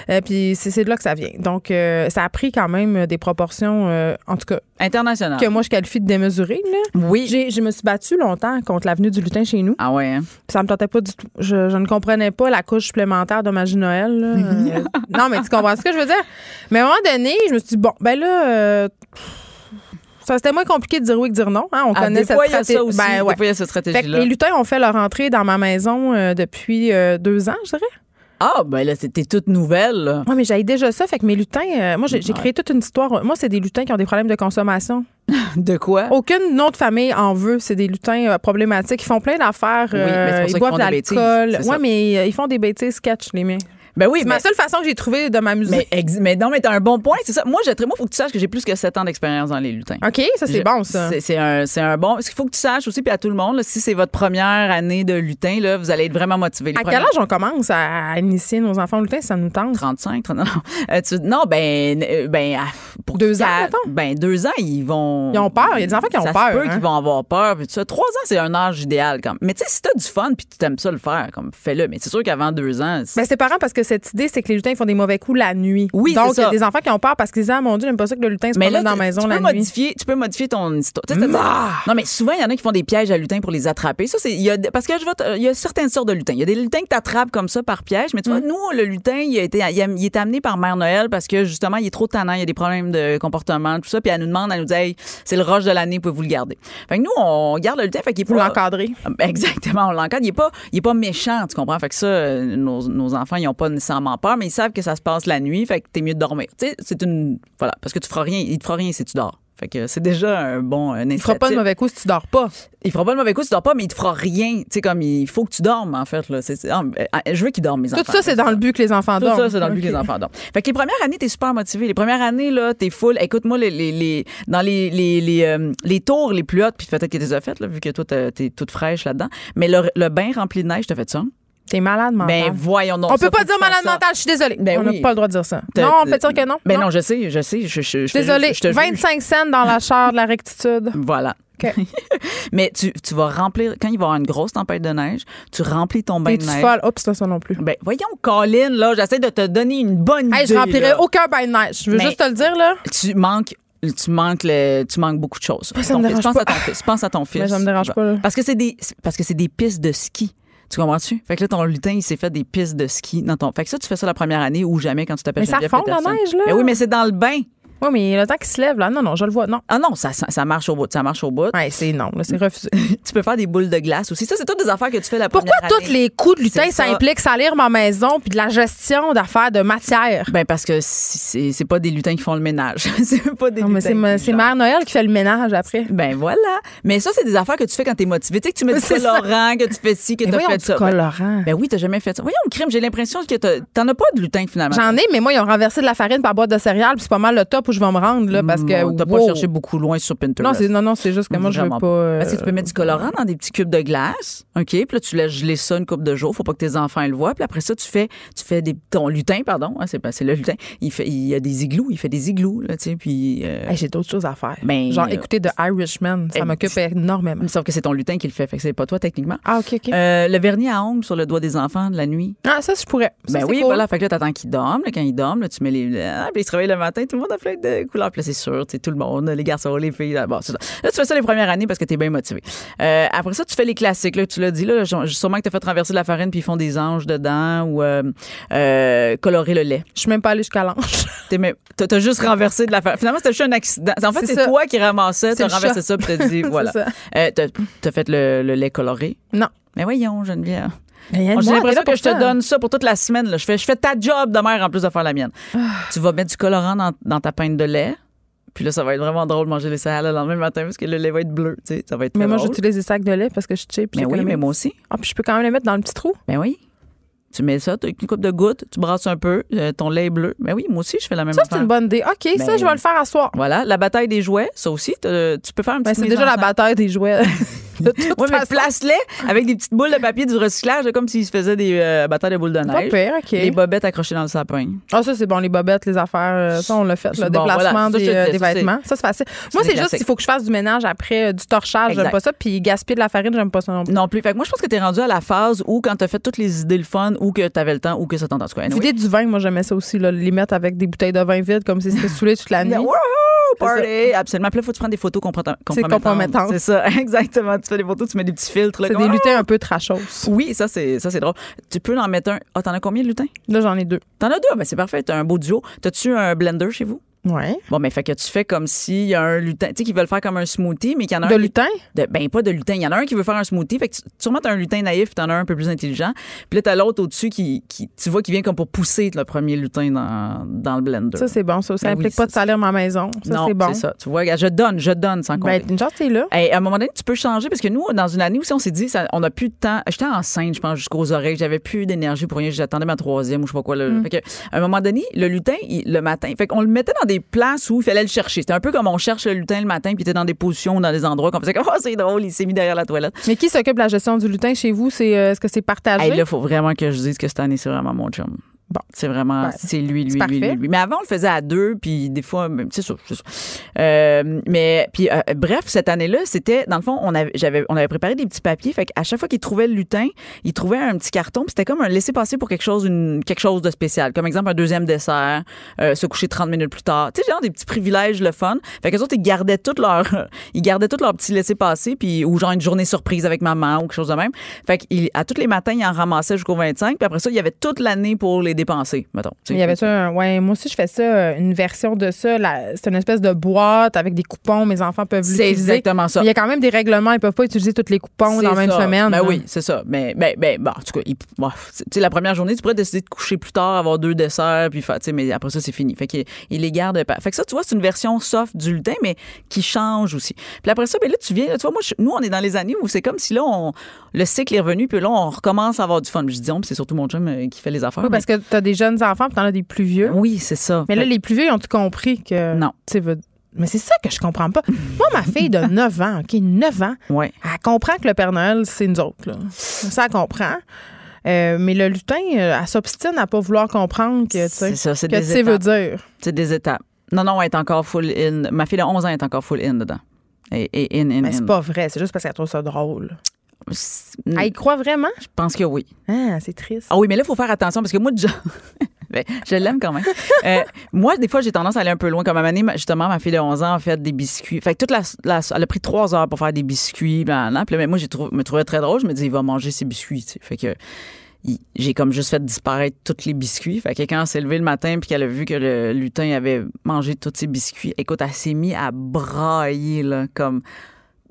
Euh, puis c'est c'est de là que ça vient. Donc, euh, ça a pris quand même des proportions, euh, en tout cas, International. que moi, je qualifie de démesuré. Là. Oui. J'ai- Je me suis battue longtemps contre l'avenue du lutin chez nous. Ah ouais, hein? Ça me tentait pas du tout. Je, je ne comprenais pas la couche supplémentaire de magie Noël. là. Euh, non, mais tu comprends ce que je veux dire? Mais à un moment donné, je me suis dit, bon, ben là, euh, ça c'était moins compliqué de dire oui que de dire non. hein. On Ah, connaît cette stratégie. Ben, ouais. Cette stratégie-là. les lutins ont fait leur entrée dans ma maison euh, depuis deux ans, je dirais. Ah, ben là, c'était toute nouvelle, là. Oui, mais j'avais déjà ça. Fait que mes lutins, euh, moi, j'ai Ouais. créé toute une histoire. Moi, c'est des lutins qui ont des problèmes de consommation. De quoi? Aucune autre famille en veut. C'est des lutins euh, problématiques. Ils font plein d'affaires. Oui, mais ça ils boivent de l'alcool. Oui, mais euh, ils font des bêtises sketch, les miens. Ben oui, C'est mais, ma seule façon que j'ai trouvé de m'amuser. mais, ex- mais non, mais t'as un bon point, c'est ça. Moi, j'ai moi, faut que tu saches que j'ai plus que 7 ans d'expérience dans les lutins. OK, ça, c'est Je- bon, ça. C'est c'est un, c'est un bon. Ce qu'il faut que tu saches aussi, puis à tout le monde, là, si c'est votre première année de lutin, là, vous allez être vraiment motivé. À quel âge on commence à, à initier nos enfants au lutin, si ça nous tente? 35, 30, non, non. Euh, tu- non, ben, euh, ben, ah, pour Deux ans, mettons? Ben, deux ans, ils vont. Ils ont peur. Il y a des enfants qui ont ça peur, peut hein. qu'ils vont avoir peur. Puis ça. Trois ans, c'est un âge idéal. Comme. Mais tu sais, si t'as du fun puis tu t'aimes ça le faire, comme fais-le. Mais c'est sûr qu'avant deux ans, c'est- Ben, c'est parent parce que cette idée, c'est que les lutins ils font des mauvais coups la nuit. Oui, Donc, il y a des enfants qui ont peur parce qu'ils disent Ah mon Dieu, j'aime pas ça que le lutin se promène dans la tu- maison tu la peux nuit. modifier, tu peux modifier ton histoire. Tu Ah! Non, mais souvent, il y en a qui font des pièges à lutins pour les attraper. Ça, c'est, y a, parce que il y a certaines sortes de lutins. Il y a des lutins que t'attrapes comme ça par piège, mais tu Mm. vois, nous, le lutin, il a été, il, a- il est amené par Mère Noël parce que justement, il est trop tannant, il y a des problèmes de comportement, tout ça, puis elle nous demande, elle nous dit, Hey, c'est le rush de l'année, pouvez-vous le garder? Fait que nous, on garde le lutin, fait qu'il est Pour pas- l'encadrer. Exactement, on l'encadre. Il est pas, il est pas méchant, tu comprends? Fait que ça, euh, nos, nos enfants, ils ont pas nécessairement peur, mais ils savent que ça se passe la nuit, fait que t'es mieux de dormir. Tu sais, c'est une, voilà, parce que tu feras rien, il te fera rien si tu dors. Fait que c'est déjà un bon un Il fera pas de mauvais coups si tu dors pas. Il fera pas de mauvais coup si tu dors pas, mais il te fera rien. Tu sais, comme il faut que tu dormes, en fait. Là. Ah, euh, je veux qu'ils dorment, mes Tout enfants. ça, c'est dans le but que les enfants Tout dorment. ça, c'est dans le but que les enfants dorment. Fait que les premières années, t'es super motivé. Les premières années, là, t'es full. Écoute-moi, les, les, les- dans les, les, les, euh, les tours les plus hautes, puis peut-être que as faites, là, vu que toi, t'es, t'es toute fraîche là-dedans. Mais le, le bain rempli de neige, t'as fait ça? T'es malade mental. Ben, voyons on ça, peut pas dire malade ça. mental, je suis désolée. Ben on n'a oui. pas le droit de dire ça. Non, on peut dire que non. Ben non. non, je sais, je sais. Je, je, je, Je je désolée. juge, je te juge. 25 cents dans la chair de la rectitude. Voilà. Mais tu, tu vas remplir, quand il va y avoir une grosse tempête de neige, tu remplis ton bain Et de tu neige. folle. Oups, c'est pas ça non plus. Ben, voyons, Colin, là, j'essaie de te donner une bonne Hey, idée. je remplirai là. aucun bain de neige. Je veux Mais- juste te le dire, là. Tu manques. Tu manques, le, tu manques beaucoup de choses. Ça me fils. dérange pense pas. à ton fils. Pense à ton fils. Mais ça me dérange pas, là. Parce que c'est des, parce que c'est des pistes de ski. Tu comprends-tu? Fait que là, ton lutin, il s'est fait des pistes de ski dans ton. Fait que ça, tu fais ça la première année ou jamais quand tu t'appelles Mais ça Geneviève fond, la Peterson. neige, là. Ben oui, mais c'est dans le bain. Oui, mais le temps qu'il se lève, là. Non, non, je le vois. Non. Ah non, ça, ça, ça marche au bout. Ça marche au bout. Ouais, c'est non, là, c'est refusé. tu peux faire des boules de glace aussi. Ça, c'est toutes des affaires que tu fais la Pourquoi première tous année. les coups de lutin, ça ça. implique salir ma maison puis de la gestion d'affaires de matière? Ben parce que c'est c'est pas des lutins qui font le ménage. c'est pas des Non, mais lutins c'est c'est Mère Noël qui fait le ménage après. Ben voilà. Mais ça, c'est des affaires que tu fais quand t'es motivé. Tu sais, que tu mets du colorant, que tu fais ci, que t'as voyons, fait ça. Ben- colorant. Ben oui, t'as jamais fait ça. Voyons, crime, j'ai l'impression que t'en as pas de lutin finalement. J'en ai, mais moi, ils ont renversé de la farine par boîte de céréales, puis c'est pas mal le top où je vais me rendre, là, parce que. Bon, T'as wow. pas cherché beaucoup loin sur Pinterest. Non, c'est, non, non, c'est juste que moi, je veux Vraiment pas. euh, Parce que tu peux mettre du colorant dans des petits cubes de glace, OK? Puis là, tu laisses geler ça une coupe de jours. Faut pas que tes enfants le voient. Puis après ça, tu fais, tu fais des, ton lutin, pardon. hein, c'est, c'est le lutin. Il fait, il y a des igloos. Il fait des igloos, là, tu sais. Puis. euh, hey, j'ai d'autres choses à faire. Ben, Genre, euh, écouter The Irishman, ça m'occupe énormément. Sauf que c'est ton lutin qui le fait. Fait que c'est pas toi, techniquement. Ah, OK, OK. Euh, le vernis à ongles sur le doigt des enfants de la nuit. ah, ça, je pourrais. Ça, Ben oui, cool. voilà. Fait que là, t'attends qu'ils dorment. Là, quand ils dorment, là, tu mets les. Ah, puis ils se réveillent le matin, tout le monde a plein de couleurs. Puis là, c'est sûr, tu sais, tout le monde, les garçons, les filles. Là, bon, c'est ça. Là, tu fais ça les premières années parce que t'es bien motivé. Euh, après ça, tu fais les classiques. Là, tu l'as dit, là, sûrement que t'as fait traverser de la farine puis ils font des anges dedans ou euh, euh, colorer le lait. Je suis même pas allée jusqu'à l'ange. T'as t'as juste renversé de la farine. Finalement, c'était juste un accident. En fait, C'est c'est toi qui ramassais, C'est t'as renversé ça puis t'as dit, C'est voilà. Euh, t'as t'as fait le, le lait coloré? Non. Mais voyons, Geneviève. Mais J'ai l'impression que je te donne ça pour toute la semaine. là. Je, fais, je fais ta job de mère en plus de faire la mienne. Tu vas mettre du colorant dans, dans ta pinte de lait. Puis là, ça va être vraiment drôle de manger les céréales le lendemain matin parce que le lait va être bleu. Tu sais, ça va être Mais moi, j'utilise des sacs de lait parce que je suis cheap. Mais oui, mais moi aussi. Ah, puis je peux quand même les mettre dans le petit trou. Ben oui. Tu mets ça, tu as une coupe de gouttes, tu brasses un peu, euh, ton lait est bleu. Ben oui, moi aussi, je fais la même Ça, c'est une bonne idée. OK, ça, je vais le faire à soir. Voilà, la bataille des jouets, ça aussi, tu peux faire un petit Ben, c'est déjà la bataille des jouets. de toute Oui, mais façon. place-les avec des petites boules de papier du recyclage, comme s'ils se faisaient des euh, batailles de boules de Pas neige. pire, OK. Les bobettes accrochées dans le sapin. Ah, ça, c'est bon, les bobettes, les affaires. euh, Ça, on l'a fait, le Bon, déplacement voilà, ça, je des, euh, des vêtements. Ça, c'est facile. Moi, c'est juste qu'il faut que je fasse du ménage après, euh, du torchage, j'aime pas ça. Puis gaspiller de la farine, j'aime pas ça non plus. Non plus. Fait que moi, je pense que t'es rendu à la phase où, quand t'as fait toutes les idées le fun, ou que t'avais le temps, ou que ça t'entend. Cas, anyway. Du vin, moi, j'aimais ça aussi, là, les mettre avec des bouteilles de vin vides, comme si c'était saoulé toute la nuit. Party! Absolument. Puis là, faut que tu prennes des photos compromett- compromettantes. C'est ça, exactement. Tu fais des photos, tu mets des petits filtres. C'est des ah! lutins un peu trashos. Oui, ça, c'est ça c'est drôle. Tu peux en mettre un. Ah, t'en as combien de lutins? Là, j'en ai deux. T'en as deux? Ben, c'est parfait. T'as un beau duo. T'as-tu un blender chez vous? Ouais. Bon, mais fait que tu fais comme s'il y a un lutin, tu sais, qui veut le faire comme un smoothie, mais qu'il y en a De un. lutin? de- ben, pas de lutin. Il y en a un qui veut faire un smoothie. Fait que tu- sûrement, t'as un lutin naïf, puis t'en as un un peu plus intelligent. Puis là, t'as l'autre au-dessus qui, qui, tu vois, qui vient comme pour pousser le premier lutin dans, dans le blender. Ça, c'est bon. Ça, ça Ben implique oui, pas de salir ma maison. Ça, non, c'est bon. c'est ça. Tu vois, je donne, je donne sans compter. Ben, une chance, t'es là. Hey, à un moment donné, tu peux changer parce que nous, dans une année aussi, on s'est dit, ça, on n'a plus de temps. J'étais enceinte, je pense, jusqu'aux oreilles. J'avais plus d'énergie pour rien. J'attendais ma troisième ou je sais pas quoi. Là. Mm. Fait que, à un moment donné, le lutin, il- le matin, fait qu'on le mettait dans des places où il fallait le chercher. C'était un peu comme on cherche le lutin le matin, puis il était dans des positions, dans des endroits qu'on faisait comme, oh, c'est drôle, il s'est mis derrière la toilette. Mais qui s'occupe de la gestion du lutin chez vous? C'est, euh, est-ce que c'est partagé? Hey, là, il faut vraiment que je dise que cette année, c'est vraiment mon chum. Bon. C'est vraiment, Ben, c'est lui, lui, lui, lui, lui. Mais avant, on le faisait à deux, puis des fois, même- c'est sûr, c'est sûr. Euh, mais, puis, euh, bref, cette année-là, c'était, dans le fond, on avait, j'avais, on avait préparé des petits papiers. Fait qu'à chaque fois qu'il trouvait le lutin, il trouvait un petit carton, puis c'était comme un laisser-passer pour quelque chose, une, quelque chose de spécial. Comme exemple, un deuxième dessert, euh, se coucher 30 minutes plus tard. Tu sais, genre des petits privilèges, le fun. Fait que les autres, ils gardaient tout leur, ils gardaient tout leur petit laisser-passer, puis, ou genre une journée surprise avec maman ou quelque chose de même. Fait qu'à tous les matins, il en ramassait jusqu'au 25, puis après ça, il y avait toute l'année pour les dépenser, mettons. Il y avait ça, ouais, moi aussi je fais ça, euh, une version de ça. C'est une espèce de boîte avec des coupons, mes enfants peuvent C'est l'utiliser. exactement ça. Il y a quand même des règlements, ils peuvent pas utiliser tous les coupons dans la C'est même ça. semaine. Ben oui, c'est ça. Mais ben, ben, bon, en tout cas, il- bon, la première journée, tu pourrais décider de coucher plus tard, avoir deux desserts, puis mais après ça, c'est fini. Fait qu'il il les garde. pas. Fait que ça, tu vois, c'est une version soft du lutin, mais qui change aussi. Puis après ça, ben là, tu viens, tu vois, moi, je- nous, on est dans les années où c'est comme si là, on, le cycle est revenu, puis là, on recommence à avoir du fun. Je dis, on, c'est surtout mon chum euh, qui fait les affaires. Oui, parce que tu as des jeunes enfants, puis tu en as des plus vieux. Oui, c'est ça. Mais là, les plus vieux, ils ont tout compris que. Non. Mais c'est ça que je comprends pas. Moi, ma fille de 9 ans, OK, 9 ans, Ouais. elle comprend que le Père Noël, c'est nous autres. Là. Ça, elle comprend. Euh, mais le lutin, euh, elle s'obstine à pas vouloir comprendre que, tu sais, C'est ça, c'est que des tu veut étapes. dire. C'est des étapes. Non, non, elle est encore full in. Ma fille de 11 ans est encore full in dedans. Et, et in, in, Mais c'est pas vrai, c'est juste parce qu'elle trouve ça drôle. Elle y croit vraiment? Je pense que oui. Ah, c'est triste. Ah oui, mais là, il faut faire attention parce que moi, déjà. Ben, je l'aime quand même. Euh, moi, des fois, j'ai tendance à aller un peu loin. Comme à justement, ma fille de 11 ans a fait des biscuits. Fait que toute la, la- elle a pris trois heures pour faire des biscuits. Ben, puis là, mais moi, j'ai trouvé, me trouvais très drôle. Je me disais, il va manger ses biscuits. Fait que j'ai comme juste fait disparaître tous les biscuits. Fait que quand elle s'est levée le matin puis qu'elle a vu que le lutin avait mangé tous ses biscuits, écoute, elle s'est mise à brailler, là, comme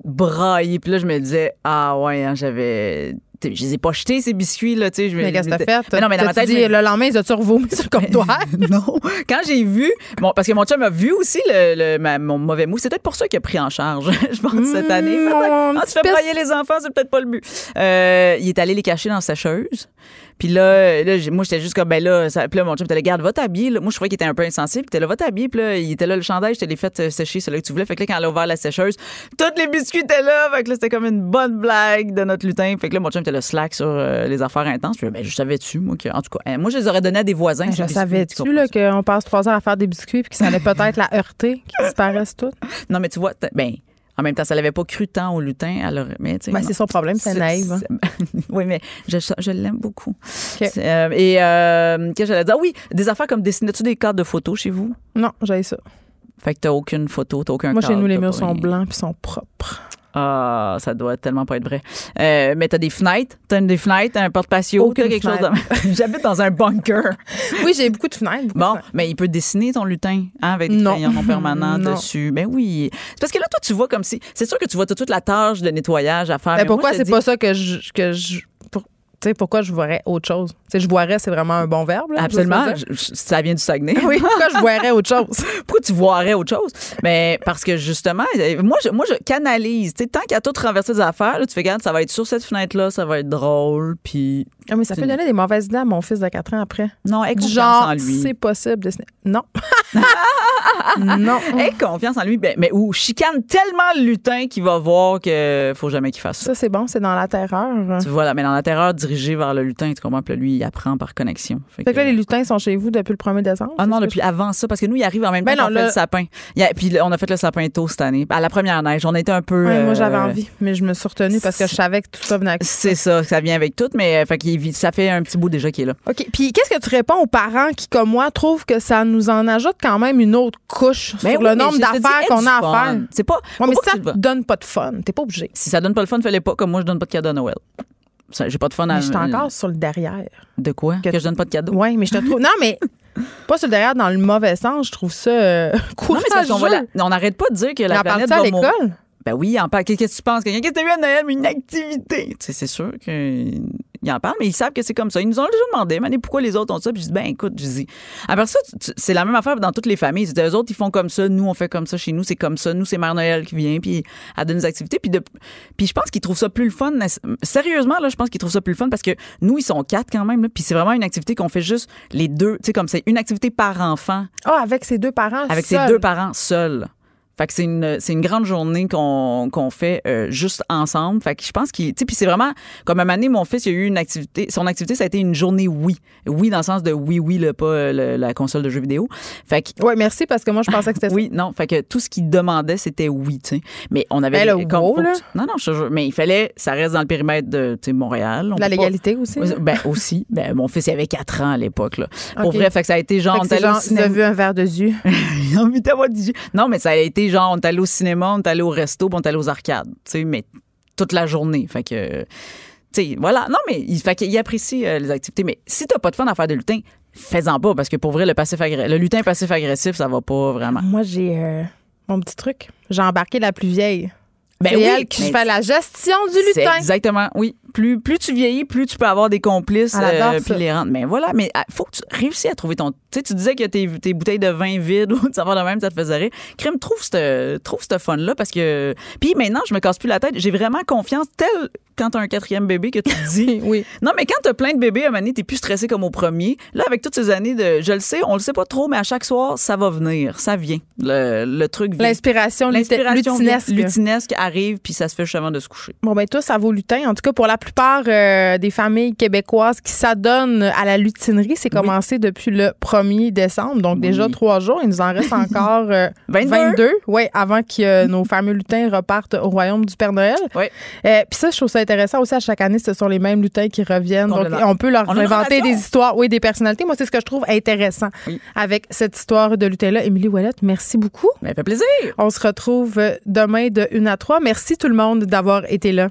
brailler. Puis là, je me disais, ah ouais, hein, j'avais. Je les ai pas jetés, ces biscuits, là, tu sais. je me- Mais qu'est-ce que t'as fait? Mais non, mais dans ma tête, dit, le lendemain, ils ont-tu revomi sur le comptoir? non. Quand j'ai vu, bon, parce que mon chum a vu aussi le, le- ma- mon mauvais mou. C'est peut-être pour ça qu'il a pris en charge, je pense, cette année. Mmh, Peut-être. mon Ah, tu fais broyer les enfants, c'est peut-être pas le but. Euh, il est allé les cacher dans la sécheuse. Puis là, là moi, j'étais juste comme, ben là, ça, puis là, mon chum était là, garde, va t'habiller. Moi, je trouvais qu'il était un peu insensible. Puis t'es là, va t'habiller. Puis là, il était là, le chandail, je te l'ai fait euh, sécher, celui que tu voulais. Fait que là, quand elle a ouvert la sécheuse, tous les biscuits étaient là. Fait que là, c'était comme une bonne blague de notre lutin. Fait que là, mon chum était le slack sur euh, les affaires intenses. Puis ben, je savais-tu, moi, que, en tout cas, hein, moi, je les aurais donnés à des voisins. ces Je savais-tu là, qu'on passe trois heures à faire des biscuits puis que ça allait peut-être la heurter, qu'ils disparaissent tous? Non, mais tu vois, t'as- ben, en même temps, ça l'avait pas cru tant au lutin. Alors, mais, Ben, c'est son problème, c'est naïf. hein. oui, mais je, je l'aime beaucoup. C'est, euh, et euh, qu'est-ce que j'allais dire? Ah oui, des affaires comme dessiner-tu des cadres de photos chez vous? Non, j'ai ça. Fait que t'as aucune photo, t'as aucun Moi, chez nous, les murs sont blancs puis sont propres. Ah, ça doit tellement pas être vrai. Euh, mais t'as des fenêtres, t'as une des fenêtres, un porte-patio, t'as quelque chose de... J'habite dans un bunker. Oui, j'ai beaucoup de fenêtres. beaucoup de Bon, fenêtres. mais il peut dessiner ton lutin hein, avec des crayons non permanents Non. dessus. Ben oui. C'est parce que là, toi, tu vois comme si. C'est sûr que tu vois toute la tâche de nettoyage à faire. Ben, mais pourquoi c'est dis- pas ça que je. Que je tu sais, pourquoi je voirais autre chose? Tu sais, je voirais, c'est vraiment un bon verbe. Là, Absolument. je. Je- ça vient du Saguenay. Oui, pourquoi je voirais autre chose? Pourquoi tu voirais autre chose? Mais parce que justement, euh, moi, je, moi, je canalise. Tu sais, tant qu'à tout renverser des affaires, là, tu fais, regarde, ça va être sur cette fenêtre-là, ça va être drôle, puis. Ah, mais ça peut donner des mauvaises idées à mon fils de 4 ans après. Non, aie confiance genre, en lui. c'est possible de... Non. non. Aie confiance en lui, ben, mais ou chicane tellement le lutin qu'il va voir que faut jamais qu'il fasse ça. Ça, c'est bon, c'est dans la terreur. Tu vois, là, mais dans la terreur dirigée vers le lutin, tu comprends? Puis là, lui, il apprend par connexion. Fait Fait que là, les lutins sont chez vous depuis le 1er décembre? Ah non, depuis avant ça, parce que nous, il arrive en même temps Ben qu'on non, fait le sapin. Il a- puis on a fait le sapin tôt cette année. À la première neige, on était un peu. Ouais, moi, euh, j'avais envie, mais je me suis retenue parce que je savais que tout ça venait avec C'est ça, ça vient avec tout, mais euh, fait qu'il ça fait un petit bout déjà qu'il est là. OK. Puis qu'est-ce que tu réponds aux parents qui, comme moi, trouvent que ça nous en ajoute quand même une autre couche Ben sur oui, le nombre d'affaires qu'on a à faire? C'est pas. Ouais, mais pas ça te donne pas de fun. T'es pas obligé. Si ça donne pas le fun, fais-le pas comme moi, je donne pas de cadeau à Noël. J'ai pas de fun à. Mais je suis encore sur le derrière. De quoi? Que, je donne pas de cadeau? Oui, mais je te trouve. Non, mais pas sur le derrière dans le mauvais sens. Je trouve ça euh, Non, mais qu'on va courageux. la- on n'arrête pas de dire que la Mais planète à va mourir. l'école? Ben oui, en parle. Qu'est-ce que tu penses? Quelqu'un, qu'est-ce que t'as eu à Noël? Une activité. Tu sais, c'est sûr qu'ils en parlent, mais ils savent que c'est comme ça. Ils nous ont déjà demandé, mais pourquoi les autres ont ça? Puis je dis, ben écoute, je dis. Après ça, c'est la même affaire dans toutes les familles. C'est eux autres, ils font comme ça. Nous, on fait comme ça chez nous. C'est comme ça. Nous, c'est Mère Noël qui vient, puis elle donne des activités. Puis, de, puis je pense qu'ils trouvent ça plus le fun. Sérieusement, là, je pense qu'ils trouvent ça plus le fun parce que nous, ils sont quatre quand même. là. puis c'est vraiment une activité qu'on fait juste les deux. Tu sais, comme c'est une activité par enfant Ah, avec ses deux parents. avec ses deux parents seuls. Fait que c'est une, c'est une grande journée qu'on qu'on fait euh, juste ensemble. Fait que je pense qu'il. Tu sais, puis c'est vraiment. Comme à donné, mon fils, il a eu une activité. Son activité, ça a été une journée oui. Oui, dans le sens de oui, oui, là, pas euh, le- la console de jeux vidéo. Fait que. Oui, merci parce que moi, je pensais que c'était Oui, non. Fait que tout ce qu'il demandait, c'était oui, tu sais. Mais on avait. Ben, le comme- là. Non, non, je te jure. Mais il fallait. Ça reste dans le périmètre de, tu sais, Montréal. On La peut pas- légalité aussi. Ben, aussi. Ben, mon fils, il avait 4 ans à l'époque, là. Pour Ok. vrai, fait que ça a été genre. Fait que on c'est était allé au genre, il cinéma. a vu un verre de jus. J'ai envie d'avoir du jus. Non, mais ça a été genre, on est allé au cinéma, on est allé au resto, puis on est allé aux arcades. Tu sais, mais toute la journée. Fait que. Tu sais, voilà. Non, mais il, fait qu'il apprécie euh, les activités. Mais si t'as pas de fun à faire de lutin, fais-en pas, parce que pour vrai, le, passif agré- le lutin passif-agressif, ça va pas vraiment. Moi, j'ai euh, mon petit truc. J'ai embarqué la plus vieille. Ben c'est oui, elle qui fait la gestion du lutin. exactement, oui. Plus, plus tu vieillis, plus tu peux avoir des complices adore euh, puis les rendre. Mais voilà, mais il faut que tu réussisses à trouver ton. Tu sais, tu disais que tes, tes bouteilles de vin vides ou de savoir de même, ça te faisait rire. Crème, trouve ce trouve fun-là parce que. Puis maintenant, je me casse plus la tête. J'ai vraiment confiance, tel quand t'as un quatrième bébé que tu te dis. oui. Non, mais quand t'as plein de bébés, à un moment donné, t'es plus stressé comme au premier. Là, avec toutes ces années de. Je le sais, on le sait pas trop, mais à chaque soir, ça va venir. Ça vient. Le, le truc vient. L'inspiration lutinesque. lutinesque arrive, puis ça se fait justement de se coucher. Bon, ben, toi, ça vaut lutin. En tout cas, pour la plupart euh, des familles québécoises qui s'adonnent à la lutinerie, c'est commencé depuis le 1er décembre. Donc, déjà trois jours. Il nous en reste encore euh, 22. 22. Oui, avant que euh, nos fameux lutins repartent au royaume du Père Noël. Oui. Euh, Puis ça, je trouve ça intéressant aussi. À chaque année, ce sont les mêmes lutins qui reviennent. Donc, on peut leur On inventer des histoires, oui, des personnalités. Moi, c'est ce que je trouve intéressant avec cette histoire de lutin-là. Émilie Ouellette, merci beaucoup. Ça fait plaisir. On se retrouve demain de 1 à 3. Merci tout le monde d'avoir été là.